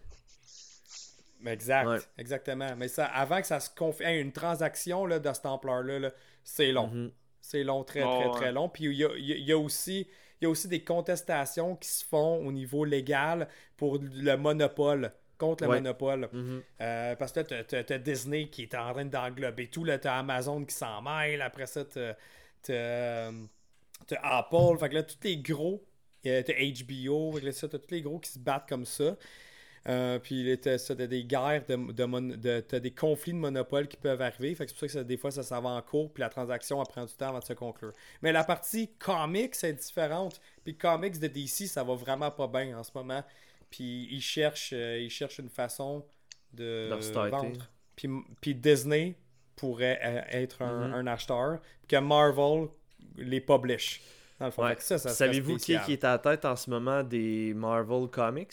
Exact, Ouais. exactement. Mais ça, avant que ça se confie hey, une transaction là, de cette ampleur-là, là, c'est long. Mhm. C'est long, très, Oh, très, ouais. très long. Puis il y a, il y a- il y a aussi, il y a aussi des contestations qui se font au niveau légal pour le monopole, contre le Ouais. monopole. Mhm. Euh, parce que t'as t'as Disney qui est en train d'englober tout. Là, t'as Amazon qui s'en mêle. Après ça, t'as t'as- t'as Apple. Fait que là, tous les gros. euh, T'as HBO. Fait que là, ça, t'as tous les gros qui se battent comme ça. Euh, puis t'as des guerres, de, de, de- t'as des conflits de monopole qui peuvent arriver. Fait que c'est pour ça que ça, des fois, ça s'en va en cours. Puis la transaction, elle prend du temps avant de se conclure. Mais la partie comics est différente. Puis comics de DC, ça va vraiment pas bien en ce moment. Puis ils cherchent, euh, ils cherchent une façon de vendre. Puis, puis Disney pourrait euh, être un, Mhm. un acheteur. Puis que Marvel les publish. Dans le fond. Ouais. Ça, ça Savez-vous qui, qui est à la tête en ce moment des Marvel Comics?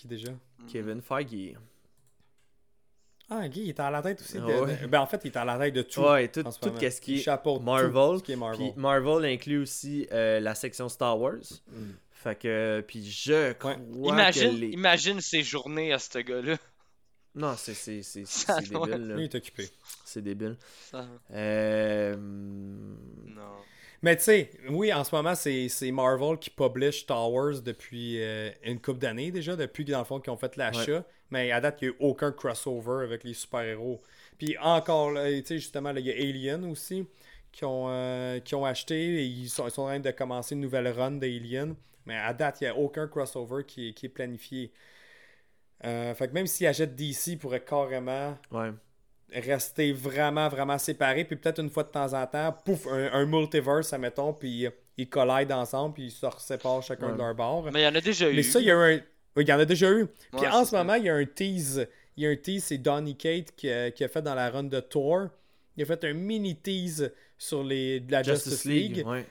Qui déjà? Kevin Feige. Ah, Guy, il est à la tête aussi. De, Ah ouais. de- Ben, en fait, il est à la tête de tout. Ouais, tout, tout moment. ce qui est chapeaute tout Marvel. ce qui est Marvel. Puis Marvel inclut aussi euh, la section Star Wars. Fait que, puis je crois Imagine, que les... imagine ses journées à ce gars-là. Non, c'est c'est c'est Ça c'est doit- débile. là. Lui, il est occupé. C'est débile. Ça- Euh... Non. Mais tu sais, oui, en ce moment, c'est Marvel qui publish Star Wars depuis euh, une couple d'années déjà, depuis dans le fond qu'ils ont fait l'achat. Mais à date, il n'y a eu aucun crossover avec les super-héros. Puis encore, tu sais, justement, il y a Alien aussi qui ont, euh, qui ont acheté et ils sont, ils sont en train de commencer une nouvelle run d'Alien. Mais à date, il n'y a aucun crossover qui est, qui est planifié. Euh, fait que même s'ils achètent DC, ils pourraient carrément Ouais. Rester vraiment, vraiment séparés. Puis peut-être une fois de temps en temps, pouf, un, un multiverse, admettons, puis euh, ils collident ensemble, puis ils se séparent chacun Ouais. de leur bord. Mais il y en a déjà eu. Mais ça, il y a eu un. Oui, il y en a déjà eu. Puis Ouais, en ce moment, il y a un tease. Il y a un tease, c'est Donny Kate qui a, qui a fait dans la run de Thor. Il a fait un mini tease sur les, de la Justice, League. ouais.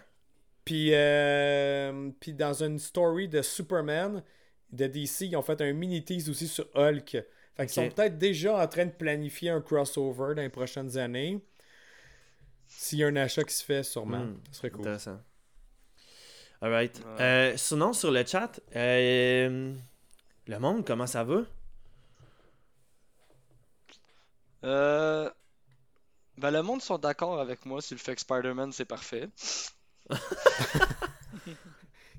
Puis, euh, puis dans une story de Superman de DC, ils ont fait un mini tease aussi sur Hulk. Fait qu'ils Ok. sont peut-être déjà en train de planifier un crossover dans les prochaines années. S'il y a un achat qui se fait, sûrement. Hmm, Ce serait cool. Intéressant. Alright. Ouais. Euh, sinon, sur le chat, euh, le monde, comment ça va? Euh... Ben, le monde sont d'accord avec moi sur le fait que Spider-Man, c'est parfait.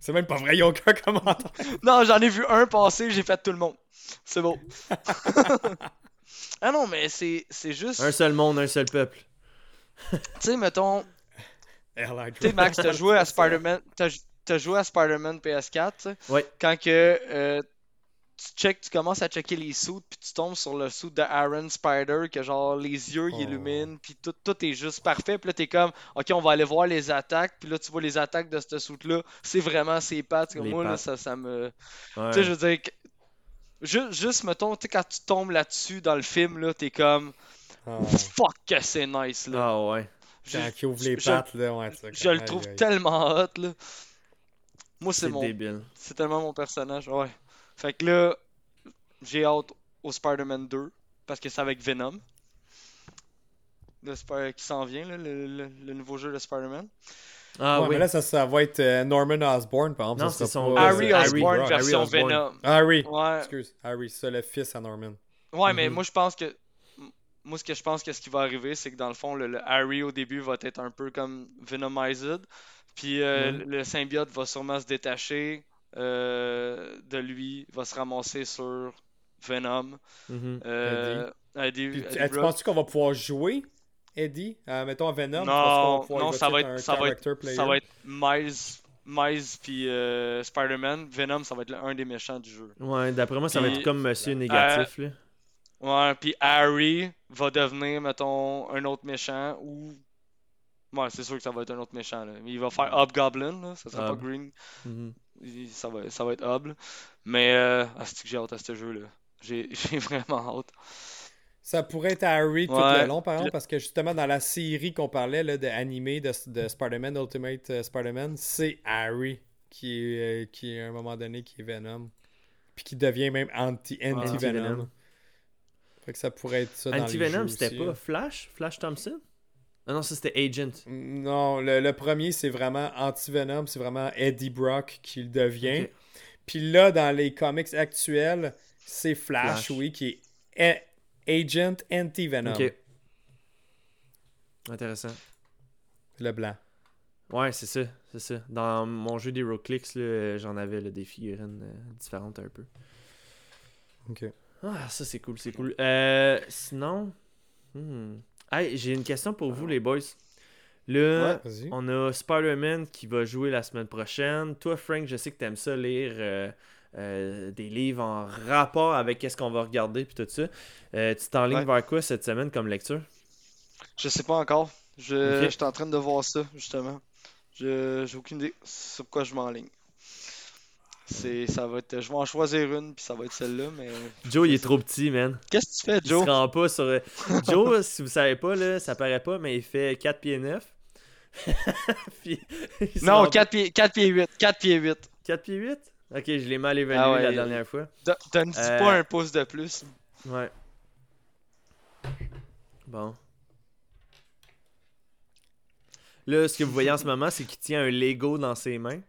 C'est même pas vrai, il n'y a aucun commentaire. Non, j'en ai vu un passer, j'ai fait tout le monde. C'est beau. ah non, mais c'est c'est juste... Un seul monde, un seul peuple. Tu sais, mettons... Airline Tu sais, Max, t'as joué à Spider-Man... T'as t'as joué à Spider-Man PS4, tu sais? Ouais. Quand que... euh, tu check, tu commences à checker les suits, puis tu tombes sur le suit de Aaron Spider, que genre les yeux ils Oh. illuminent, puis tout, tout est juste parfait. Puis là, t'es comme, ok, on va aller voir les attaques, puis là, tu vois les attaques de ce suit-là, c'est vraiment ses pattes. Comme Les moi, là, ça, ça me. Ouais. Tu sais, je veux dire, que- ju- juste, mettons, tu sais, quand tu tombes là-dessus dans le film, là, t'es comme, Ah, fuck, que c'est nice, là. Ah ouais. Je- il ouvre les je- pattes, là, ouais, Je le trouve aïe. tellement hot, là. Moi, c'est mon. C'est tellement mon personnage, ouais. Fait que là, j'ai hâte au Spider-Man 2, parce que c'est avec Venom. Le Spider qui s'en vient, là, le, le- le nouveau jeu de Spider-Man. Ah Ouais, oui. mais là, ça, ça va être euh, Norman Osborn, par exemple. Non, c'est son- pas, Harry euh, Osborn version Harry. Venom. Harry. Ouais, Excuse, Harry, c'est le fils à Norman. ouais mais Mhm. moi je pense que. Moi, ce que je pense que ce qui va arriver, c'est que dans le fond, le, le Harry au début va être un peu comme Venomized. Puis euh, Mhm. le symbiote va sûrement se détacher euh, de lui, va se ramasser sur Venom. Mhm. Euh, Eddie- Puis, Eddie tu, tu penses qu'on va pouvoir jouer Eddie? Euh, Mettons à Venom Non, pouvoir- non, ça va être ça va être, player? ça va être Miles, Miles puis euh, Spider-Man. Venom, ça va être un des méchants du jeu. Ouais, d'après moi, ça va être comme Monsieur Négatif. là. Ouais, puis Harry va devenir, mettons, un autre méchant ou. Ouais, c'est sûr que ça va être un autre méchant. Là. Il va faire Hobgoblin, là. ça sera Hob. pas Green. Mhm. Il- Ça va, ça va être Hob. Mais, euh, c'est que j'ai hâte à ce jeu-là. J'ai j'ai vraiment hâte. Ça pourrait être Harry tout Ouais. le long, par exemple, Le- parce que justement, dans la série qu'on parlait là, de animé de, de Spider-Man, Ultimate euh, Spider-Man, c'est Harry qui est, euh, qui est, à un moment donné, qui est Venom. Puis qui devient même anti- anti-Venom. Anti-Venom. fait que ça pourrait être ça Anti-Venom, c'était pas. Flash? Flash Thompson? Ah non, ça c'était Agent. Non, le, le premier, c'est vraiment anti-Venom, c'est vraiment Eddie Brock qui le devient. Puis là, dans les comics actuels, c'est Flash, Flash. oui, qui est Agent Anti-Venom. Ok. Intéressant. Le blanc. Ouais, c'est ça, c'est ça. Dans mon jeu d'HeroClix, j'en avais là, des figurines euh, différentes un peu. Ok. Ah, ça c'est cool, c'est cool. Euh, sinon, hmm. Hey, j'ai une question pour vous les boys. Là, on a Spider-Man qui va jouer la semaine prochaine. Toi, Frank, je sais que t'aimes ça lire euh, euh, des livres en rapport avec qu'est-ce qu'on va regarder puis tout ça. Euh, tu t'enlignes Ouais. vers quoi cette semaine comme lecture? Je sais pas encore. Je, je suis en train de voir ça, justement. Je j'ai aucune idée sur quoi je m'enligne. C'est, ça va être, je vais en choisir une, puis ça va être celle-là, mais... Joe, il est trop petit, man. Qu'est-ce que tu fais, Il Joe? se rend pas sur. Joe, si vous savez pas, là, ça paraît pas, mais il fait 4 pieds 9. Puis, il se Non, rend pas- 4 pieds, 4 pieds 8, 4 pieds 8. 4 pieds 8 Ok, je l'ai mal évalué Ah ouais, la euh, dernière fois. Don- Donne-tu Euh, pas un pouce de plus? Ouais. Bon. Là, ce que vous voyez en ce moment, c'est qu'il tient un Lego dans ses mains.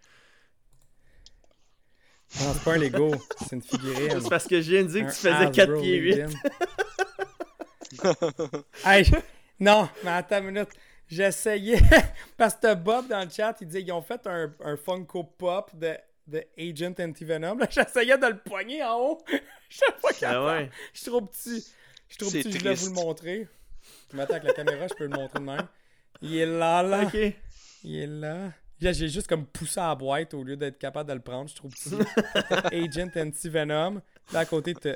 Non, c'est pas un Lego, c'est une figurine. C'est parce que je viens de dire que tu faisais 4 Hasbro pieds 8. Legend. hey, je- non, mais attends une minute. J'essayais, parce que Bob dans le chat, il disait qu'ils ont fait un, un Funko Pop de, de Agent Anti-Venom. Là, J'essayais de le poigner en haut. Je suis pas Ah ouais. Je suis trop petit. Je suis trop petit, je voulais vous triste. le montrer. Maintenant, avec la caméra, je peux le montrer de même. Il est là, là. Ok. Il est là. Là, J'ai juste comme poussé à la boîte au lieu d'être capable de le prendre. Je suis trop petit. Agent Anti-Venom. Là, à côté, t'as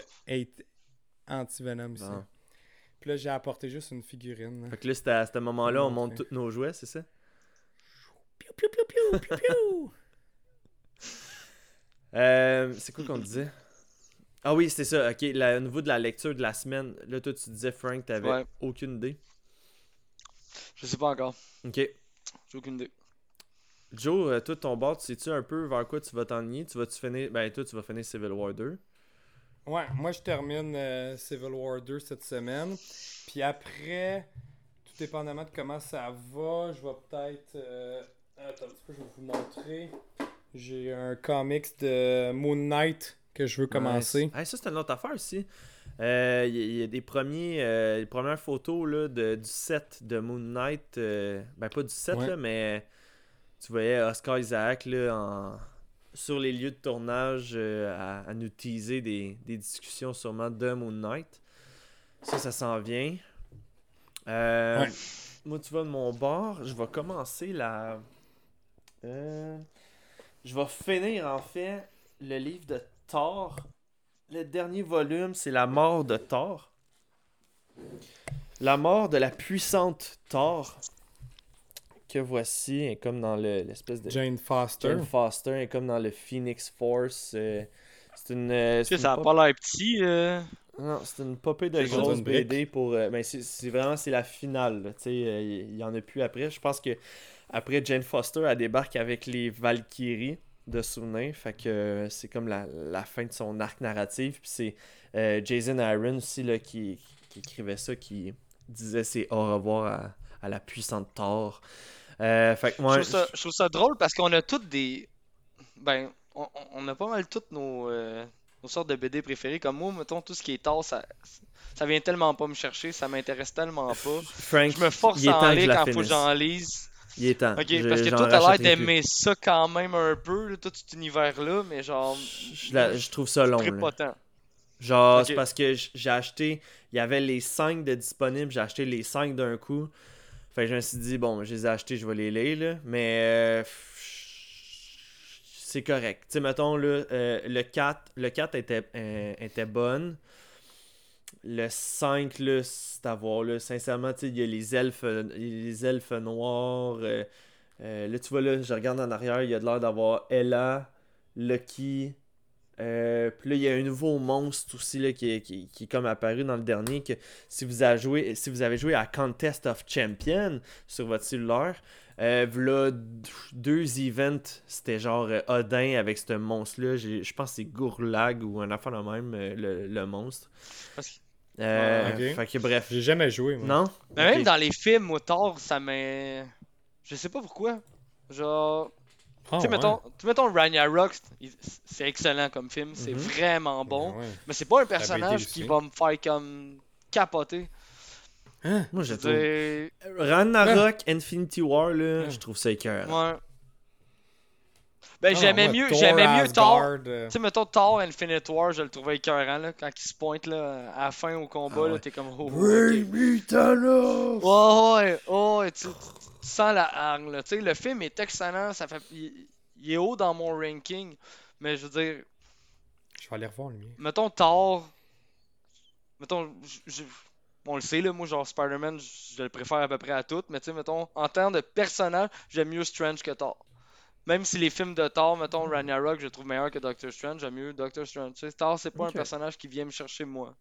Anti-Venom ici. Bon. Puis là, j'ai apporté juste une figurine. là. Fait que là, c'était à ce moment-là, on monte tous nos jouets, c'est ça? Piou, piou, piou, piou, piou, piou. Euh, c'est quoi qu'on disait? Ah oui, c'est ça. Ok, la- au niveau de la lecture de la semaine, là, toi, tu disais, Frank, t'avais Ouais. aucune idée. Je sais pas encore. Ok. J'ai aucune idée. Joe, euh, toi, ton bord, tu sais-tu un peu vers quoi tu vas t'enligner? Tu vas-tu finir. Ben, toi, tu vas finir Civil War 2. Ouais, moi, je termine euh, Civil War 2 cette semaine. Puis après, tout dépendamment de comment ça va, je vais peut-être. euh, Attends un petit peu, je vais vous montrer. J'ai un comics de Moon Knight que je veux commencer. Hey, ça, c'est une autre affaire aussi. Euh, Il y, a- il y a des premiers, euh, les premières photos là, de, du set de Moon Knight. euh, ben, pas du set, Ouais. là, mais tu voyais Oscar Isaac là, en- sur les lieux de tournage euh, à, à nous teaser des, des discussions sûrement de Moon Knight. Ça, ça s'en vient. Euh, Ouais. Moi, tu vois, de mon bord, je vais commencer la. Euh, je vais finir en fait le livre de Thor le dernier volume, c'est la mort de Thor. La mort de la puissante Thor. Que voici, est comme dans le- l'espèce de. Jane Foster. Jane Foster est comme dans le Phoenix Force. euh, c'est une. euh, Tu sais, c'est ça a une pas l'air petit. euh? non, c'est une popée de brique. BD pour. euh, ben, c'est vraiment c'est la finale. là, Tu sais, euh, il y, en a plus après. Je pense que après Jane Foster, elle débarque avec les Valkyries de souvenirs. Fait que euh, c'est comme la, la fin de son arc narratif. Puis c'est euh, Jason Aaron aussi là, qui, qui écrivait ça, qui disait c'est au revoir à, à la puissante Thor. Euh, fait que moi, je, trouve ça, je trouve ça drôle parce qu'on a toutes des. Ben, on, a pas mal toutes nos, euh, nos sortes de BD préférées. Comme moi, mettons, tout ce qui est tard, ça, ça vient tellement pas me chercher, ça m'intéresse tellement pas. Frank, Je me force à en lire quand faut que j'en lise. Il est temps. Ok, Je- parce que toi, t'as l'air d'aimer ça quand même un peu, là, tout cet univers-là, mais genre. Je, la- je trouve ça long. pas tant. Genre, c'est parce que j'ai acheté, il y avait les 5 de disponibles, j'ai acheté les 5 d'un coup. Fait que je me suis dit, bon, je les ai achetés, je vais les lire, là. Mais euh, c'est correct. Tu sais, mettons, euh, le 4, le 4 était, euh, était bonne. Le 5, là, c'est à voir, là. Sincèrement, tu sais, il y a les elfes, les elfes noirs. euh, là, tu vois, là, je regarde en arrière, il y a de l'air d'avoir Ella, Lucky, euh, puis là, il y a un nouveau monstre aussi là, qui, est, qui, qui est comme apparu dans le dernier. Que si vous avez joué, si vous avez joué à Contest of Champion sur votre cellulaire, euh, là, deux events, c'était genre euh, Odin avec ce monstre-là. J'ai- Je pense que c'est Gourlag ou un affaire de même, euh, le, le monstre. Euh, Ah. Fait que bref. J'ai jamais joué, moi. Non? Mais même dans les films, au tard, ça m'est. Je sais pas pourquoi. Genre. Ah, tu sais, ouais. mettons, mettons Ragnarok, c'est excellent comme film, c'est Mhm. vraiment bon. Ben ouais. Mais c'est pas un personnage qui va me faire comme capoter. Hein? Moi, je trouve. Ragnarok, Infinity War, là, Ouais. je trouve ça écœurant. Ben, Ah, j'aimais ouais, mieux, Thor, j'aimais mieux Thor. Euh, Tu sais, mettons Thor Infinite War, je le trouvais écœurant, là, quand il se pointe, là, à la fin au combat, Ah là, ouais. t'es comme, oh, Bring ok. me Thanos! Ouais, ouais, oh, ouais, tu, tu sens la hargne, là. Tu sais, le film est excellent, ça fait, il, il est haut dans mon ranking, mais je veux dire, Je vais aller revoir le mien. mettons Thor, mettons, on le sait, là, moi, genre Spider-Man, je je le préfère à peu près à toutes, mais tu sais, mettons, en termes de personnage, j'aime mieux Strange que Thor. Même si les films de Thor, mettons Ragnarok, je trouve meilleur que Doctor Strange, j'aime mieux Doctor Strange. Tu sais, Thor, c'est pas un personnage qui vient me chercher moi.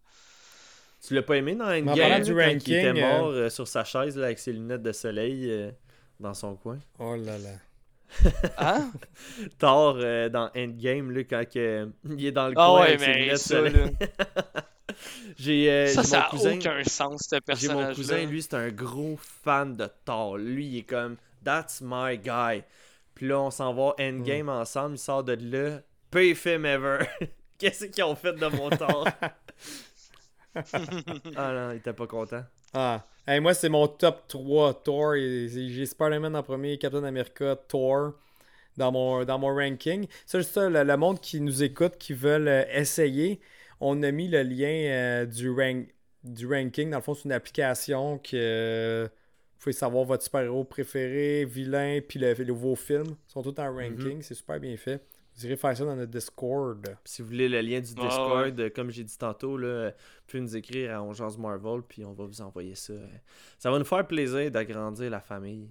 Tu l'as pas aimé dans en Endgame, parlant du quand il était euh, mort euh, sur sa chaise là, avec ses lunettes de soleil euh, dans son coin? Oh là là. Hein? Thor euh, dans Endgame, là, quand que, il est dans le Ah coin ouais, avec ses mais lunettes de ça, soleil. J'ai euh, Ça, j'ai ça mon a cousin, aucun sens, ce j'ai personnage mon cousin, lui, c'est un gros fan de Thor. Lui, il est comme, that's my guy. Puis là, on s'en va Endgame ensemble, il sort de là, pire film ever. Qu'est-ce qu'ils ont fait de mon Thor? ah non, il était pas content. Ah. Hey, moi, c'est mon top 3 Thor. J'ai Spider-Man en premier, Captain America, Thor dans mon, dans mon ranking. Ça, juste ça, le, le monde qui nous écoute, qui veulent euh, essayer, on a mis le lien euh, du, rank, du ranking. Dans le fond, c'est une application que euh, pouvez savoir votre super-héros préféré, vilain, puis le, le- vos films. Ils sont tous en ranking. C'est super bien fait. Vous irez faire ça dans notre Discord. Si vous voulez le lien du Ah, Discord, comme j'ai dit tantôt, là, vous pouvez nous écrire à On Jase Marvel, puis on va vous envoyer ça. Ça va nous faire plaisir d'agrandir la famille.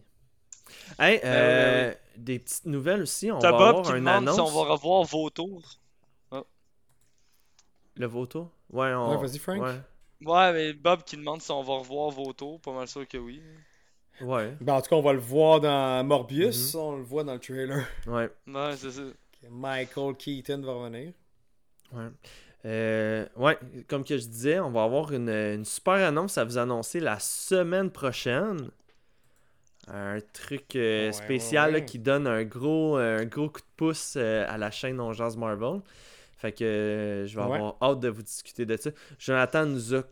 Hey, euh, ouais, des petites nouvelles aussi. On va Bob avoir qui un demande annonce. si on va revoir vos tours. Le voto? Ouais, on... Ouais, vas-y, Frank. Ouais. Ouais, mais Bob qui demande si on va revoir vos tours, pas mal sûr que oui. Ouais. Ben, en tout cas, on va le voir dans Morbius. On le voit dans le trailer. Ouais. Ouais, c'est ça. Michael Keaton va revenir. Ouais. Euh, ouais, comme que je disais, on va avoir une, une super annonce à vous annoncer la semaine prochaine. Un truc euh, Ouais, spécial ouais, là, ouais. qui donne un gros, un gros coup de pouce euh, à la chaîne On Marvel. Fait que euh, je vais Ouais. avoir hâte de vous discuter de ça. Jonathan nous a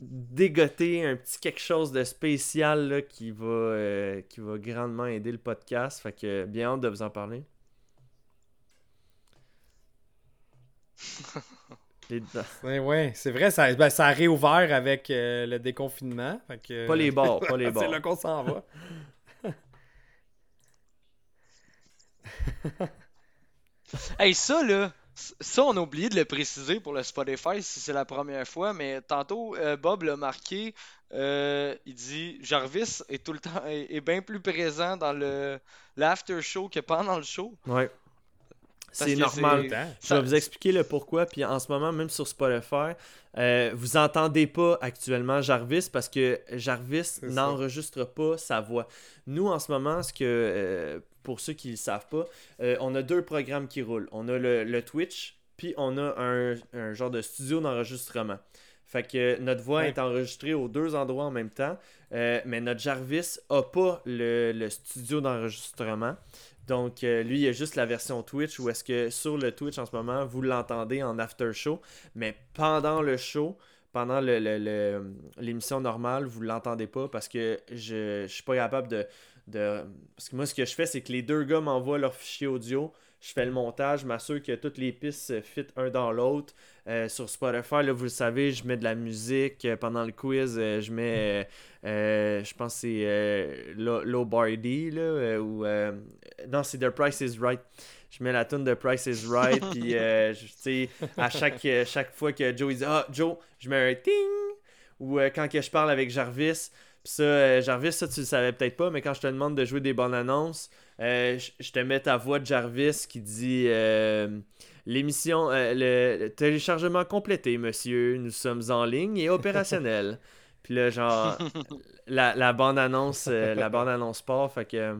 dégoté un petit quelque chose de spécial là, qui, va, euh, qui va grandement aider le podcast. Fait que bien hâte de vous en parler. Les- Ouais, ouais, c'est vrai, ça, ben, ça a réouvert avec euh, le déconfinement. fait que- Pas les bars, pas les c'est bars. là qu'on s'en va. Hey, ça là, ça, on a oublié de le préciser pour le Spotify si c'est la première fois, mais tantôt, euh, Bob l'a marqué. euh, il dit Jarvis est tout le temps est, est bien plus présent dans le l'after show que pendant le show. Ouais. C'est normal. Je vais vous expliquer le pourquoi. Puis en ce moment, même sur Spotify, euh, vous entendez pas actuellement Jarvis parce que Jarvis n'enregistre pas sa voix. Nous, en ce moment, ce que euh, pour ceux qui ne le savent pas, euh, on a deux programmes qui roulent. On a le, le Twitch, puis on a un, un genre de studio d'enregistrement. Fait que notre voix Ouais. est enregistrée aux deux endroits en même temps, euh, mais notre Jarvis a pas le, le studio d'enregistrement. Donc, euh, lui, il y a juste la version Twitch où est-ce que sur le Twitch en ce moment, vous l'entendez en after show, mais pendant le show, pendant le- le- le- l'émission normale, vous ne l'entendez pas parce que je ne suis pas capable de, de. Parce que moi, ce que je fais, c'est que les deux gars m'envoient leur fichier audio. Je fais le montage, je m'assure que toutes les pistes se fit un dans l'autre. Euh, sur Spotify, là, vous le savez, je mets de la musique. Euh, pendant le quiz, euh, je mets, euh, je pense que c'est euh, Bardy, là, ou... non, c'est The Price is Right. Je mets la tune de Price is Right, puis, euh, tu sais, à chaque, chaque fois que Joe il dit « Ah, Joe, je mets un ting! » Ou euh, quand que je parle avec Jarvis, puis ça, euh, Jarvis, ça, tu le savais peut-être pas, mais quand je te demande de jouer des bonnes annonces, euh, je te mets ta voix de Jarvis qui dit euh, L'émission, euh, le, téléchargement complété, monsieur. Nous sommes en ligne et opérationnels. Puis là, genre, la, la bande-annonce la bande-annonce part, fait que.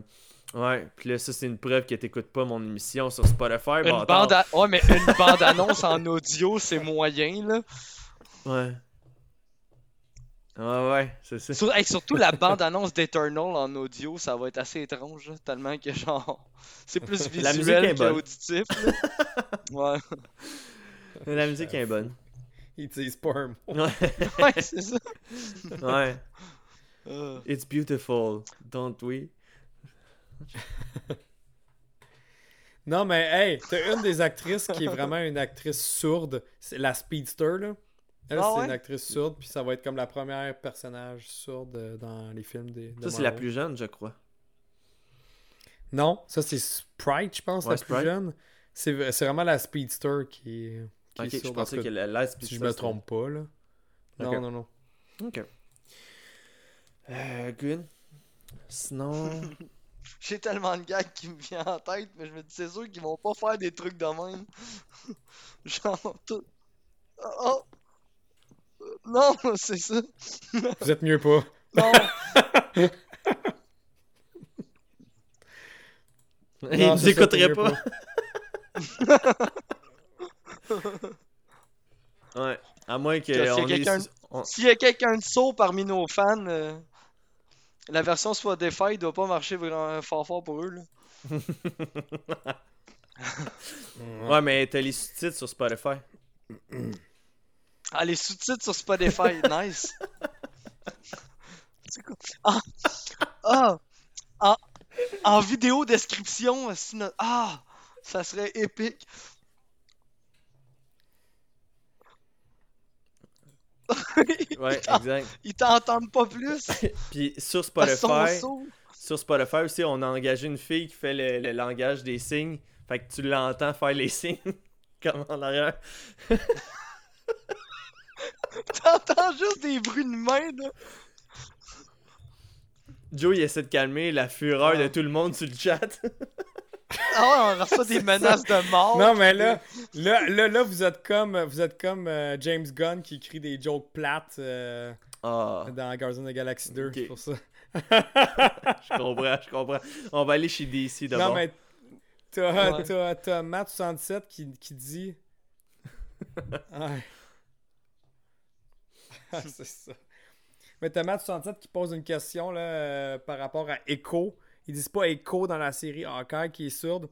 Ouais, puis là, ça, c'est une preuve que t'écoutes pas mon émission sur Spotify. Une bande, à- ouais, mais une bande annonce en audio, c'est moyen là. Ouais. Ouais, ouais, c'est ça. Sur- hey, surtout la bande annonce d'Eternal en audio, ça va être assez étrange, là, tellement que genre c'est plus La musique est visuel bonne. qu'auditif. Ouais. La musique est bonne. Il utilise pas un mot. Ouais. Ouais, c'est ça. ouais. Euh, It's beautiful, don't we? Non, mais hey, t'as une des actrices qui est vraiment une actrice sourde. C'est la Speedster, là. Elle, Ah c'est ouais? une actrice sourde, puis ça va être comme la première personnage sourde euh, dans les films des. de Ça, c'est la plus jeune, je crois. Non, ça c'est Sprite, je pense, Ouais, la Sprite. plus jeune. C'est c'est vraiment la Speedster qui est. Qui Ok, est je sourde, pensais que la Light Si je me trompe pas, là. Non, non, non. Ok. Euh, good. Sinon. J'ai tellement de gags qui me viennent en tête, mais je me dis c'est sûr qu'ils vont pas faire des trucs de même. genre tout. Oh! Non, c'est ça. Vous êtes mieux pas. Non. Il Non, nous écouterait pas. ouais. À moins que. S'il y a on quelqu'un est... on- S'il y a quelqu'un de saut parmi nos fans, euh, la version Spotify doit pas marcher vraiment fort fort pour eux. Là. Ouais, mais t'as les sous-titres sur Spotify. Ah, les sous-titres sur Spotify, nice. C'est quoi? Ah! Ah! En, vidéo description, si no- ah! Ça serait épique. Ouais, Ils exact. Ils t'entendent pas plus. Puis sur Spotify, sur Spotify aussi, on a engagé une fille qui fait le, le langage des signes. Fait que tu l'entends faire les signes comme en arrière. T'entends juste des bruits de main, là. Joe, il essaie de calmer la fureur Ah. de tout le monde sur le chat. Ah ouais, on reçoit des menaces de mort. Non, mais là, là, là, là, vous êtes comme, vous êtes comme euh, James Gunn qui écrit des jokes plates euh, Ah, dans Guardians of the Galaxy 2. Ok. C'est pour ça. je comprends, je comprends. On va aller chez DC d'abord. Non, mais t'as, Ouais. t'as, t'as Matt67 qui, qui dit. Ouais. C'est ça. Mais t'as Matt67 qui pose une question là, euh, par rapport à Echo. Ils disent pas Echo dans la série Hawkeye qui est sourde.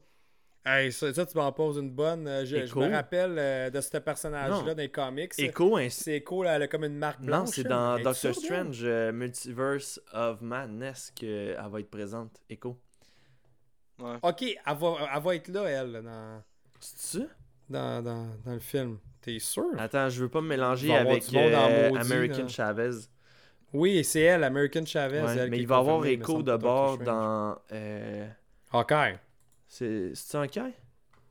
Hey, ça, ça, tu m'en poses une bonne. Euh, Je, me rappelle euh, de ce personnage-là dans les comics. Echo, un- C'est Echo, là, elle a comme une marque blanche. Non, c'est dans Doctor? Strange, euh, Multiverse of Madness qu'elle va être présente. Echo. Ok, elle va, elle va être là, elle, dans, C'est ça? Dans, dans, dans le film. T'es sûr? Attends, je veux pas me mélanger avec euh, maudit, American là. Chavez. Oui, c'est elle, American Chavez. Ouais, elle, mais il va y avoir semble, de bord dans. Euh... Hawkeye. C'est un Je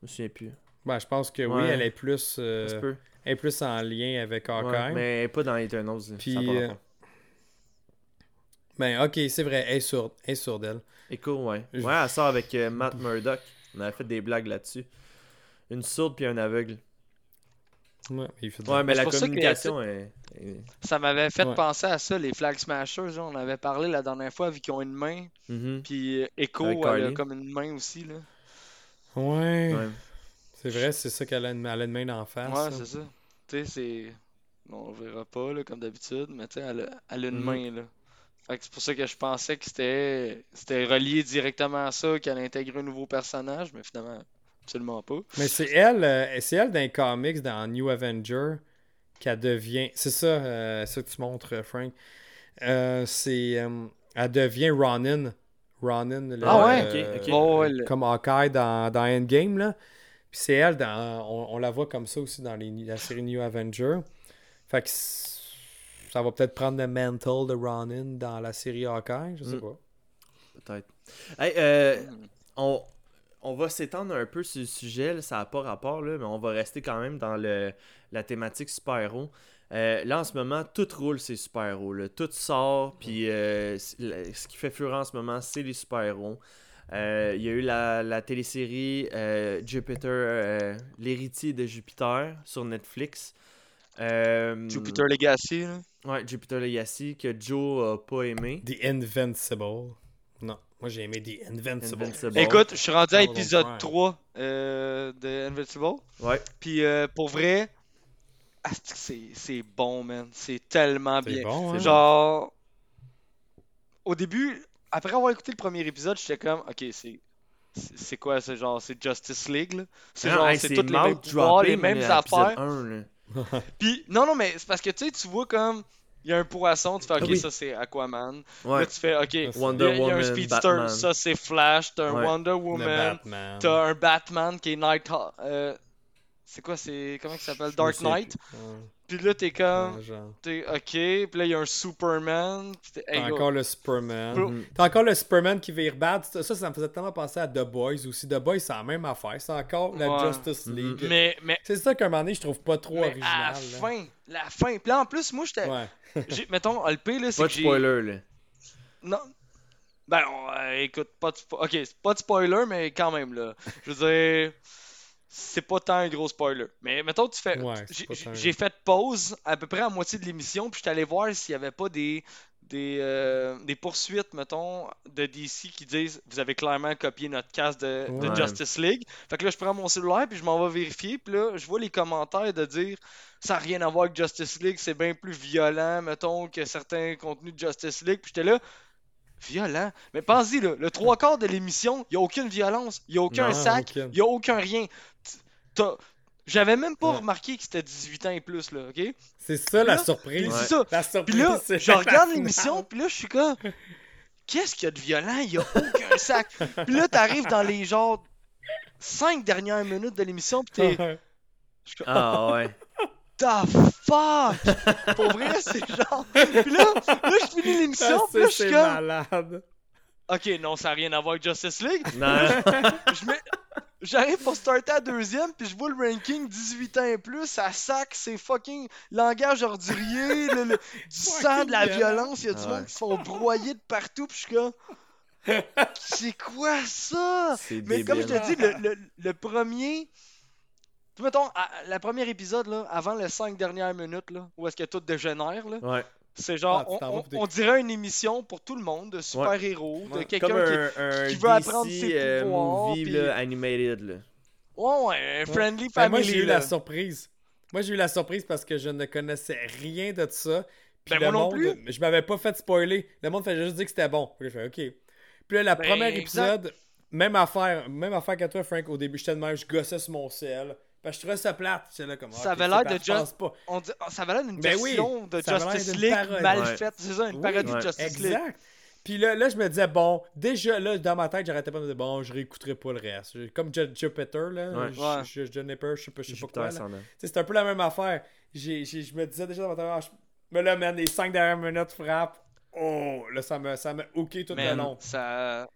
me souviens plus. Ben, je pense que oui, elle est plus, euh, elle est plus en lien avec Hawkeye. Ouais, mais pas dans Eternals. Puis, euh. Ben, ok, c'est vrai, elle est sourde. Elle est sourde, elle. Echo, ouais. Je- Ouais, elle sort avec euh, Matt Murdock. On avait fait des blagues là-dessus. Une sourde puis un aveugle. Ouais, il fait de- Ouais, mais la pour ça communication est. est- Ça m'avait fait Ouais. penser à ça, les Flag Smashers. On avait parlé la dernière fois, vu qu'ils ont une main. Mhm. Puis euh, Echo, elle a comme une main aussi. Là. Ouais. Ouais. C'est vrai, c'est ça qu'elle a une, elle a une main d'en face. Ouais, c'est ça. Tu sais, c'est. Bon, on verra pas, là, comme d'habitude, mais tu sais, elle, a- elle a une Mhm. main, là. Fait que c'est pour ça que je pensais que c'était c'était relié directement à ça, qu'elle intégrait un nouveau personnage, mais finalement, absolument pas. Mais c'est elle, euh, c'est elle dans les comics, dans New Avenger, qu'elle devient. C'est ça, euh, ça que tu montres, euh, Frank. Euh, c'est. euh, elle devient Ronin. Ronin, le- Ah ouais? euh, le- comme Hawkeye dans, dans Endgame, là. Puis c'est elle, dans, on, on la voit comme ça aussi dans les- la série New Avenger. Fait que ça va peut-être prendre le mantle de Ronin dans la série Hawkeye, je sais Mm. pas. Peut-être. Hey, euh, on, on va s'étendre un peu sur le sujet, là, ça n'a pas rapport, là, mais on va rester quand même dans le, la thématique super-héros. Euh, là, en ce moment, tout roule ces super-héros. là. Tout sort, puis euh, ce qui fait fureur en ce moment, c'est les super-héros. Euh, Il y a eu la, la télésérie euh, Jupiter, euh, l'héritier de Jupiter sur Netflix. Euh, Jupiter Legacy, là. Ouais, Jupiter Legacy, que Joe a pas aimé. The Invincible. Non, moi j'ai aimé The Invincible. Invincible. Écoute, je suis rendu à épisode. 3 euh, de Invincible. Ouais. Puis euh, pour vrai, que c'est c'est bon, man. C'est tellement bien. bon, hein? Genre, au début, après avoir écouté le premier épisode, j'étais comme, ok, c'est. c'est- quoi, c'est genre, c'est Justice League, là? C'est Non, genre, hey, c'est toutes les mêmes pouvoirs, les mêmes l'épisode affaires. 1, là. Puis, non, non, mais c'est parce que tu sais, tu vois comme, il y a un poisson, tu fais, ok, Ah oui. ça c'est Aquaman. Ouais. Là, tu fais, ok, il y a- Wonder il y a un Woman, Speedster, Batman. ça c'est Flash, t'as un Ouais. Wonder Woman, Batman. t'as un Batman qui est Night. euh, c'est quoi, c'est. Comment il s'appelle? Dark Knight? Puis là, t'es comme. T'es ok, puis là, il y a un Superman. t'es- hey, encore le Superman. Mhm. T'as encore le Superman qui vire bad. Ça, ça me faisait tellement penser à The Boys aussi. The Boys, c'est la même affaire. C'est encore la Ouais. Justice Mhm. League. Mais, mais, C'est ça qu'à un moment donné, je trouve pas trop mais original. à la là. fin, la fin. Puis là, en plus, moi, j'étais. Ouais. Mettons, le là, c'est Pas de spoiler, là. Non. Ben, on- euh, écoute, pas de, spo- ok, c'est pas de spoiler, mais quand même, là. Je veux dire, c'est pas tant un gros spoiler. Mais mettons, tu fais. Ouais, j'ai- tant- fait pause à peu près à moitié de l'émission, puis j'étais allé voir s'il y avait pas des. Des, euh, des poursuites, mettons, de DC qui disent Vous avez clairement copié notre cast de. Justice League. Fait que là, je prends mon cellulaire, puis je m'en vais vérifier, puis là, je vois les commentaires de dire Ça n'a rien à voir avec Justice League, c'est bien plus violent, mettons, que certains contenus de Justice League. Puis j'étais là, violent? Mais pense-y, là, le trois quarts de l'émission, il n'y a aucune violence, il n'y a aucun Non, sac, il n'y a aucun rien. J'avais même pas Ouais. remarqué que c'était 18 ans et plus, là, ok? C'est ça la Là, surprise. puis c'est ça. La Puis surprise, là, c'est je regarde l'émission, puis là, je suis comme, qu'est-ce qu'il y a de violent? Il n'y a aucun sac. Puis là, t'arrives dans les, genre, 5 dernières minutes de l'émission, puis t'es, Ah ouais. the fuck? Pour vrai, c'est genre. Puis là, là, je finis l'émission, Ah, puis là, je suis comme. malade. Ok, non, ça n'a rien à voir avec Justice League. Non. Je mets- J'arrive pour starter à deuxième, puis je vois le ranking 18 ans et plus, ça sac, c'est fucking langage ordurier, le, le- du sang, de la violence, il y a du Ah monde ouais. qui se font broyer de partout, puis je suis comme. C'est quoi ça? Mais comme je te dis, le, le, le premier. Tu mettons, à- le premier épisode, là, avant les 5 dernières minutes, là, où est-ce que tout dégénère, là, Ouais. C'est genre, Ah, on, dirait une émission pour tout le monde, de super-héros, de quelqu'un qui. un, qui veut apprendre DC, ses euh, pouvoirs, movie puis- là, animated. Là. Ouais, ouais, un friendly Ben, moi, family. j'ai eu la surprise. Moi, j'ai eu la surprise parce que je ne connaissais rien de ça. Puis Ben, le moi non monde, je m'avais pas fait spoiler. Le monde fait juste dire que c'était bon. Puis je fais OK. Puis là, la Ben, première exact. épisode, même affaire, même affaire qu'à toi, Frank. Au début, j'étais de même, je gossais sur mon sel. Parce que je trouvais ça plate. J'étais là comme Ça OK, avait c'est l'air de je Just- pas. On dit- ça avait l'air d'une Ben oui, version de avait Justice League parodie. mal Ouais. faite. C'est ça, une Oui, parodie ouais. de Justice League. Exact. Puis là, là, je me disais, bon, déjà, là, dans ma tête, j'arrêtais pas de me dire, bon, je réécouterai pas le reste. Comme Ju- Jupiter, là. Ouais. J- Ouais. Juniper, je sais pas, je sais pas quoi. c'est un peu la même affaire. J'ai, j'ai- je me disais déjà dans ma tête, ah, je- mais là, man, les 5 dernières minutes frappent. Oh, là, ça me, ça hooké tout le long. ça.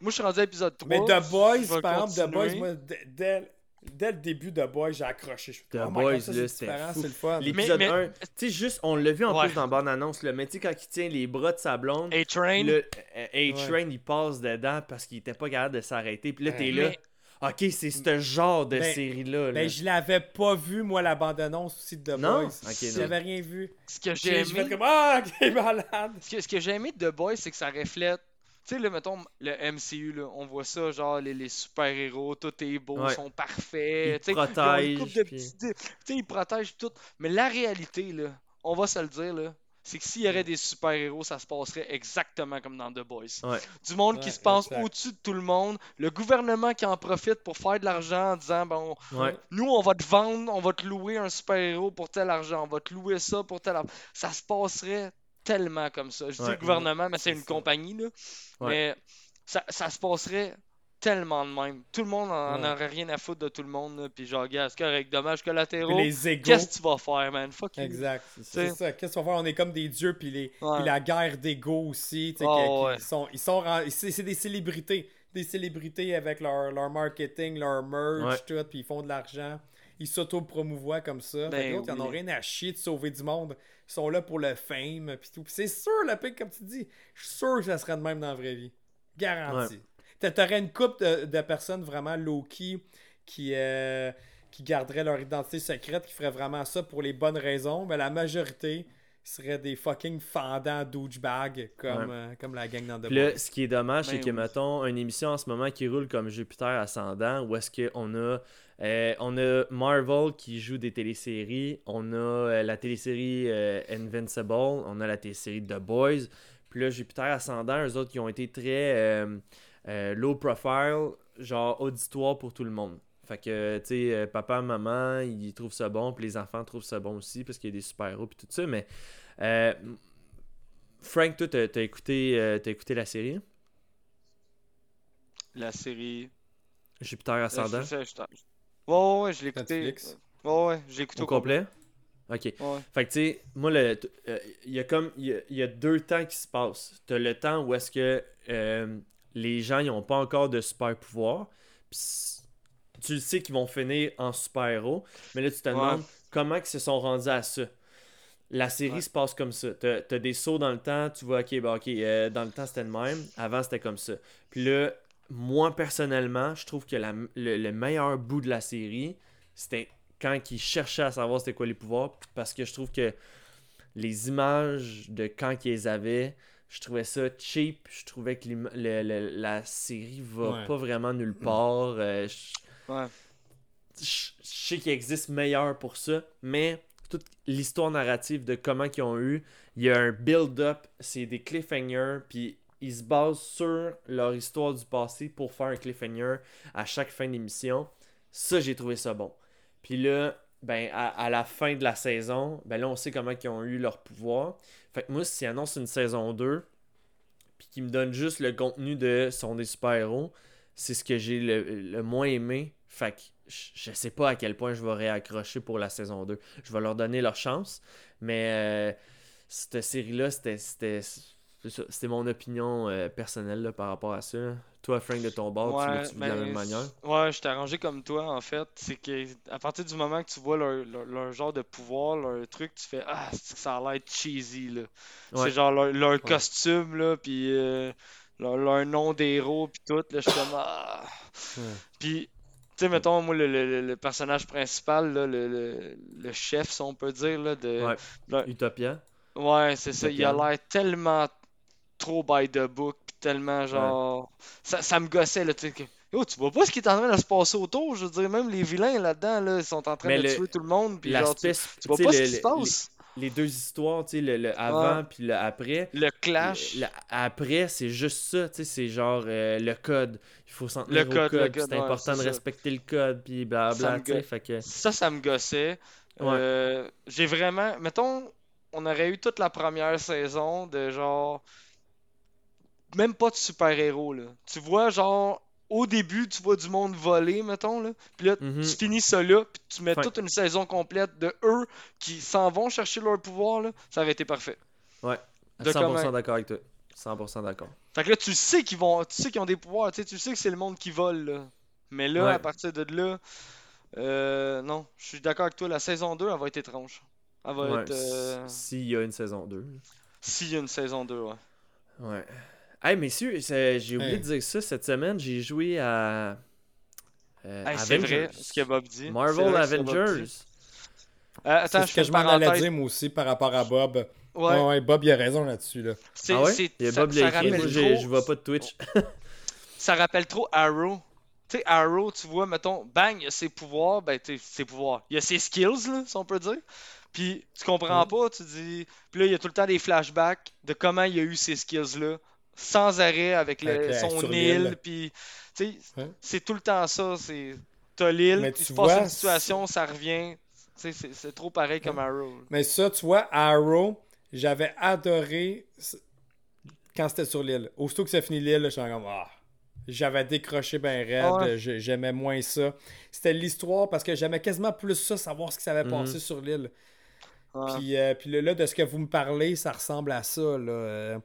Moi, je suis rendu à épisode 3. Mais The Boys, je par exemple, The Boys, moi, dès, dès- le début de Boys, j'ai accroché. Je suis The oh Boys, God, ça, là, c'est c'était différent, fou. c'est le fun. L'épisode Mais- mais- 1, tu sais, juste, on l'a vu en Ouais. plus dans la bande-annonce, là, mais tu sais, quand il tient les bras de sa blonde, A-Train. le euh, A-Train, il passe dedans parce qu'il était pas capable de s'arrêter. Puis là, t'es là, Mais- ok, c'est ce genre de Ben, série-là. là. Ben, je l'avais pas vu, moi, la bande-annonce aussi de The Non? Boys. J'avais rien vu. Ce que j'ai aimé, fait comme Ah, malade. ce que, ce que j'ai aimé de The Boys, c'est que ça reflète. Tu sais, là, mettons, le MCU, là, on voit ça, genre, les, les super-héros, tout est beau, Ouais. sont parfaits. Ils tu sais, ils ont une protègent, puis- ils protègent tout. Mais la réalité, là, on va se le dire, là, c'est que s'il y aurait des super-héros, ça se passerait exactement comme dans The Boys. Ouais. Du monde qui se pense au-dessus de tout le monde, le gouvernement qui en profite pour faire de l'argent en disant, bon, Ouais. nous, on va te vendre, on va te louer un super-héros pour tel argent, on va te louer ça pour tel argent. Ça se passerait tellement comme ça. Je dis le gouvernement, mais c'est une ça. compagnie, là. Ouais. Mais ça, ça se passerait tellement de même. Tout le monde en, aurait rien à foutre de tout le monde, là. Puis genre, gars, c'est correct, dommage collatéraux. Puis les égos. Qu'est-ce que tu vas faire, man? Fuck you. Exact. C'est ça. Qu'est-ce qu'on va faire? On est comme des dieux, puis, les... Puis la guerre d'ego aussi. tu sais, Oh. Ils sont, ils sont c'est des célébrités. Des célébrités avec leur, leur marketing, leur merch, tout, puis ils font de l'argent. Ils s'auto-promouvoient comme ça. Que Ben ils en ont rien à chier de sauver du monde. Ils sont là pour le fame, puis tout. C'est sûr, le pic, comme tu dis, je suis sûr que ça serait de même dans la vraie vie. Garanti. T'a- T'aurais une couple de, de personnes vraiment low-key qui, euh, qui garderaient leur identité secrète, qui feraient vraiment ça pour les bonnes raisons, mais la majorité seraient des fucking fendants douchebags comme, Ouais. euh, comme la gang dans The là, ce qui est dommage, c'est Ben que, oui. mettons, une émission en ce moment qui roule comme Jupiter Ascendant, où est-ce qu'on a, euh, on a Marvel qui joue des téléséries, on a euh, la télésérie euh, Invincible, on a la télésérie The Boys, puis là, Jupiter Ascendant, eux autres, qui ont été très low profile, genre auditoire pour tout le monde. Fait que, tu sais, papa, maman, ils trouvent ça bon, puis les enfants trouvent ça bon aussi, parce qu'il y a des super-héros, puis tout ça, mais... Frank, toi, t'as écouté, t'as écouté la série La série. Jupiter Ascendant. je- je- je- Ouais, ouais, ouais, je l'ai écouté. Netflix. Ouais, ouais, je l'ai écouté au complet Ok. Ouais. Fait que tu sais, moi, le- t- euh, il y a comme. Il y a, il y a deux temps qui se passent. T'as le temps où est-ce que euh, les gens, ils ont pas encore de super pouvoir. Puis tu le sais qu'ils vont finir en super-héros. Mais là, tu te Ouais. demandes comment ils se sont rendus à ça. La série Ouais. se passe comme ça. T'as as des sauts dans le temps, tu vois, ok, bah, ok, euh, dans le temps c'était le même, avant c'était comme ça. Puis là, moi personnellement, je trouve que la- le, le meilleur bout de la série, c'était quand ils cherchaient à savoir c'était quoi les pouvoirs, parce que je trouve que les images de quand qu'ils les avaient, je trouvais ça cheap. Je trouvais que l'im- le- le- la série va Ouais. pas vraiment nulle part. Euh, je- Ouais. je je sais qu'il existe meilleur pour ça, mais toute l'histoire narrative de comment ils ont eu, il y a un build-up, c'est des cliffhangers, puis ils se basent sur leur histoire du passé pour faire un cliffhanger à chaque fin d'émission. Ça, j'ai trouvé ça bon. Puis là, ben, à, la fin de la saison, ben là, on sait comment ils ont eu leur pouvoir. Fait que moi, s'ils annoncent une saison 2, puis qu'ils me donnent juste le contenu de sont des super-héros, c'est ce que j'ai le, le moins aimé. Fait que je sais pas à quel point je vais réaccrocher pour la saison 2. Je vais leur donner leur chance. Mais euh, cette série-là, c'était c'est ça, c'était mon opinion euh, personnelle là, par rapport à ça. Toi, Frank, de ton bord, tu l'as-tu de la ben, même manière? Ouais, je t'ai arrangé comme toi, en fait. C'est que à partir du moment que tu vois leur, leur- leur genre de pouvoir, leur truc, tu fais Ah, ça a l'air cheesy, là. Ouais. C'est genre leur, leur costume, là, puis euh, leur, leur nom d'héros, puis tout, là, je suis comme Ah. Puis, tu sais, mettons, moi, le, le- le personnage principal, là, le, le- le chef, si on peut dire, là, de. Ouais. Utopia. Ouais, c'est ça. Il a l'air tellement trop by the book, pis tellement genre. Ça, ça me gossait, là, tu sais. que- Yo, tu vois pas ce qui est en train de se passer autour? Je veux dire, même les vilains là-dedans, là, ils sont en train Mais de le- tuer tout le monde, pis genre, tu, vois pas ce qui se passe. Les, les deux histoires, tu sais, le, le avant puis le après. Le clash. Le- le après, c'est juste ça, tu sais, c'est genre euh, le code. Il faut s'en tenir Le au code, puis code, c'est ouais, important de ça. respecter le code, puis Ça blabla, me tu sais, que... Ça, ça me gossait. Ouais. Euh, J'ai vraiment. Mettons, on aurait eu toute la première saison de genre. Même pas de super-héros, là. Tu vois, genre. Au début, tu vois du monde voler, mettons, là. Puis là, Mhm. tu finis ça là, puis tu mets toute une saison complète de eux qui s'en vont chercher leur pouvoir, là. Ça aurait été parfait. Ouais, De 100% comment- d'accord avec toi. 100% d'accord. Fait que là, tu sais qu'ils vont. Tu sais qu'ils ont des pouvoirs, tu sais, tu sais que c'est le monde qui vole, là. Mais là, Ouais. à partir de là. Euh, non, je suis d'accord avec toi. La saison 2, elle va être étrange. Elle va Ouais, être. euh, S'il y a une saison 2. S'il y a une saison 2, ouais. Ouais. Hey, messieurs, j'ai oublié Hey. de dire ça cette semaine. J'ai joué à. euh, Hey, c'est vrai ce que Bob dit. Marvel Avengers. Euh, attends, C'est je ce que je m'en allais parenthèse. dire, moi aussi, par rapport à Bob. Ouais. Ouais, ouais, Bob, il a raison là-dessus. Là. C'est- Ah ouais? Il y a ça- Bob ça moi trop- je vois pas de Twitch. ça rappelle trop Arrow. Tu sais, Arrow, tu vois, mettons, bang, il a ses pouvoirs, ben, tu ses pouvoirs. Il a ses skills, là, si on peut dire. Puis, tu comprends pas, tu dis. Puis là, il y a tout le temps des flashbacks de comment il a eu ces skills-là, sans arrêt, avec, le- Avec la- son île. Puis, tu sais, Ouais. c'est tout le temps ça. C'est. T'as l'île, tu se passe vois, une situation, ça revient. Tu sais, c'est- c'est trop pareil comme Arrow. Mais ça, tu vois, Arrow, j'avais adoré quand c'était sur l'île. Aussitôt que ça finit l'île, là, j'étais comme ah. J'avais décroché ben raide, Ah ouais. j'aimais moins ça. C'était l'histoire parce que j'aimais quasiment plus ça, savoir ce qui s'avait Mhm. passé sur l'île. Ouais. Puis, euh, puis là, là, de ce que vous me parlez, ça ressemble à ça, là.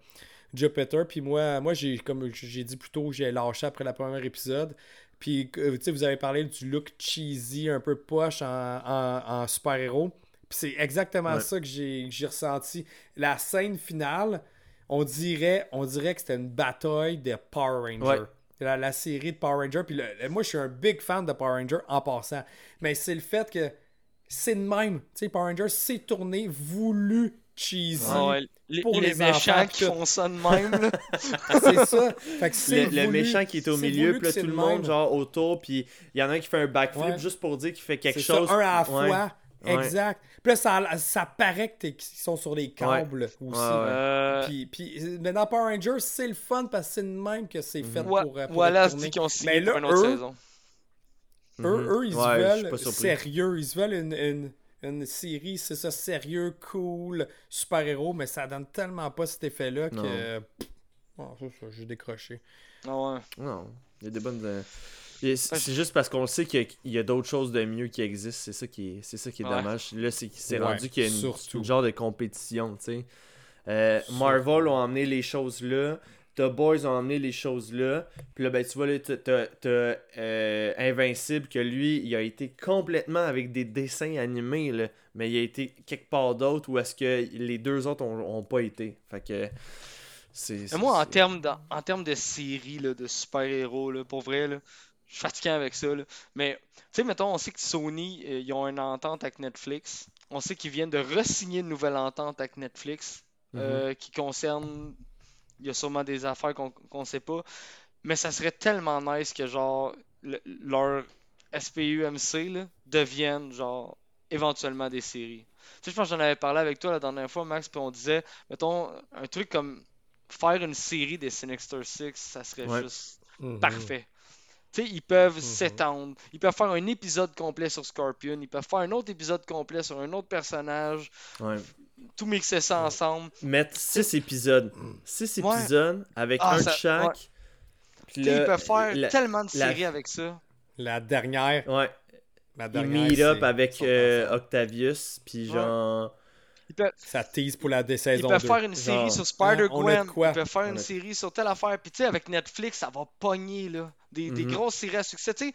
Jupiter. Puis moi, moi j'ai comme j'ai dit plus tôt, j'ai lâché après le premier épisode. Puis, euh, tu sais, vous avez parlé du look cheesy, un peu poche en, en- en super-héros. Puis c'est exactement Ouais. ça que j'ai que j'ai ressenti. La scène finale, on dirait, on dirait que c'était une bataille de Power Rangers. Ouais. La, la série de Power Rangers. Puis le- le- moi, je suis un big fan de Power Rangers en passant. Mais c'est le fait que c'est de même. Tu sais, Power Rangers, c'est tourné, voulu, cheesy. Ah ouais, les, pour les les méchants enfants, qui font ça de même, c'est ça. Fait que c'est Le, le méchant qui est au C'est milieu, puis c'est tout le le monde, même. genre, autour, puis il y en a un qui fait un backflip Ouais. juste pour dire qu'il fait quelque C'est ça, chose. un à la Ouais. fois. Ouais. Exact. Puis là, ça, ça paraît que t'es- qu'ils sont sur les câbles aussi. Ouais, ouais. Euh, Puis, puis, mais dans Power Rangers, c'est le fun parce que c'est de même que c'est fait pour, euh, pour qu'ils ont signé Mais là, pour une autre eux- saison. Eux, Mhm. eux, ils veulent sérieux. Ils se veulent une, une, une série, c'est ça, sérieux, cool, super-héros, mais ça donne tellement pas cet effet-là que. Non. Pff, oh, ça, ça, j'ai décroché. Ah ouais. Non, il y a des bonnes. euh, et C'est juste parce qu'on sait qu'il y a, d'autres choses de mieux qui existent. C'est ça qui est, c'est ça qui est Ouais. dommage. Là, c'est c'est Ouais, rendu qu'il y a une, une genre de compétition, tu sais. Euh, Marvel ont emmené les choses là. The Boys ont emmené les choses là. Puis là, ben, tu vois, là, t'as- euh, Invincible, que lui, il a été complètement avec des dessins animés, là. Mais il a été quelque part d'autre où est-ce que les deux autres ont, ont pas été. Fait que. C'est. Mais moi, en termes de, en termes de séries, là, de super-héros, pour vrai, là, je suis fatigué avec ça. là. Mais, tu sais, mettons, on sait que Sony, euh, ils ont une entente avec Netflix. On sait qu'ils viennent de re-signer une nouvelle entente avec Netflix euh, qui concerne. Il y a sûrement des affaires qu'on qu'on sait pas. Mais ça serait tellement nice que, genre, le- leur SPUMC là, devienne, genre, éventuellement des séries. Tu sais, je pense que j'en avais parlé avec toi la dernière fois, Max, puis on disait, mettons, un truc comme faire une série des Sinister Six, ça serait Ouais. juste Mhm. parfait. Tu sais, ils peuvent Mhm. s'étendre. Ils peuvent faire un épisode complet sur Scorpion. Ils peuvent faire un autre épisode complet sur un autre personnage. Ouais. Tout mixer ça ensemble. mettre 6 épisodes. 6 Ouais. épisodes avec Ah, un de chaque. ouais. Puis là, ils peuvent faire la- tellement de la- séries avec ça. La dernière. Ouais, La ils dernière meet up avec euh. Octavius, puis genre. Ils peuvent, Ça tease pour la ils saison peuvent 2. faire une série Genre, sur Spider-Gwen. Ils peuvent faire On une a- série sur telle affaire. Puis tu sais, avec Netflix, ça va pogner, là. Des, des Mhm. grosses séries à succès. Tu sais,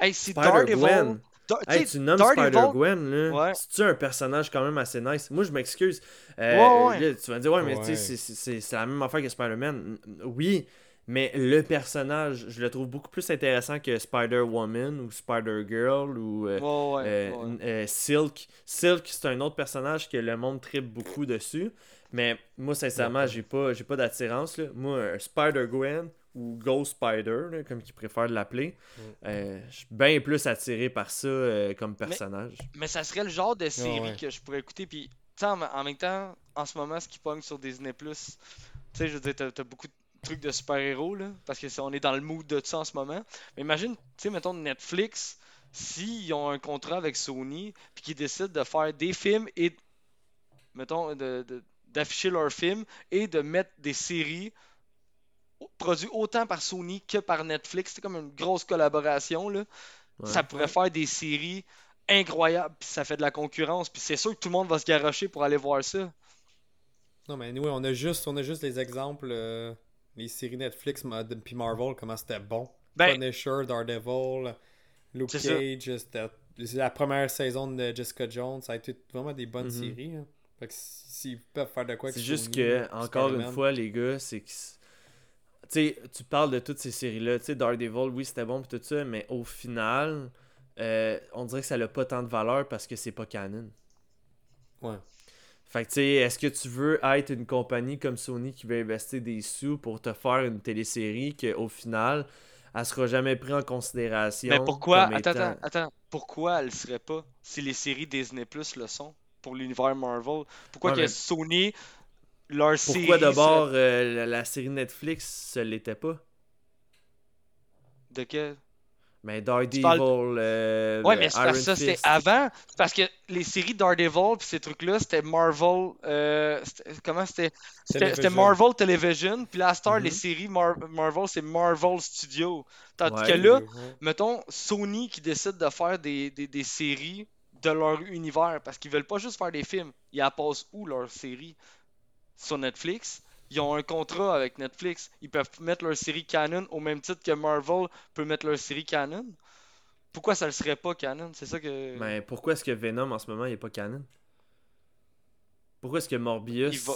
hey, si Daredevil... Hey, tu nommes Spider-Gwen, là. Ouais. C'est-tu un personnage quand même assez nice? Moi, je m'excuse. Euh, Ouais, ouais. là, tu vas me dire, ouais, mais tu sais, c'est- la même affaire que Spider-Man. Oui, mais le personnage, je le trouve beaucoup plus intéressant que Spider-Woman ou Spider-Girl ou. euh, Ouais, ouais, Euh, ouais. euh, Silk. Silk, c'est un autre personnage que le monde tripe beaucoup dessus. Mais moi, sincèrement, j'ai pas, j'ai pas d'attirance. là. Moi, Spider-Gwen ou Ghost Spider, là, comme ils préfèrent l'appeler, euh, je suis bien plus attiré par ça euh, comme personnage. Mais ça serait le genre de série ouais. que je pourrais écouter. Puis, en, en même temps, en ce moment, ce qui pogne sur Disney, tu sais, je veux dire, t'as t'as beaucoup de trucs de super-héros, là. Parce que c'est- on est dans le mood de ça en ce moment. Mais imagine, tu sais, mettons Netflix, s'ils ont un contrat avec Sony, puis qu'ils décident de faire des films et, mettons, de- de- d'afficher leurs films et de mettre des séries produits autant par Sony que par Netflix. C'est comme une grosse collaboration, là Ouais. ça pourrait faire des séries incroyables, puis ça fait de la concurrence, puis c'est sûr que tout le monde va se garrocher pour aller voir ça. Non, mais nous, on a juste, on a juste les exemples, euh, les séries Netflix puis Marvel, comment c'était bon. Ben- Punisher, Daredevil, Luke. Cage, c'était la première saison de Jessica Jones. Ça a été vraiment des bonnes Mhm. séries. hein. Fait que s'ils peuvent faire de quoi C'est juste Sony, que, encore une fois, les gars, c'est que. Sais, tu parles de toutes ces séries-là. Tu sais, Daredevil, oui, c'était bon, pis tout ça, mais au final, euh, on dirait que ça n'a pas tant de valeur parce que c'est pas canon. Ouais. Fait que, tu sais, est-ce que tu veux être une compagnie comme Sony qui veut investir des sous pour te faire une télésérie qu'au final, elle sera jamais prise en considération? Mais pourquoi, comme attends, étant- attends, attends, pourquoi elle serait pas si les séries Disney Plus le sont pour l'univers Marvel? Pourquoi Ouais, que mais- Sony, leur série. Pourquoi d'abord euh, la, la série Netflix, ça l'était pas? De quel? Mais Daredevil, parles- euh, Ouais, mais c'est parce Iron que ça, c'était avant. Parce que les séries Daredevil pis ces trucs-là, c'était Marvel. euh, c'était- comment c'était? C'était. Marvel Television. Puis à cette heure, Mhm. les séries Mar- Marvel, c'est Marvel Studio. Tandis Ouais. que là, Ouais. mettons, Sony qui décide de faire des, des, des séries de leur univers. Parce qu'ils veulent pas juste faire des films. Ils la passent où leur série Sur Netflix. Ils ont un contrat avec Netflix. Ils peuvent mettre leur série canon au même titre que Marvel peut mettre leur série canon. Pourquoi ça le serait pas canon? C'est ça que. Mais pourquoi est-ce que Venom en ce moment il est pas canon? Pourquoi est-ce que Morbius Il va-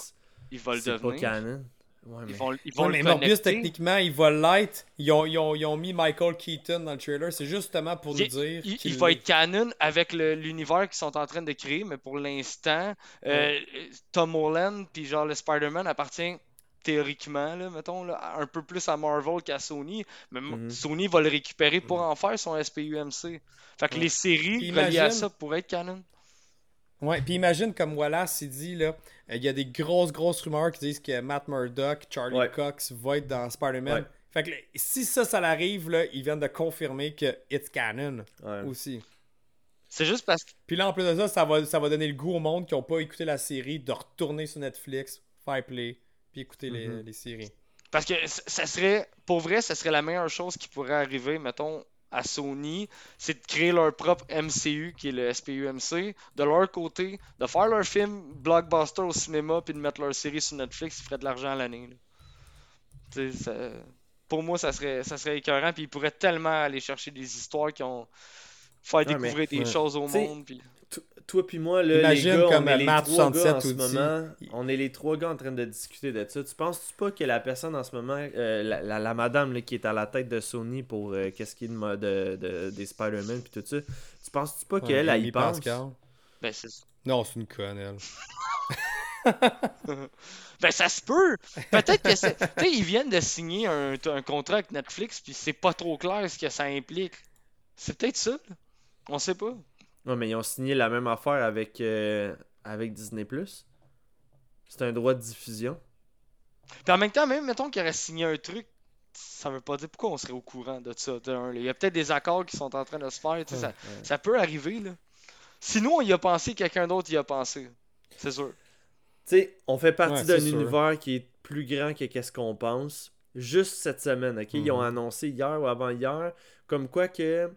Il va le c'est pas devenir? canon? Ouais, mais... Ils vont, ils vont Ouais, le mais Morbius, techniquement, il va l'être. Ils ont, ils, ont, ils ont mis Michael Keaton dans le trailer. C'est justement pour Il- nous dire Il, va être canon avec l'univers qu'ils sont en train de créer, mais pour l'instant, euh, Tom Holland puis genre le Spider-Man appartient théoriquement, là, mettons, là, un peu plus à Marvel qu'à Sony. Mais Mhm. Sony va le récupérer pour en faire son SPUMC. Fait que les séries reliées à imagine- ça pourraient être canon. Ouais, puis imagine comme Wallace il dit là, il y a des grosses grosses rumeurs qui disent que Matt Murdock, Charlie Ouais. Cox va être dans Spider-Man. Ouais. Fait que si ça ça l'arrive là, ils viennent de confirmer que it's canon Ouais. aussi. C'est juste parce que Puis là en plus de ça, ça va ça va donner le goût au monde qui ont pas écouté la série de retourner sur Netflix, faire play, puis écouter les, Mhm. les séries. Parce que ça serait, pour vrai, ça serait la meilleure chose qui pourrait arriver, mettons, à Sony, c'est de créer leur propre MCU, qui est le SPUMC, de leur côté, de faire leur film blockbuster au cinéma, puis de mettre leur série sur Netflix, ils feraient de l'argent à l'année. ça- Pour moi, ça serait, ça serait écœurant, puis ils pourraient tellement aller chercher des histoires qui ont... faire découvrir mais- des ouais. choses au T'sais, monde, puis... To- Toi puis moi, là, Imagine les gars, comme on est les trois gars en 67 ce moment, on est les trois gars en train de discuter de ça. Tu penses-tu pas que la personne en ce moment, euh, la, la, la madame là, qui est à la tête de Sony pour euh, qu'est-ce qui est de, de, de- des Spider-Man puis tout ça, tu penses-tu pas qu'elle, elle, Amy y pense? Pascal. Ben, c'est... Non, c'est une conne elle. Ben, ça se peut. Peut-être que c'est. Tu sais, ils viennent de signer un, un contrat avec Netflix, puis c'est pas trop clair ce que ça implique. C'est peut-être ça. là. On sait pas. Ouais, mais ils ont signé la même affaire avec, euh, avec Disney+. C'est un droit de diffusion. Puis en même temps, même mettons qu'il aurait signé un truc, ça veut pas dire pourquoi on serait au courant de ça. de un, là. Il y a peut-être des accords qui sont en train de se faire. ça, ça peut arriver. Là. Si nous, on y a pensé, quelqu'un d'autre y a pensé. C'est sûr. Tu sais, on fait partie Ouais, d'un univers qui est plus grand que qu'est-ce qu'on pense. Juste cette semaine, ok? Ils ont Mhm. annoncé hier ou avant-hier, comme quoi que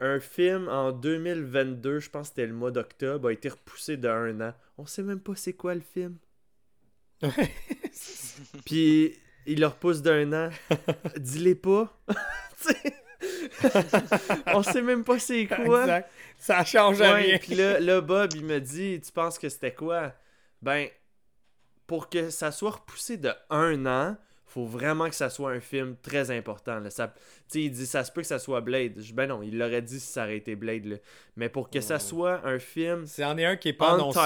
un film en 2022, je pense que c'était le mois d'octobre, a été repoussé de un an. On sait même pas c'est quoi le film. Puis il le repousse d'un an. Dis-les pas. On sait même pas c'est quoi. Exact. Ça change Ouais, rien. puis là, là, Bob, il me dit Tu penses que c'était quoi? Ben, pour que ça soit repoussé de un an, faut vraiment que ça soit un film très important. Là. Ça, tu sais, il dit Ça se peut que ça soit Blade. Je ben non, il l'aurait dit si ça aurait été Blade. là. Mais pour que ça soit un film C'est en est un qui est pas annoncé.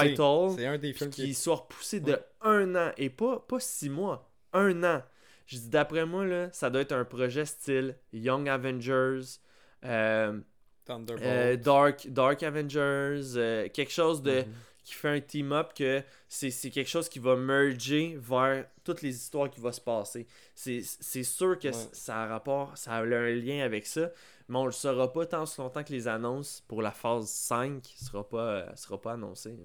C'est un des films qui est... soit repoussé de un an et pas, pas six mois, un an. Je dis d'après moi, là, ça doit être un projet style Young Avengers. euh, Thunderbolt. euh, Dark, Dark Avengers, euh, quelque chose de Mhm. Qui fait un team-up que c'est c'est quelque chose qui va merger vers toutes les histoires qui vont se passer. C'est c'est sûr que Ouais. ça a rapport, ça a un lien avec ça, mais on le saura pas tant si longtemps que les annonces pour la phase 5 sera pas, euh, sera pas annoncées.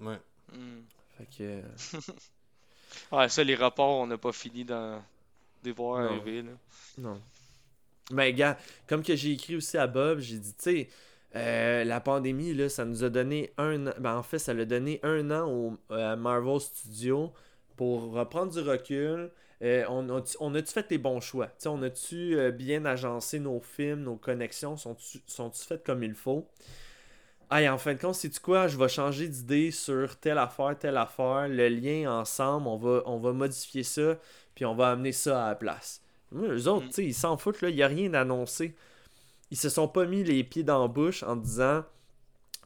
Ouais. Hmm. Fait que, euh, Ouais, ça, les rapports, on n'a pas fini d'en- de les voir Non. arriver. Là. Non. Mais gars, comme que j'ai écrit aussi à Bob, j'ai dit, tu sais, euh, la pandémie, là, ça nous a donné un an. Ben, en fait, ça l'a donné un an au à Marvel Studios pour reprendre du recul, euh, on a-tu fait les bons choix? Tu on a-tu euh, bien agencé nos films, nos connexions? Sont-tu faites comme il faut? Ah, et en fin de compte, c'est quoi? Je vais changer d'idée sur telle affaire, telle affaire, le lien ensemble, on va, on va modifier ça, puis on va amener ça à la place. Eux autres, tu sais, ils s'en foutent, là, il n'y a rien d'annoncé. Ils se sont pas mis les pieds dans la bouche en disant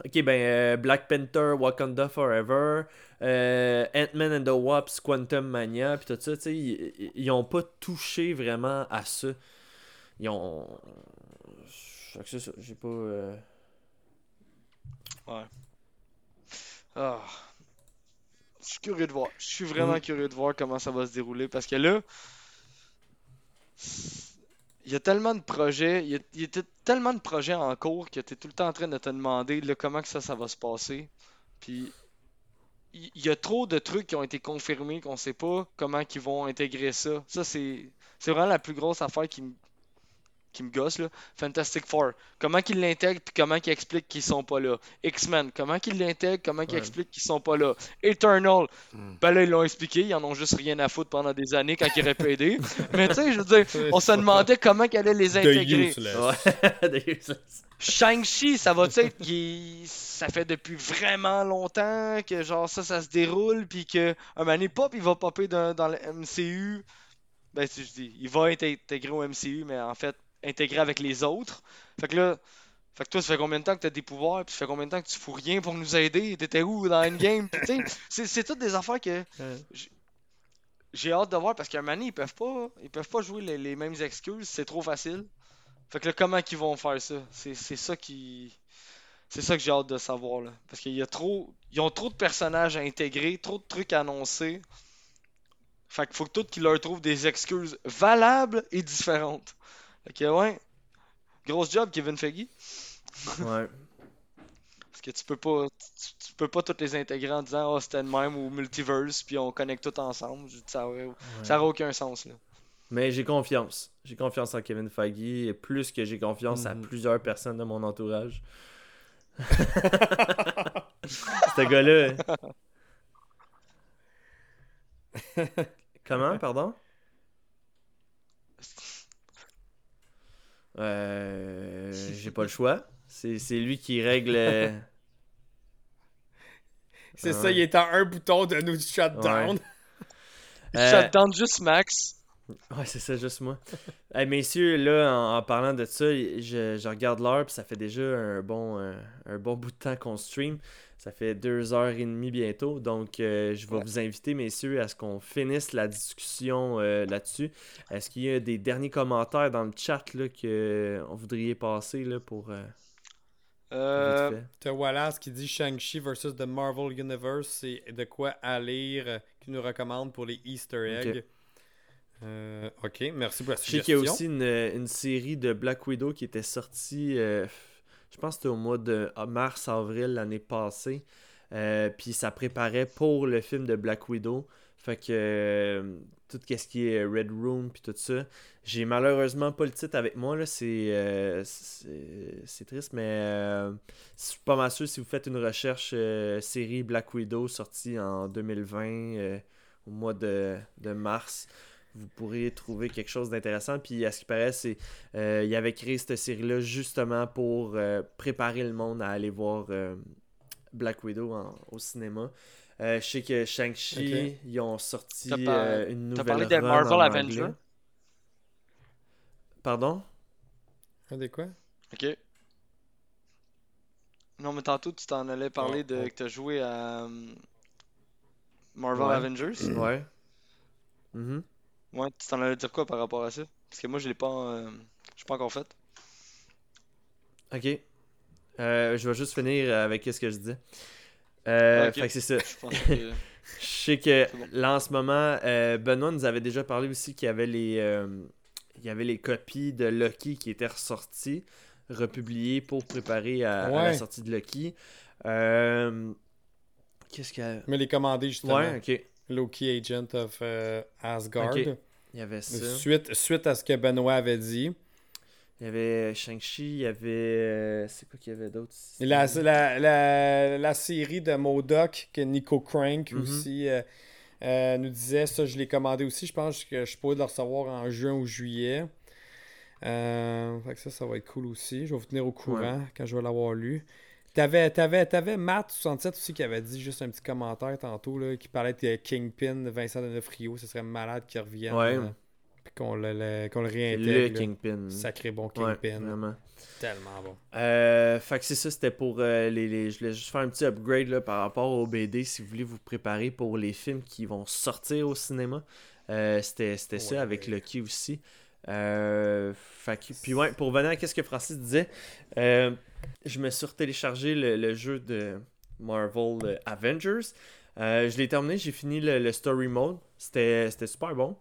Ok, ben euh, Black Panther, Wakanda Forever, euh, Ant-Man and the Wasp, Quantum Mania, puis tout ça, tu sais, ils, ils ont pas touché vraiment à ça. Ils ont. C'est ça, j'ai pas. euh, Ouais. Ah. Je suis curieux de voir. Je suis vraiment Mm. curieux de voir comment ça va se dérouler parce que là, il y a tellement de projets, il y y a tellement de projets en cours que tu es tout le temps en train de te demander là, comment que ça, ça va se passer. Puis il y a trop de trucs qui ont été confirmés qu'on sait pas comment ils vont intégrer ça. Ça, c'est c'est vraiment la plus grosse affaire qui me qui me gosse là. Fantastic Four. Comment qu'ils l'intègrent puis comment qu'ils expliquent qu'ils sont pas là. X-Men. Comment qu'ils l'intègrent, comment qu'ils Ouais. expliquent qu'ils sont pas là. Eternal. Ben là, ils l'ont expliqué. Ils en ont juste rien à foutre pendant des années quand ils auraient pas aidé. Mais tu sais, je veux dire, on se demandait comment qu'ils allaient les intégrer. Shang-Chi, ça va être qu'il ça fait depuis vraiment longtemps que genre ça ça se déroule puis que un moment donné, pop il va popper dans, dans le MCU. Ben si je dis, il va être intégré au MCU mais en fait intégré avec les autres. Fait que là fait que toi, ça fait combien de temps que t'as des pouvoirs, puis ça fait combien de temps que tu fous rien pour nous aider? T'étais où dans Endgame? C'est, c'est toutes des affaires que j'ai hâte de voir parce qu'à un moment donné, ils peuvent pas, ils peuvent pas jouer les, les mêmes excuses, c'est trop facile. Fait que là, comment qu'ils vont faire ça? C'est, c'est ça qui. C'est ça que j'ai hâte de savoir là. Parce qu'il y a trop. Ils ont trop de personnages à intégrer, trop de trucs à annoncer. Fait qu'il faut que tout qu'ils leur trouvent des excuses valables et différentes. Fait que ouais. Grosse job, Kevin Feige. Ouais. Parce que tu peux pas. Tu, tu peux pas toutes les intégrer en disant Oh c'était le même ou multiverse puis on connecte tout ensemble. Ça aurait, ça aurait aucun sens là. Mais j'ai confiance. J'ai confiance en Kevin Feige, et plus que j'ai confiance à Mhm. plusieurs personnes de mon entourage. Ce gars-là. Comment, pardon? Euh, j'ai pas le choix. C'est c'est lui qui règle. euh, C'est Ouais. ça, il est en un bouton de nous shutdown. Euh, tente juste Max. Ouais, c'est ça, juste moi. Hey, messieurs, là, en, en parlant de ça, je, je regarde l'heure, puis ça fait déjà un bon, euh, un bon bout de temps qu'on stream. Ça fait deux heures et demie bientôt. Donc, euh, je vais vous inviter, messieurs, à ce qu'on finisse la discussion euh, là-dessus. Est-ce qu'il y a des derniers commentaires dans le chat là, que on voudriez passer là, pour. euh, Euh? T'as Wallace qui dit Shang-Chi versus The Marvel Universe, c'est de quoi à lire, euh, qui nous recommande pour les Easter eggs. Ok. Euh, ok, merci pour la Je sais qu'il y suggestion. a aussi une, une série de Black Widow qui était sortie, euh, je pense que c'était au mois de mars-avril l'année passée. Euh, puis ça préparait pour le film de Black Widow. Fait que euh, tout ce qui est Red Room puis tout ça. J'ai malheureusement pas le titre avec moi. euh, c'est triste, mais je suis pas mal sûr si vous faites une recherche série Black Widow sortie en 2020 euh, au mois de, de mars vous pourrez trouver quelque chose d'intéressant. Puis à ce qui paraît, c'est euh, il avait créé cette série-là justement pour euh, préparer le monde à aller voir euh, Black Widow en- au cinéma. Euh, je sais que Shang-Chi, ils ont sorti T'as par- euh, une t'as nouvelle parlé des run Marvel en Avengers? Pardon? Ah, des quoi? Ok. Non, mais tantôt, tu t'en allais parler Oh, de oh. que t'as joué à Marvel Ouais. Avengers. Ouais. Mhm. Ouais, tu t'en allais dire quoi par rapport à ça? Parce que moi, je l'ai pas, euh, je l'ai pas encore fait. Ok. Euh, je vais juste finir avec ce que je disais. Euh, Ok. Fait que c'est ça. Je pense que... Je sais que bon. là en ce moment, euh, Benoît nous avait déjà parlé aussi qu'il y avait les, euh, il y avait les copies de Lucky qui étaient ressorties, republiées pour préparer à, à la sortie de Lucky. Euh, Qu'est-ce qu'il y a Mais les commander justement. Ouais, ok. Loki Agent of euh, Asgard. Il y avait ça. Suite, suite à ce que Benoît avait dit. Il y avait Shang-Chi, il y avait. euh, C'est quoi qu'il y avait d'autre? La, la, la, la série de Modoc que Nico Crank Mhm. aussi euh, euh, nous disait, ça je l'ai commandé aussi, je pense que je pas le recevoir en juin ou juillet. Euh, fait que ça, ça va être cool aussi. Je vais vous tenir au courant quand je vais l'avoir lu. T'avais, t'avais, t'avais Matt67 aussi qui avait dit juste un petit commentaire tantôt là, qui parlait de Kingpin, Vincent de Neufrio. Ce serait malade qu'il revienne. Ouais. euh, puis qu'on le, le- qu'on le réintègre. Le. Kingpin. Sacré bon Ouais, Kingpin. vraiment. Tellement bon. Euh, fait que c'est ça, c'était pour euh, les, les- Je voulais juste faire un petit upgrade là, par rapport au BD si vous voulez vous préparer pour les films qui vont sortir au cinéma. Euh, c'était c'était ça avec Lucky aussi. Euh, puis ouais, pour venir à ce que Francis disait, euh, je me suis téléchargé le, jeu de Marvel euh, Avengers. Je l'ai terminé, j'ai fini le, story mode. C'était super bon.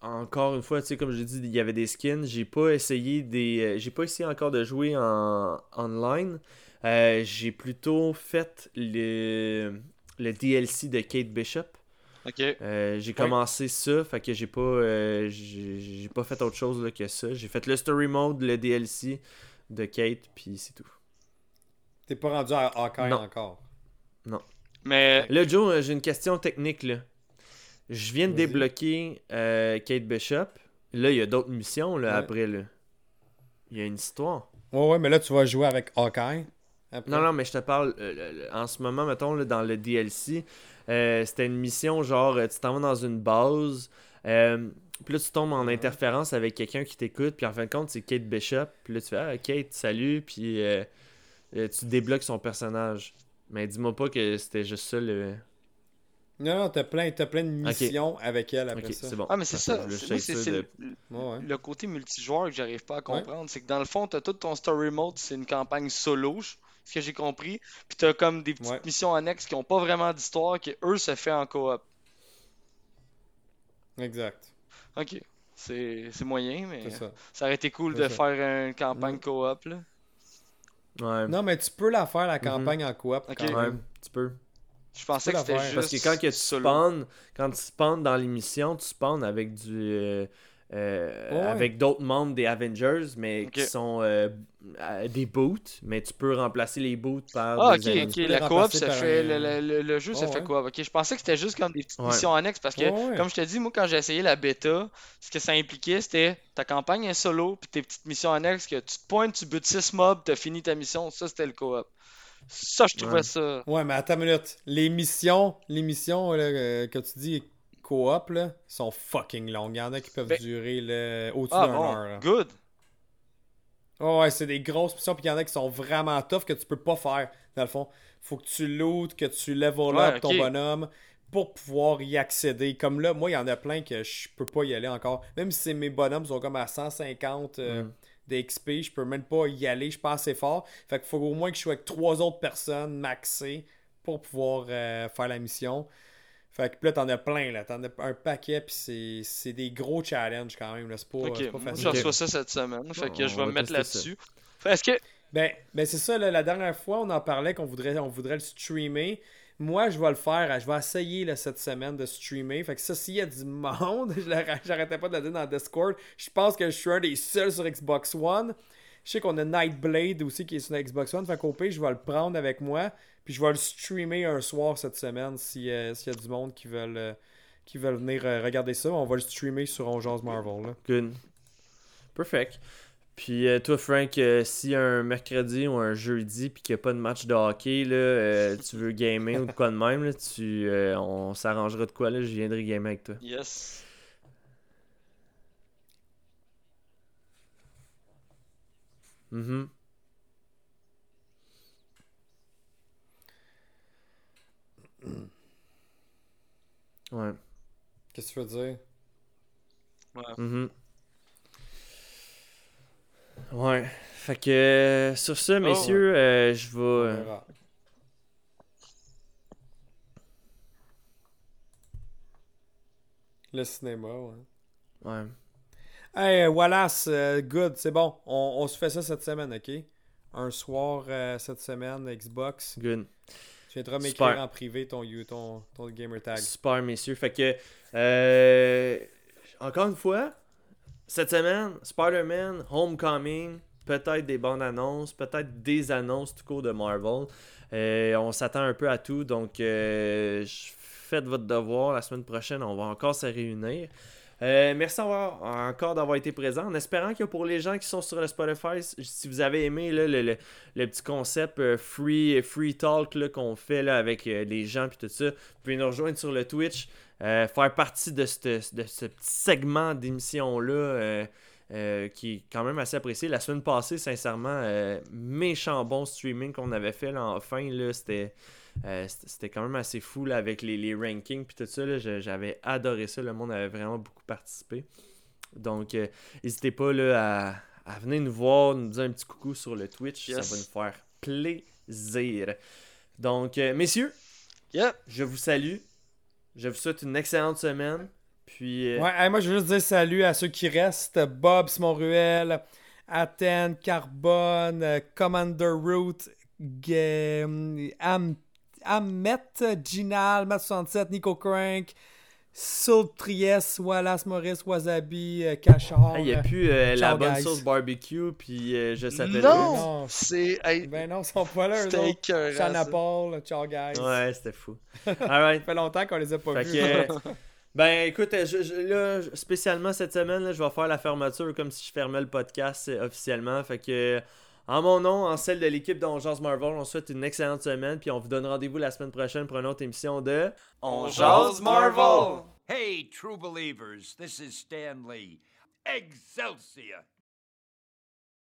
Encore une fois, tu sais, comme je l'ai dit, il y avait des skins. J'ai pas essayé des. J'ai pas essayé encore de jouer en online. J'ai plutôt fait le, le DLC de Kate Bishop. Euh, j'ai commencé ça, fait que j'ai pas euh, j'ai pas fait autre chose là, que ça. J'ai fait le story mode, le DLC de Kate, puis c'est tout. T'es pas rendu à Hawkeye Non. encore. Mais Là, Joe, euh, j'ai une question technique là. Je viens de débloquer euh, Kate Bishop. Là, il y a d'autres missions là, Ouais. après là. Il y a une histoire. Ouais, ouais, mais là, tu vas jouer avec Hawkeye. après. Non, non, mais je te parle euh, le- le- en ce moment, mettons, là, dans le DLC, euh, c'était une mission genre, euh, tu t'en vas dans une base, euh, puis là, tu tombes en interférence avec quelqu'un qui t'écoute, puis en fin de compte, c'est Kate Bishop, puis là, tu fais Ah, Kate, salut, puis euh, tu débloques son personnage. Mais dis-moi pas que c'était juste ça le. Non, non, t'as plein, t'as plein de missions avec elle après ça. bon. Ah, mais c'est ça. c'est- ça de- le, Ouais, ouais. le côté multijoueur que j'arrive pas à comprendre. C'est que dans le fond, t'as tout ton story mode, c'est une campagne solo, ce que j'ai compris. Puis t'as comme des petites Ouais. missions annexes qui ont pas vraiment d'histoire, qui eux se fait en coop. Exact. Ok. C'est c'est moyen, mais ça. ça aurait été cool de ça. faire une campagne coop, là. Ouais, Non, mais tu peux la faire, la campagne en coop. Quand ouais, même. tu peux. Je pensais peux que c'était juste. Parce que quand que tu spawns, quand tu spawns dans l'émission, tu spawns avec du euh, euh, Ouais. avec d'autres membres des Avengers, mais qui sont euh, des boots, mais tu peux remplacer les boots par Ah, des ok, ok. La coop, ça fait. un- Le, le- le- le jeu, ça Ouais, fait coop. Ok, je pensais que c'était juste comme des petites Ouais. missions annexes parce que, comme je te dis, moi, quand j'ai essayé la bêta, ce que ça impliquait, c'était ta campagne est solo, puis tes petites missions annexes que tu te pointes, tu butes 6 mobs, t'as fini ta mission. Ça, c'était le coop. Ça, je trouvais Ouais. ça. Ouais, mais attends une minute. Les missions, les missions là, euh, que tu dis coop, là, sont fucking longues. Il y en a qui peuvent Ben- durer là, au-dessus Ah d'un bon, heure. là. good. Ouais, ouais, c'est des grosses missions, puis il y en a qui sont vraiment tough que tu peux pas faire. Dans le fond, faut que tu lootes, que tu level Ouais, up ton bonhomme pour pouvoir y accéder. Comme là, moi, il y en a plein que je peux pas y aller encore. Même si mes bonhommes sont comme à 150 euh, Mm. d'XP, je peux même pas y aller, je suis pas assez fort. Fait qu'il faut au moins que je sois avec trois autres personnes maxées pour pouvoir euh, faire la mission. Fait que puis là, t'en as plein, là. T'en as un paquet, puis c'est- c'est des gros challenges quand même. là. C'est pas, Ok, c'est pas moi, facile. je reçois ça cette semaine. Fait que je vais va me mettre là-dessus. Fait, Est-ce que. Ben, ben c'est ça, là, la dernière fois, on en parlait qu'on voudrait, on voudrait le streamer. Moi, je vais le faire. Je vais essayer là, cette semaine de streamer. Fait que ça, s'il y a du monde, j'arrêtais pas de le dire dans Discord. Je pense que je suis un des seuls sur Xbox One. Je sais qu'on a Nightblade aussi qui est sur la Xbox One. Fait qu'au pire, je vais le prendre avec moi. Puis je vais le streamer un soir cette semaine si, euh, s'il y a du monde qui veulent, euh, qui veulent venir euh, regarder ça. On va le streamer sur On Jase Marvel. Là. Good. Perfect. Puis euh, toi, Frank, euh, si un mercredi ou un jeudi puis qu'il n'y a pas de match de hockey, là, euh, tu veux gamer ou de quoi de même, là, tu, euh, on s'arrangera de quoi, là, je viendrai gamer avec toi. Yes. Mhm. Ouais. Qu'est-ce que tu veux dire? Mhm. Ouais. Fait que euh, sur ça, messieurs, euh, je vais. Euh. Le cinéma, ouais. Ouais. Hey, Wallace, euh, good, c'est bon. On, on se fait ça cette semaine, ok? Un soir euh, cette semaine, Xbox. Good. Tu viendras m'écrire en privé ton, ton, ton gamer tag. Super, messieurs. Fait que, euh, encore une fois, cette semaine, Spider-Man Homecoming, peut-être des bandes annonces, peut-être des annonces tout court de Marvel. Euh, on s'attend un peu à tout, donc euh, faites votre devoir. La semaine prochaine, on va encore se réunir. Euh, merci encore d'avoir été présent. En espérant que pour les gens qui sont sur le Spotify, si vous avez aimé le, le- le petit concept euh, free, free talk qu'on fait là, avec euh, les gens puis tout ça, vous pouvez nous rejoindre sur le Twitch, faire partie de, ce petit segment d'émission-là. qui est quand même assez apprécié. La semaine passée, sincèrement, méchant bon streaming qu'on avait fait là, enfin, là, c'était, euh, c'était quand même assez fou là, avec les, les rankings puis tout ça. j'avais adoré ça. Le monde avait vraiment beaucoup participé. Donc, euh, n'hésitez pas là, à, à venir nous voir, nous dire un petit coucou sur le Twitch. Yes. Ça va nous faire plaisir. Donc, euh, messieurs, Yep. je vous salue. Je vous souhaite une excellente semaine. Puis, euh, Ouais, hey, moi je veux juste dire salut à ceux qui restent. Bob Smonruel, Athènes, Carbone, Commander Root, G- Am Ahmet, Ginal, Matt67, Nico Crank, Soul Trieste, Wallace Maurice, Wasabi, euh, Cachard. Ah, il n'y a plus euh, la bonne guys. sauce barbecue, puis euh, je s'appelle. Non! Non. C'est. hey, Ben non, ils sont pas là, eux autres. ça. Paul, ciao guys. Ouais, c'était fou. Alright. Ça fait longtemps qu'on les a pas Fait vus. que, euh, ben écoute, euh, je, je- là, spécialement cette semaine, là, je vais faire la fermeture comme si je fermais le podcast euh, officiellement. Fait que, en mon nom, en celle de l'équipe d'Ongeance Marvel, on souhaite une excellente semaine. Puis on vous donne rendez-vous la semaine prochaine pour une autre émission de On jase Marvel! Hey, true believers, this is Stan Lee. Excelsior!